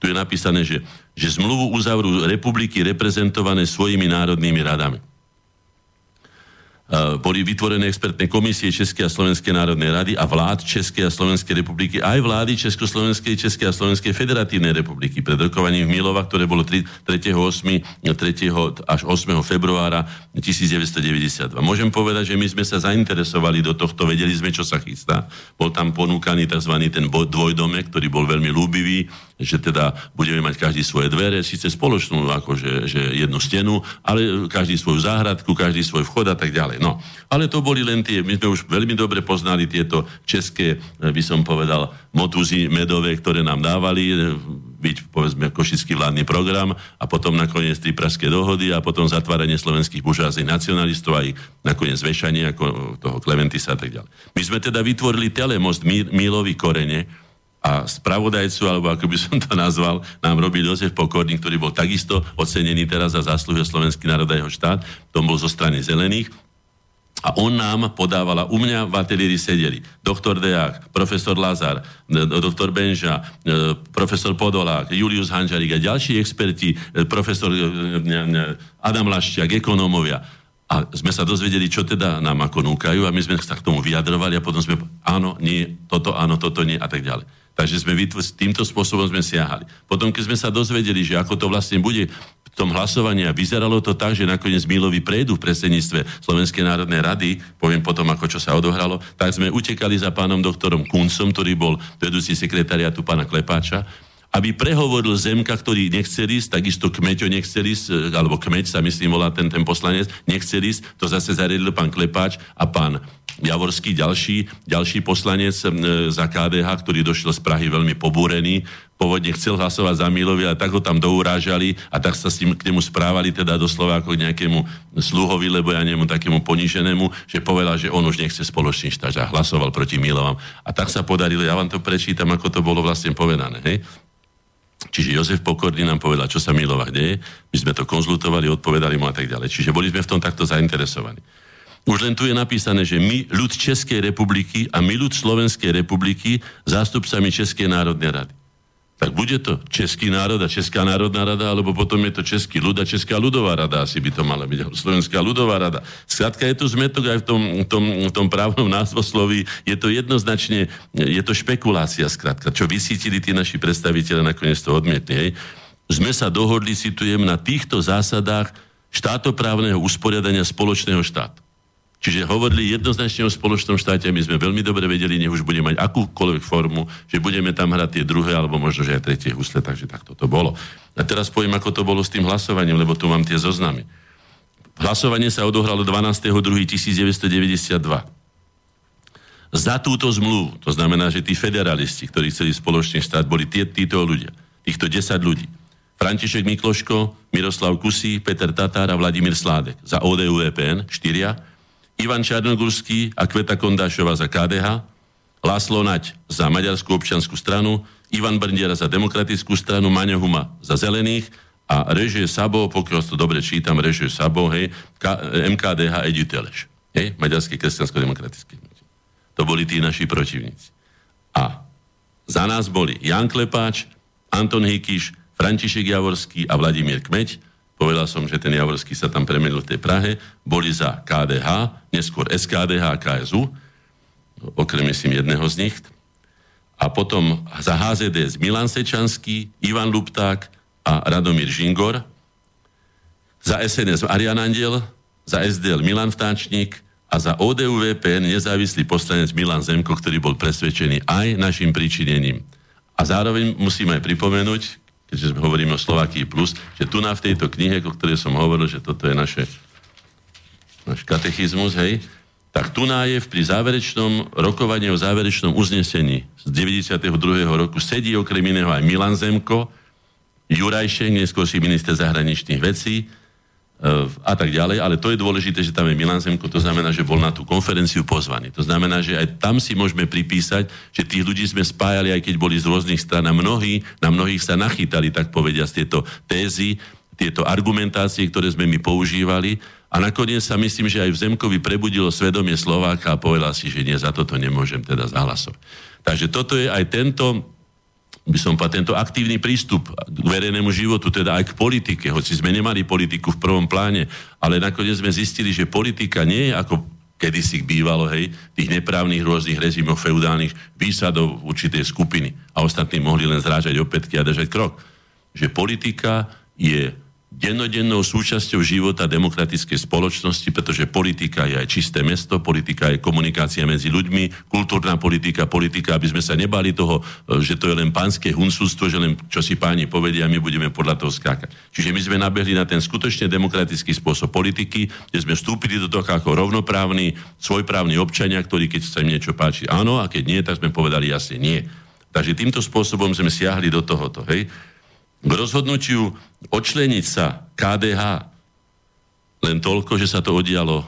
Tu je napísané, že, že zmluvu uzavrú republiky reprezentované svojimi národnými radami. Eh, boli vytvorené expertné komisie Českej a Slovenskej národnej rady a vlád Českej a Slovenskej republiky, aj vlády Československej, Českej a Slovenskej federatívnej republiky pred rokovaním v Milova, ktoré bolo 3. 3. 8. 3. až 8. februára 1992. Môžem povedať, že my sme sa zainteresovali do tohto, vedeli sme, čo sa chystá. Bol tam ponúkaný tzv. ten dvojdomek, ktorý bol veľmi ľúbivý, že teda budeme mať každý svoje dvere, síce spoločnú, akože že jednu stenu, ale každý svoju záhradku, každý svoj vchod a tak ďalej. No, ale to boli len tie, my sme už veľmi dobre poznali tieto české, eh, by som povedal, motuzy medové, ktoré nám dávali, eh, byť, povedzme, košický vládny program a potom nakoniec tri pražské dohody a potom zatváranie slovenských buržází nacionalistov a ich nakoniec zvešanie ako toho Klementisa a tak ďalej. My sme teda vytvorili telemost Mílový korene, a spravodajcu, alebo ako by som to nazval, nám robil Jozef Pokorný, ktorý bol takisto ocenený teraz za zásluhy slovenský národ a jeho štát. To bol zo strany zelených. A on nám podávala, u mňa v ateliéri sedeli doktor Deák, profesor Lazar, doktor Benža, e, profesor Podolák, Julius Hanžarík a ďalší experti, e, profesor e, Adam Laščiak, ekonómovia. A sme sa dozvedeli, čo teda nám ako núkajú a my sme sa k tomu vyjadrovali a potom sme, áno, nie, toto, áno, toto nie a tak ďalej. Takže sme vytv- týmto spôsobom sme siahali. Potom, keď sme sa dozvedeli, že ako to vlastne bude v tom hlasovaní a vyzeralo to tak, že nakoniec Milovi prejdú v predsedníctve Slovenskej národnej rady, poviem potom, ako čo sa odohralo, tak sme utekali za pánom doktorom Kuncom, ktorý bol vedúci sekretariatu pána Klepáča, aby prehovoril Zemka, ktorý nechcel ísť, takisto Kmeťo nechcel ísť, alebo Kmeť sa myslím volá ten, ten poslanec, nechcel ísť, to zase zariadil pán Klepáč a pán Javorský, ďalší, ďalší poslanec e, za KDH, ktorý došiel z Prahy veľmi pobúrený, pôvodne chcel hlasovať za Milovi a tak ho tam dourážali a tak sa s tým k nemu správali teda doslova ako k nejakému sluhovi, lebo ja nemu takému poníženému, že povedal, že on už nechce spoločný štát a hlasoval proti Milovom. A tak sa podarilo, ja vám to prečítam, ako to bolo vlastne povedané. Hej? Čiže Jozef Pokorný nám povedal, čo sa Milova deje, my sme to konzultovali, odpovedali mu a tak ďalej. Čiže boli sme v tom takto zainteresovaní. Už len tu je napísané, že my, ľud Českej republiky a my, ľud Slovenskej republiky, zástupcami Českej národnej rady. Tak bude to Český národ a Česká národná rada, alebo potom je to Český ľud a Česká ľudová rada, asi by to mala byť, Slovenská ľudová rada. Skrátka je tu zmetok aj v tom, tom, tom právnom názvosloví, je to jednoznačne, je to špekulácia, skrátka, čo vysítili tí naši predstaviteľe, nakoniec to odmietli, hej. Sme sa dohodli, citujem, na týchto zásadách štátoprávneho usporiadania spoločného štátu. Čiže hovorili jednoznačne o spoločnom štáte my sme veľmi dobre vedeli, nech už bude mať akúkoľvek formu, že budeme tam hrať tie druhé alebo možno, že aj tretie husle, takže takto to bolo. A teraz poviem, ako to bolo s tým hlasovaním, lebo tu mám tie zoznamy. Hlasovanie sa odohralo 12.2.1992. Za túto zmluvu, to znamená, že tí federalisti, ktorí chceli spoločný štát, boli tí, títo ľudia, týchto 10 ľudí. František Mikloško, Miroslav Kusí, Peter Tatár a Vladimír Sládek. Za ODU EPN, štyria Ivan Čarnogurský a Kveta Kondášova za KDH, Láslo Nať za Maďarskú občianskú stranu, Ivan Brndiera za Demokratickú stranu, Maňo Huma za Zelených a Režie Sabo, pokiaľ to dobre čítam, Režie Sabo, hej, K- MKDH Edi Teleš, hej, Maďarský kresťansko-demokratický. To boli tí naši protivníci. A za nás boli Jan Klepáč, Anton Hikiš, František Javorský a Vladimír Kmeď, povedal som, že ten Javorský sa tam premenil v tej Prahe, boli za KDH, neskôr SKDH a KSU, okrem myslím jedného z nich. A potom za HZDS Milan Sečanský, Ivan Lupták a Radomír Žingor. Za SNS Arian Andel, za SDL Milan Vtáčnik a za ODU VPN nezávislý poslanec Milan Zemko, ktorý bol presvedčený aj našim príčinením. A zároveň musím aj pripomenúť, keďže hovoríme o Slovakii plus, že tu na v tejto knihe, o ktorej som hovoril, že toto je naše, náš katechizmus, hej, tak tu je pri záverečnom rokovaní o záverečnom uznesení z 92. roku sedí okrem iného aj Milan Zemko, Juraj Šeng, neskôr si minister zahraničných vecí, a tak ďalej, ale to je dôležité, že tam je Milan Zemko, to znamená, že bol na tú konferenciu pozvaný. To znamená, že aj tam si môžeme pripísať, že tých ľudí sme spájali, aj keď boli z rôznych stran a mnohí, na mnohých sa nachytali, tak povediať, tieto tézy, tieto argumentácie, ktoré sme my používali a nakoniec sa myslím, že aj v Zemkovi prebudilo svedomie Slováka a povedal si, že nie, za toto nemôžem teda zahlasovať. Takže toto je aj tento by som povedal, tento aktívny prístup k verejnému životu, teda aj k politike, hoci sme nemali politiku v prvom pláne, ale nakoniec sme zistili, že politika nie je ako kedysi bývalo, hej, tých neprávnych rôznych režimov feudálnych výsadov určitej skupiny a ostatní mohli len zrážať opätky a držať krok. Že politika je dennodennou súčasťou života demokratickej spoločnosti, pretože politika je aj čisté mesto, politika je komunikácia medzi ľuďmi, kultúrna politika, politika, aby sme sa nebali toho, e, že to je len pánske huncústvo, že len čo si páni povedia my budeme podľa toho skákať. Čiže my sme nabehli na ten skutočne demokratický spôsob politiky, kde sme vstúpili do toho ako rovnoprávni, svojprávni občania, ktorí keď sa im niečo páči áno a keď nie, tak sme povedali jasne nie. Takže týmto spôsobom sme siahli do tohoto. Hej? K rozhodnutiu odčleniť sa KDH len toľko, že sa to odialo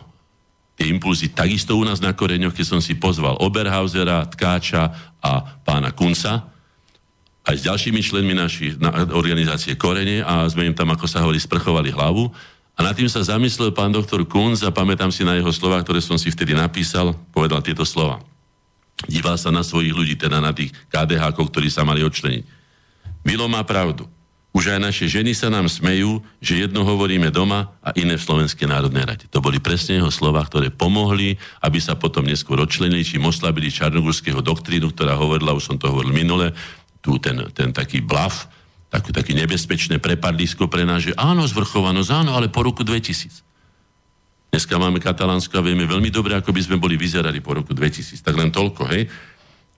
tie impulzy takisto u nás na koreňoch, keď som si pozval Oberhausera, Tkáča a pána Kunca, aj s ďalšími členmi našej na, organizácie Korene a sme im tam, ako sa hovorí, sprchovali hlavu. A nad tým sa zamyslel pán doktor Kunz a pamätám si na jeho slova, ktoré som si vtedy napísal, povedal tieto slova. Díval sa na svojich ľudí, teda na tých KDH, ktorí sa mali odčleniť. Milo má pravdu. Už aj naše ženy sa nám smejú, že jedno hovoríme doma a iné v Slovenskej národnej rade. To boli presne jeho slova, ktoré pomohli, aby sa potom neskôr odčlenili, či oslabili Čarnogurského doktrínu, ktorá hovorila, už som to hovoril minule, tu ten, ten taký blav, taký, taký nebezpečné prepadlisko pre nás, že áno, zvrchovanosť, áno, ale po roku 2000. Dneska máme Katalánsko a vieme veľmi dobre, ako by sme boli vyzerali po roku 2000. Tak len toľko, hej.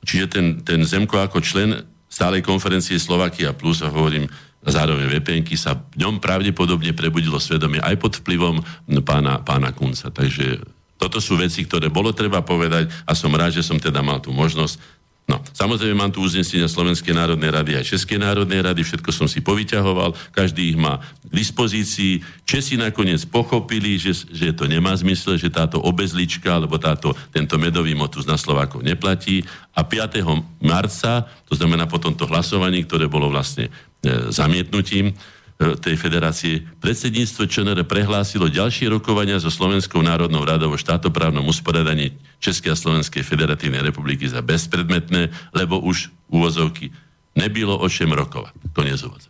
Čiže ten, ten Zemko ako člen stálej konferencie Slovakia Plus, a hovorím, zároveň vpn sa v ňom pravdepodobne prebudilo svedomie aj pod vplyvom pána, pána Kunca. Takže toto sú veci, ktoré bolo treba povedať a som rád, že som teda mal tú možnosť. No, samozrejme mám tu uznesenia Slovenskej národnej rady a Českej národnej rady, všetko som si povyťahoval, každý ich má k dispozícii. Česi nakoniec pochopili, že, že to nemá zmysel, že táto obezlička alebo táto, tento medový motus na Slovákov neplatí a 5. marca, to znamená po tomto hlasovaní, ktoré bolo vlastne E, zamietnutím tej federácie, predsedníctvo ČNR prehlásilo ďalšie rokovania so Slovenskou národnou radou o štátoprávnom usporiadaní Českej a Slovenskej federatívnej republiky za bezpredmetné, lebo už úvozovky nebylo o čem rokovať. Konec úvodza.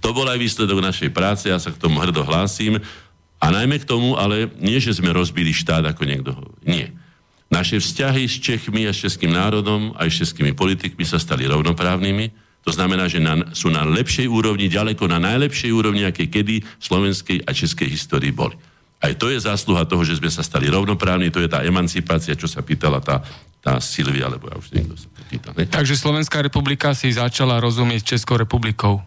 To bol aj výsledok našej práce, ja sa k tomu hrdo hlásim. A najmä k tomu, ale nie, že sme rozbili štát, ako niekto hovorí. Nie. Naše vzťahy s Čechmi a s českým národom, aj s českými politikmi sa stali rovnoprávnymi. To znamená, že na, sú na lepšej úrovni, ďaleko na najlepšej úrovni, aké kedy v slovenskej a českej histórii boli. Aj to je zásluha toho, že sme sa stali rovnoprávni, to je tá emancipácia, čo sa pýtala tá, tá Silvia, alebo ja už niekto sa pýtal. Ne? Takže Slovenská republika si začala rozumieť Českou republikou.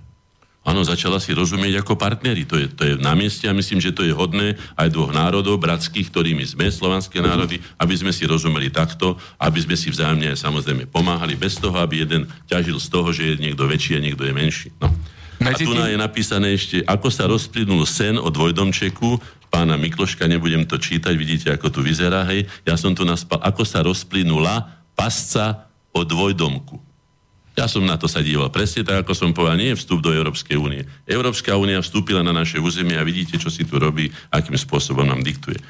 Áno, začala si rozumieť ako partneri. To je, to je na mieste a myslím, že to je hodné aj dvoch národov, bratských, ktorými sme, slovanské národy, aby sme si rozumeli takto, aby sme si vzájomne samozrejme pomáhali, bez toho, aby jeden ťažil z toho, že je niekto väčší a niekto je menší. No. Medzi a tu tým... je napísané ešte, ako sa rozplynul sen o dvojdomčeku, pána Mikloška, nebudem to čítať, vidíte, ako tu vyzerá, hej. Ja som tu naspal, ako sa rozplynula pasca o dvojdomku. Ja som na to sa díval presne tak, ako som povedal, nie je vstup do Európskej únie. Európska únia vstúpila na naše územie a vidíte, čo si tu robí, akým spôsobom nám diktuje.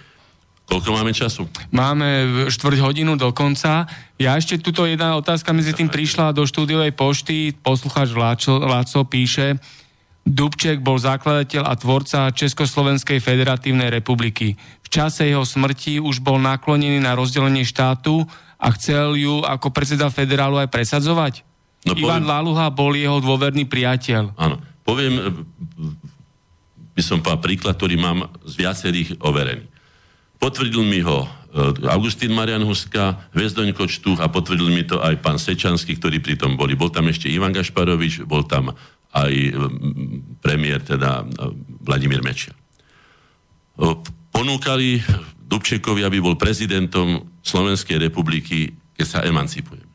Koľko máme času? Máme štvrť hodinu do konca. Ja ešte tuto jedna otázka medzi tým prišla do štúdiovej pošty. Poslucháč Láco píše, Dubček bol zakladateľ a tvorca Československej federatívnej republiky. V čase jeho smrti už bol naklonený na rozdelenie štátu a chcel ju ako predseda federálu aj presadzovať? No, Ivan poviem, Laluha bol jeho dôverný priateľ. Áno. Poviem, e, by som povedal príklad, ktorý mám z viacerých overený. Potvrdil mi ho e, Augustín Marian Huska, Hvezdoň Kočtuch a potvrdil mi to aj pán Sečanský, ktorí pri tom boli. Bol tam ešte Ivan Gašparovič, bol tam aj e, premiér, teda Vladimír Mečia. Ponúkali Dubčekovi, aby bol prezidentom Slovenskej republiky, keď sa emancipujeme.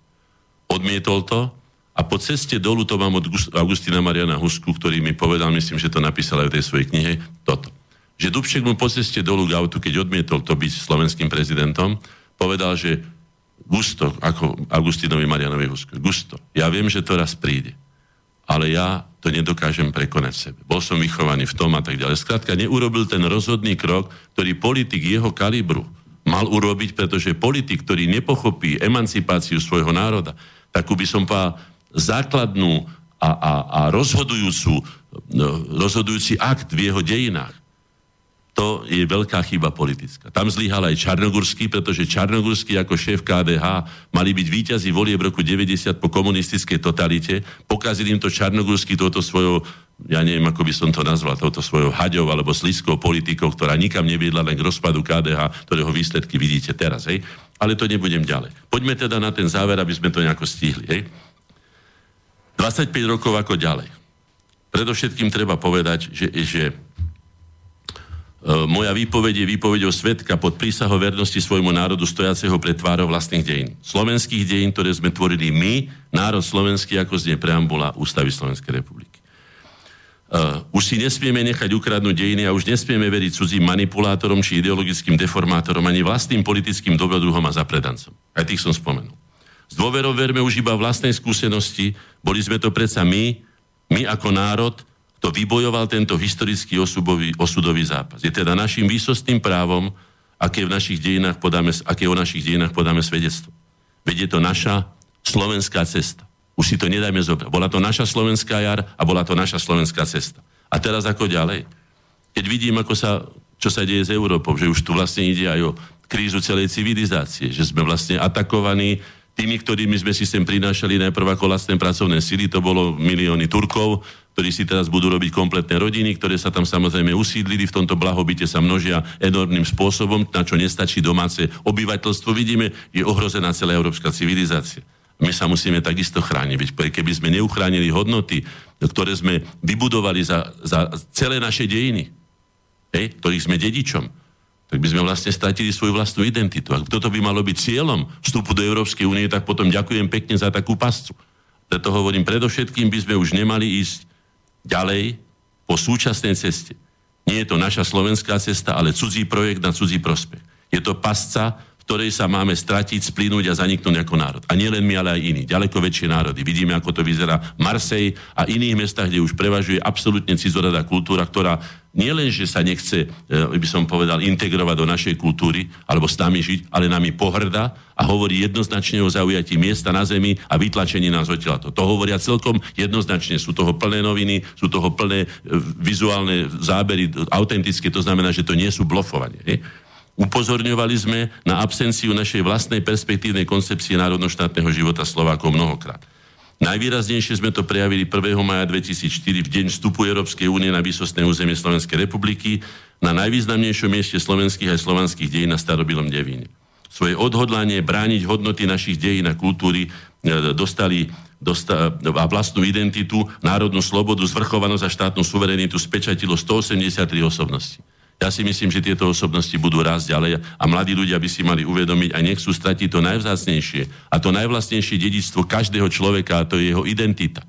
Odmietol to, a po ceste dolu to mám od Augustina Mariana Husku, ktorý mi povedal, myslím, že to napísal aj v tej svojej knihe, toto. Že Dubček mu po ceste dolu k autu, keď odmietol to byť slovenským prezidentom, povedal, že Gusto, ako Augustinovi Marianovi Husku, Gusto, ja viem, že to raz príde, ale ja to nedokážem prekonať sebe. Bol som vychovaný v tom a tak ďalej. Skrátka, neurobil ten rozhodný krok, ktorý politik jeho kalibru mal urobiť, pretože politik, ktorý nepochopí emancipáciu svojho národa, takú by som povedal, základnú a, a, a rozhodujúcu, no, rozhodujúci akt v jeho dejinách, to je veľká chyba politická. Tam zlyhal aj Čarnogurský, pretože Čarnogurský ako šéf KDH mali byť víťazí volie v roku 90 po komunistickej totalite. Pokazil im to Čarnogurský toto svojou, ja neviem, ako by som to nazval, toto svojou haďou alebo sliskou politikou, ktorá nikam neviedla len k rozpadu KDH, ktorého výsledky vidíte teraz. Hej? Ale to nebudem ďalej. Poďme teda na ten záver, aby sme to nejako stihli. Hej? 25 rokov ako ďalej. Predovšetkým treba povedať, že, že e, moja výpoveď je výpoveď o svetka pod prísahou vernosti svojmu národu stojaceho pred tvárou vlastných dejín. Slovenských dejín, ktoré sme tvorili my, národ slovenský, ako znie preambula Ústavy Slovenskej republiky. Uh, už si nesmieme nechať ukradnúť dejiny a už nesmieme veriť cudzím manipulátorom či ideologickým deformátorom ani vlastným politickým dobrodruhom a zapredancom. Aj tých som spomenul. S dôverou verme už iba vlastnej skúsenosti. Boli sme to predsa my, my ako národ, kto vybojoval tento historický osudový, osudový zápas. Je teda našim výsostným právom, aké, v našich dejinách podáme, aké o našich dejinách podáme svedectvo. Veď je to naša slovenská cesta. Už si to nedajme zobrať. Bola to naša slovenská jar a bola to naša slovenská cesta. A teraz ako ďalej? Keď vidím, ako sa, čo sa deje s Európou, že už tu vlastne ide aj o krízu celej civilizácie, že sme vlastne atakovaní tými, ktorými sme si sem prinášali najprv ako lacné pracovné sily, to bolo milióny Turkov, ktorí si teraz budú robiť kompletné rodiny, ktoré sa tam samozrejme usídlili, v tomto blahobite sa množia enormným spôsobom, na čo nestačí domáce obyvateľstvo. Vidíme, je ohrozená celá európska civilizácia. My sa musíme takisto chrániť, keby sme neuchránili hodnoty, ktoré sme vybudovali za, za celé naše dejiny, hej, ktorých sme dedičom, tak by sme vlastne stratili svoju vlastnú identitu. Ak toto by malo byť cieľom vstupu do Európskej únie, tak potom ďakujem pekne za takú pascu. Preto hovorím, predovšetkým by sme už nemali ísť ďalej po súčasnej ceste. Nie je to naša slovenská cesta, ale cudzí projekt na cudzí prospech. Je to pasca, ktorej sa máme stratiť, splínuť a zaniknúť ako národ. A nielen my, ale aj iní. Ďaleko väčšie národy. Vidíme, ako to vyzerá v Marsej a iných mestách, kde už prevažuje absolútne cizoradá kultúra, ktorá nielen, že sa nechce, e, by som povedal, integrovať do našej kultúry, alebo s nami žiť, ale nami pohrda a hovorí jednoznačne o zaujatí miesta na zemi a vytlačení nás odtiaľ. To, hovoria celkom jednoznačne. Sú toho plné noviny, sú toho plné e, vizuálne zábery, autentické, to znamená, že to nie sú blofovanie. Je? Upozorňovali sme na absenciu našej vlastnej perspektívnej koncepcie národnoštátneho života Slovákov mnohokrát. Najvýraznejšie sme to prejavili 1. maja 2004 v deň vstupu Európskej únie na výsostné územie Slovenskej republiky na najvýznamnejšom mieste slovenských aj slovanských dejín na starobilom Devíne. Svoje odhodlanie brániť hodnoty našich dejín a kultúry e, dostali dosta- a vlastnú identitu, národnú slobodu, zvrchovanosť a štátnu suverenitu spečatilo 183 osobností. Ja si myslím, že tieto osobnosti budú rásť ďalej a mladí ľudia by si mali uvedomiť a nechcú stratiť to najvzácnejšie a to najvlastnejšie dedictvo každého človeka a to je jeho identita.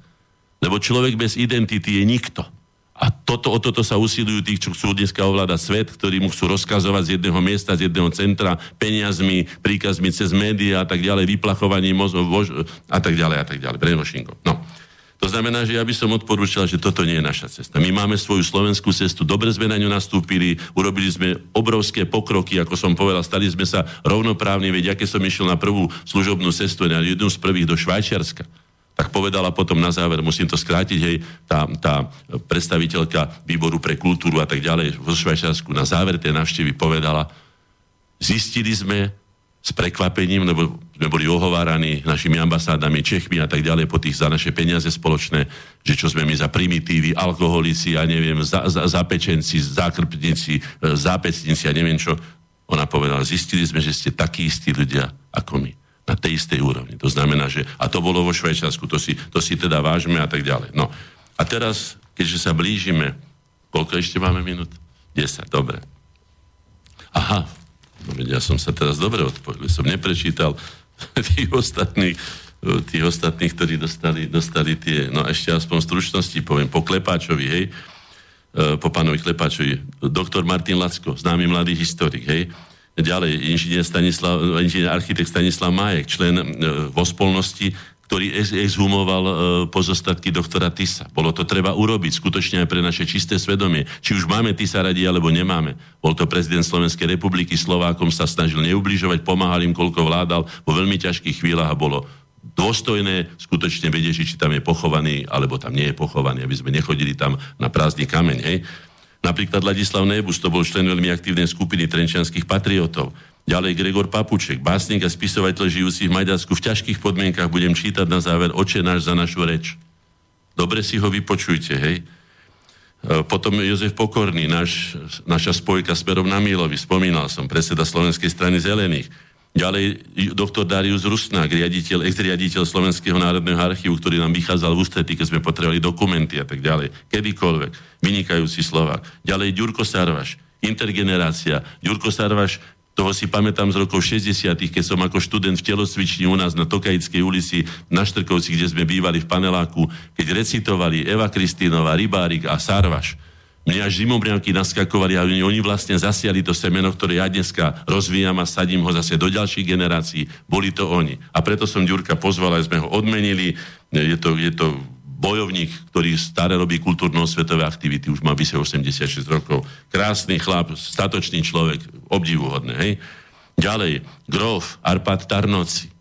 Lebo človek bez identity je nikto. A toto, o toto sa usilujú tí, čo chcú dneska ovládať svet, ktorí mu chcú rozkazovať z jedného miesta, z jedného centra, peniazmi, príkazmi cez médiá a tak ďalej, vyplachovaním mozov a tak ďalej a tak ďalej, brainwashingom. No. To znamená, že ja by som odporúčal, že toto nie je naša cesta. My máme svoju slovenskú cestu, dobre sme na ňu nastúpili, urobili sme obrovské pokroky, ako som povedal, stali sme sa rovnoprávni, veď aké som išiel na prvú služobnú cestu, na jednu z prvých do Švajčiarska tak povedala potom na záver, musím to skrátiť, hej, tá, tá predstaviteľka výboru pre kultúru a tak ďalej vo Švajčiarsku na záver tej návštevy povedala, zistili sme, s prekvapením, lebo sme boli ohováraní našimi ambasádami, Čechmi a tak ďalej po tých za naše peniaze spoločné, že čo sme my za primitívy, alkoholici, ja neviem, za, za, zapečenci, zákrpníci, e, zápecníci a neviem čo. Ona povedala, zistili sme, že ste takí istí ľudia ako my. Na tej istej úrovni. To znamená, že... A to bolo vo Švajčiarsku, to si, to si teda vážme a tak ďalej. No. A teraz, keďže sa blížime, koľko ešte máme minút? 10, dobre. Aha, ja som sa teraz dobre odpojil, som neprečítal tých ostatných, tých ostatných, ktorí dostali, dostali tie, no ešte aspoň stručnosti poviem, po Klepáčovi, hej, e, po pánovi Klepáčovi, doktor Martin Lacko, známy mladý historik, hej, ďalej, inžinier, Stanislav, inžinier architekt Stanislav Májek, člen e, vo spolnosti ktorý exhumoval e, pozostatky doktora Tisa. Bolo to treba urobiť skutočne aj pre naše čisté svedomie. Či už máme Tisa radi, alebo nemáme. Bol to prezident Slovenskej republiky, Slovákom sa snažil neubližovať, pomáhal im, koľko vládal, vo veľmi ťažkých chvíľach a bolo dôstojné skutočne vedieť, či tam je pochovaný, alebo tam nie je pochovaný, aby sme nechodili tam na prázdny kameň. Hej? Napríklad Ladislav Nebus, to bol člen veľmi aktívnej skupiny trenčianských patriotov. Ďalej Gregor Papuček, básnik a spisovateľ žijúci v Maďarsku v ťažkých podmienkach budem čítať na záver Oče náš za našu reč. Dobre si ho vypočujte, hej. E, potom Jozef Pokorný, náš, naša spojka smerom na Milovi, spomínal som, predseda Slovenskej strany zelených. Ďalej doktor Darius Rusnák, riaditeľ, ex-riaditeľ Slovenského národného archívu, ktorý nám vychádzal v ústretí, keď sme potrebovali dokumenty a tak ďalej. Kedykoľvek. Vynikajúci Slovák. Ďalej Ďurko Sarvaš, intergenerácia. Ďurko Sarvaš toho si pamätám z rokov 60 keď som ako študent v telocvični u nás na Tokajickej ulici na Štrkovci, kde sme bývali v paneláku, keď recitovali Eva Kristínová, Rybárik a Sarvaš. Mne až zimobrianky naskakovali a oni, oni vlastne zasiali to semeno, ktoré ja dneska rozvíjam a sadím ho zase do ďalších generácií. Boli to oni. A preto som Ďurka pozval, aj sme ho odmenili. Je to, je to bojovník, ktorý stále robí kultúrno-svetové aktivity, už má vyše 86 rokov. Krásny chlap, statočný človek, obdivuhodný, hej. Ďalej, grof Arpad Tarnoci.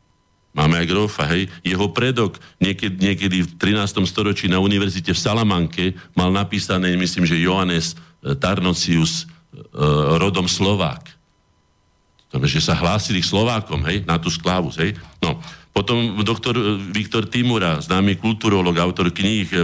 Máme aj grofa, hej. Jeho predok niekedy, niekedy v 13. storočí na univerzite v Salamanke mal napísané, myslím, že Johannes eh, Tarnocius e, rodom Slovák. To že sa hlásili Slovákom, hej, na tú sklávu, hej. No, potom doktor e, Viktor Timura, známy kulturolog, autor kníh e,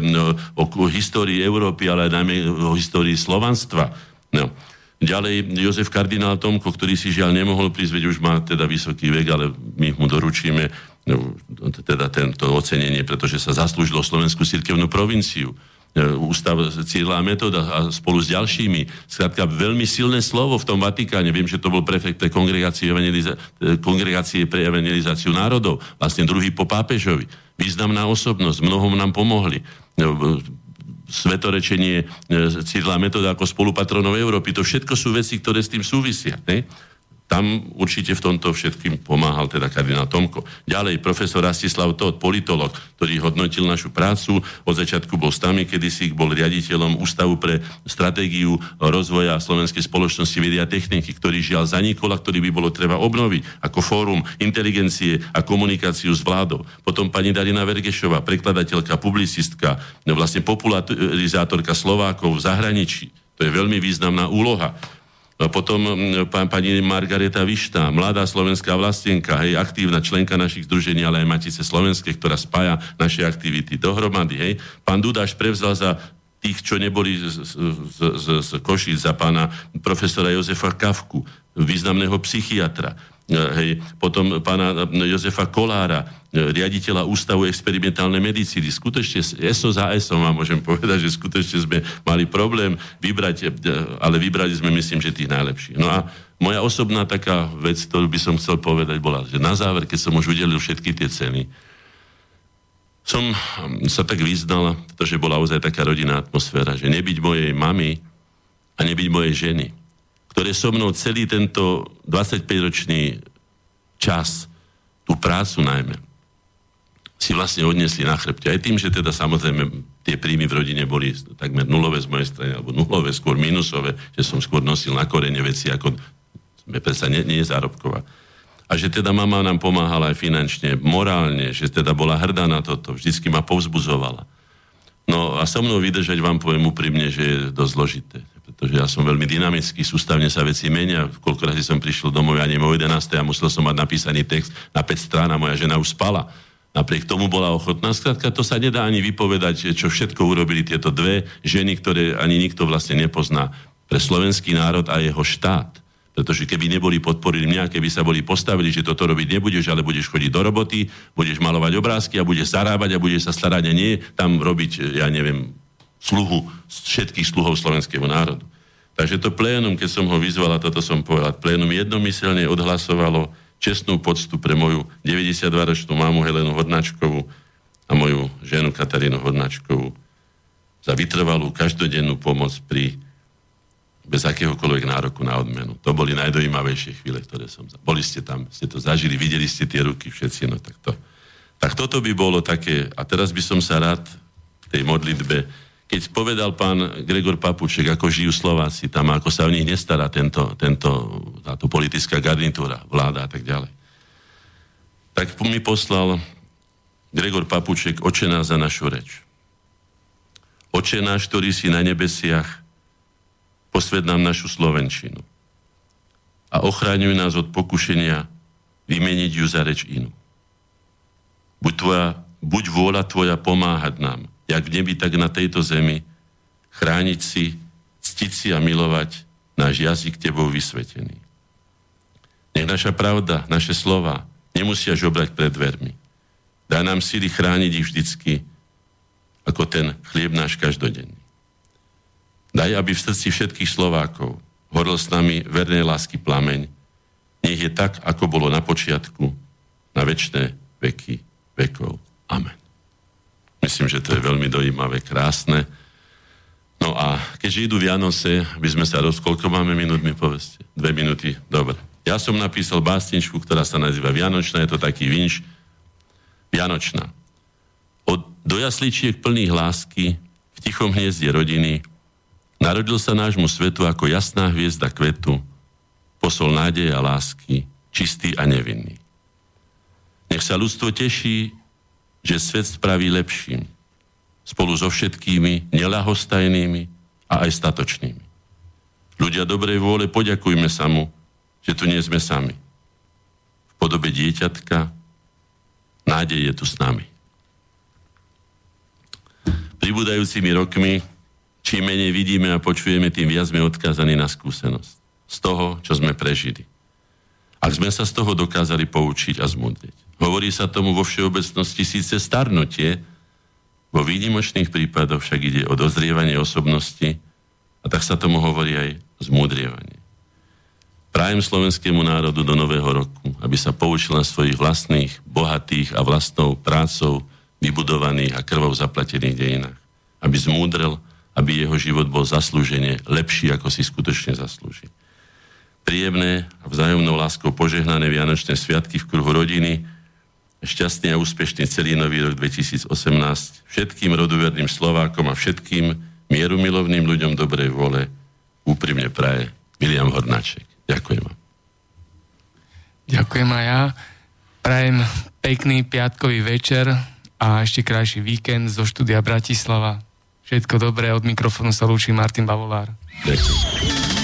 o histórii Európy, ale najmä o histórii slovanstva. No. Ďalej Jozef kardinál Tomko, ktorý si žiaľ nemohol prísť, veď už má teda vysoký vek, ale my mu doručíme no, teda tento ocenenie, pretože sa zaslúžilo Slovenskú cirkevnú provinciu. E, ústav Círla a Metoda a spolu s ďalšími. Skrátka, veľmi silné slovo v tom Vatikáne. Viem, že to bol prefekt e, kongregácie pre evangelizáciu národov. Vlastne druhý po pápežovi. Významná osobnosť, mnohom nám pomohli. E, svetorečenie Círla Metoda ako spolupatronov Európy. To všetko sú veci, ktoré s tým súvisia. Ne? Tam určite v tomto všetkým pomáhal teda kardinál Tomko. Ďalej, profesor Rastislav Todt, politolog, ktorý hodnotil našu prácu, od začiatku bol s nami, kedysi bol riaditeľom Ústavu pre stratégiu rozvoja slovenskej spoločnosti vedia a techniky, ktorý žiaľ zanikol a ktorý by bolo treba obnoviť ako fórum inteligencie a komunikáciu s vládou. Potom pani Darina Vergešová, prekladateľka, publicistka, vlastne popularizátorka Slovákov v zahraničí. To je veľmi významná úloha. No potom pán, pani Margareta Višta, mladá slovenská vlastenka, hej, aktívna členka našich združení, ale aj Matice Slovenské, ktorá spája naše aktivity dohromady. Hej. Pán Dudáš prevzal za tých, čo neboli z, z, z, z Košic, za pána profesora Jozefa Kavku, významného psychiatra. E, hej, potom pána e, Jozefa Kolára, e, riaditeľa Ústavu experimentálnej medicíny. Skutočne ESO za ESO vám môžem povedať, že skutočne sme mali problém vybrať, ale vybrali sme, myslím, že tých najlepších. No a moja osobná taká vec, ktorú by som chcel povedať, bola, že na záver, keď som už udelil všetky tie ceny, som sa tak vyznal, pretože bola ozaj taká rodinná atmosféra, že nebyť mojej mamy a nebyť mojej ženy, ktoré so mnou celý tento 25-ročný čas, tú prácu najmä, si vlastne odnesli na chrbte. Aj tým, že teda samozrejme tie príjmy v rodine boli takmer nulové z mojej strany, alebo nulové, skôr minusové, že som skôr nosil na korene veci, ako sme predsa nie, nie je zárobková. A že teda mama nám pomáhala aj finančne, morálne, že teda bola hrdá na toto, vždycky ma povzbuzovala. No a so mnou vydržať vám poviem úprimne, že je dosť zložité pretože ja som veľmi dynamický, sústavne sa veci menia. Koľko razy som prišiel domov, ja o 11. a musel som mať napísaný text na 5 strán a moja žena už spala. Napriek tomu bola ochotná. Skrátka, to sa nedá ani vypovedať, čo všetko urobili tieto dve ženy, ktoré ani nikto vlastne nepozná pre slovenský národ a jeho štát. Pretože keby neboli podporili mňa, keby sa boli postavili, že toto robiť nebudeš, ale budeš chodiť do roboty, budeš malovať obrázky a budeš zarábať a budeš sa starať a nie tam robiť, ja neviem, sluhu, všetkých sluhov slovenského národu. Takže to plénum, keď som ho vyzval, a toto som povedal, plénum jednomyselne odhlasovalo čestnú poctu pre moju 92-ročnú mámu Helenu Hodnačkovú a moju ženu Katarínu Hodnačkovú za vytrvalú každodennú pomoc pri bez akéhokoľvek nároku na odmenu. To boli najdojímavejšie chvíle, ktoré som... Boli ste tam, ste to zažili, videli ste tie ruky všetci, no tak to... Tak toto by bolo také... A teraz by som sa rád v tej modlitbe keď povedal pán Gregor Papuček, ako žijú Slováci tam, ako sa o nich nestará tento, tento, táto politická garnitúra, vláda a tak ďalej. Tak mi poslal Gregor Papuček očená za našu reč. Oče ktorý si na nebesiach, posved nám našu Slovenčinu a ochráňuj nás od pokušenia vymeniť ju za reč inú. Buď, tvoja, buď vôľa Tvoja pomáhať nám, jak v nebi, tak na tejto zemi, chrániť si, ctiť si a milovať náš jazyk tebou vysvetený. Nech naša pravda, naše slova nemusia žobrať pred dvermi. Dá nám síly chrániť ich vždycky, ako ten chlieb náš každodenný. Daj, aby v srdci všetkých Slovákov horol s nami vernej lásky plameň. Nech je tak, ako bolo na počiatku, na väčšie veky vekov. Amen. Myslím, že to je veľmi dojímavé, krásne. No a keď idú Vianoce, by sme sa roz... Koľko máme minút, mi povedzte? Dve minúty? Dobre. Ja som napísal básničku, ktorá sa nazýva Vianočná, je to taký vinš. Vianočná. Od dojasličiek plných lásky v tichom hniezde rodiny narodil sa nášmu svetu ako jasná hviezda kvetu, posol nádeje a lásky, čistý a nevinný. Nech sa ľudstvo teší že svet spraví lepším. Spolu so všetkými nelahostajnými a aj statočnými. Ľudia dobrej vôle, poďakujme sa mu, že tu nie sme sami. V podobe dieťatka nádej je tu s nami. Pribúdajúcimi rokmi, čím menej vidíme a počujeme, tým viac sme odkázaní na skúsenosť. Z toho, čo sme prežili. Ak sme sa z toho dokázali poučiť a zmudriť. Hovorí sa tomu vo všeobecnosti síce starnutie, vo výnimočných prípadoch však ide o dozrievanie osobnosti a tak sa tomu hovorí aj zmúdrievanie. Prajem slovenskému národu do nového roku, aby sa poučil svojich vlastných, bohatých a vlastnou prácou vybudovaných a krvou zaplatených dejinách. Aby zmúdrel, aby jeho život bol zaslúžene lepší, ako si skutočne zaslúži. príjemné a vzájomnou láskou požehnané Vianočné sviatky v kruhu rodiny, šťastný a úspešný celý nový rok 2018 všetkým rodoverným Slovákom a všetkým mierumilovným ľuďom dobrej vole úprimne praje William Hornáček. Ďakujem vám. Ďakujem aj ja. Prajem pekný piatkový večer a ešte krajší víkend zo štúdia Bratislava. Všetko dobré, od mikrofónu sa lúči Martin Bavolár. Ďakujem.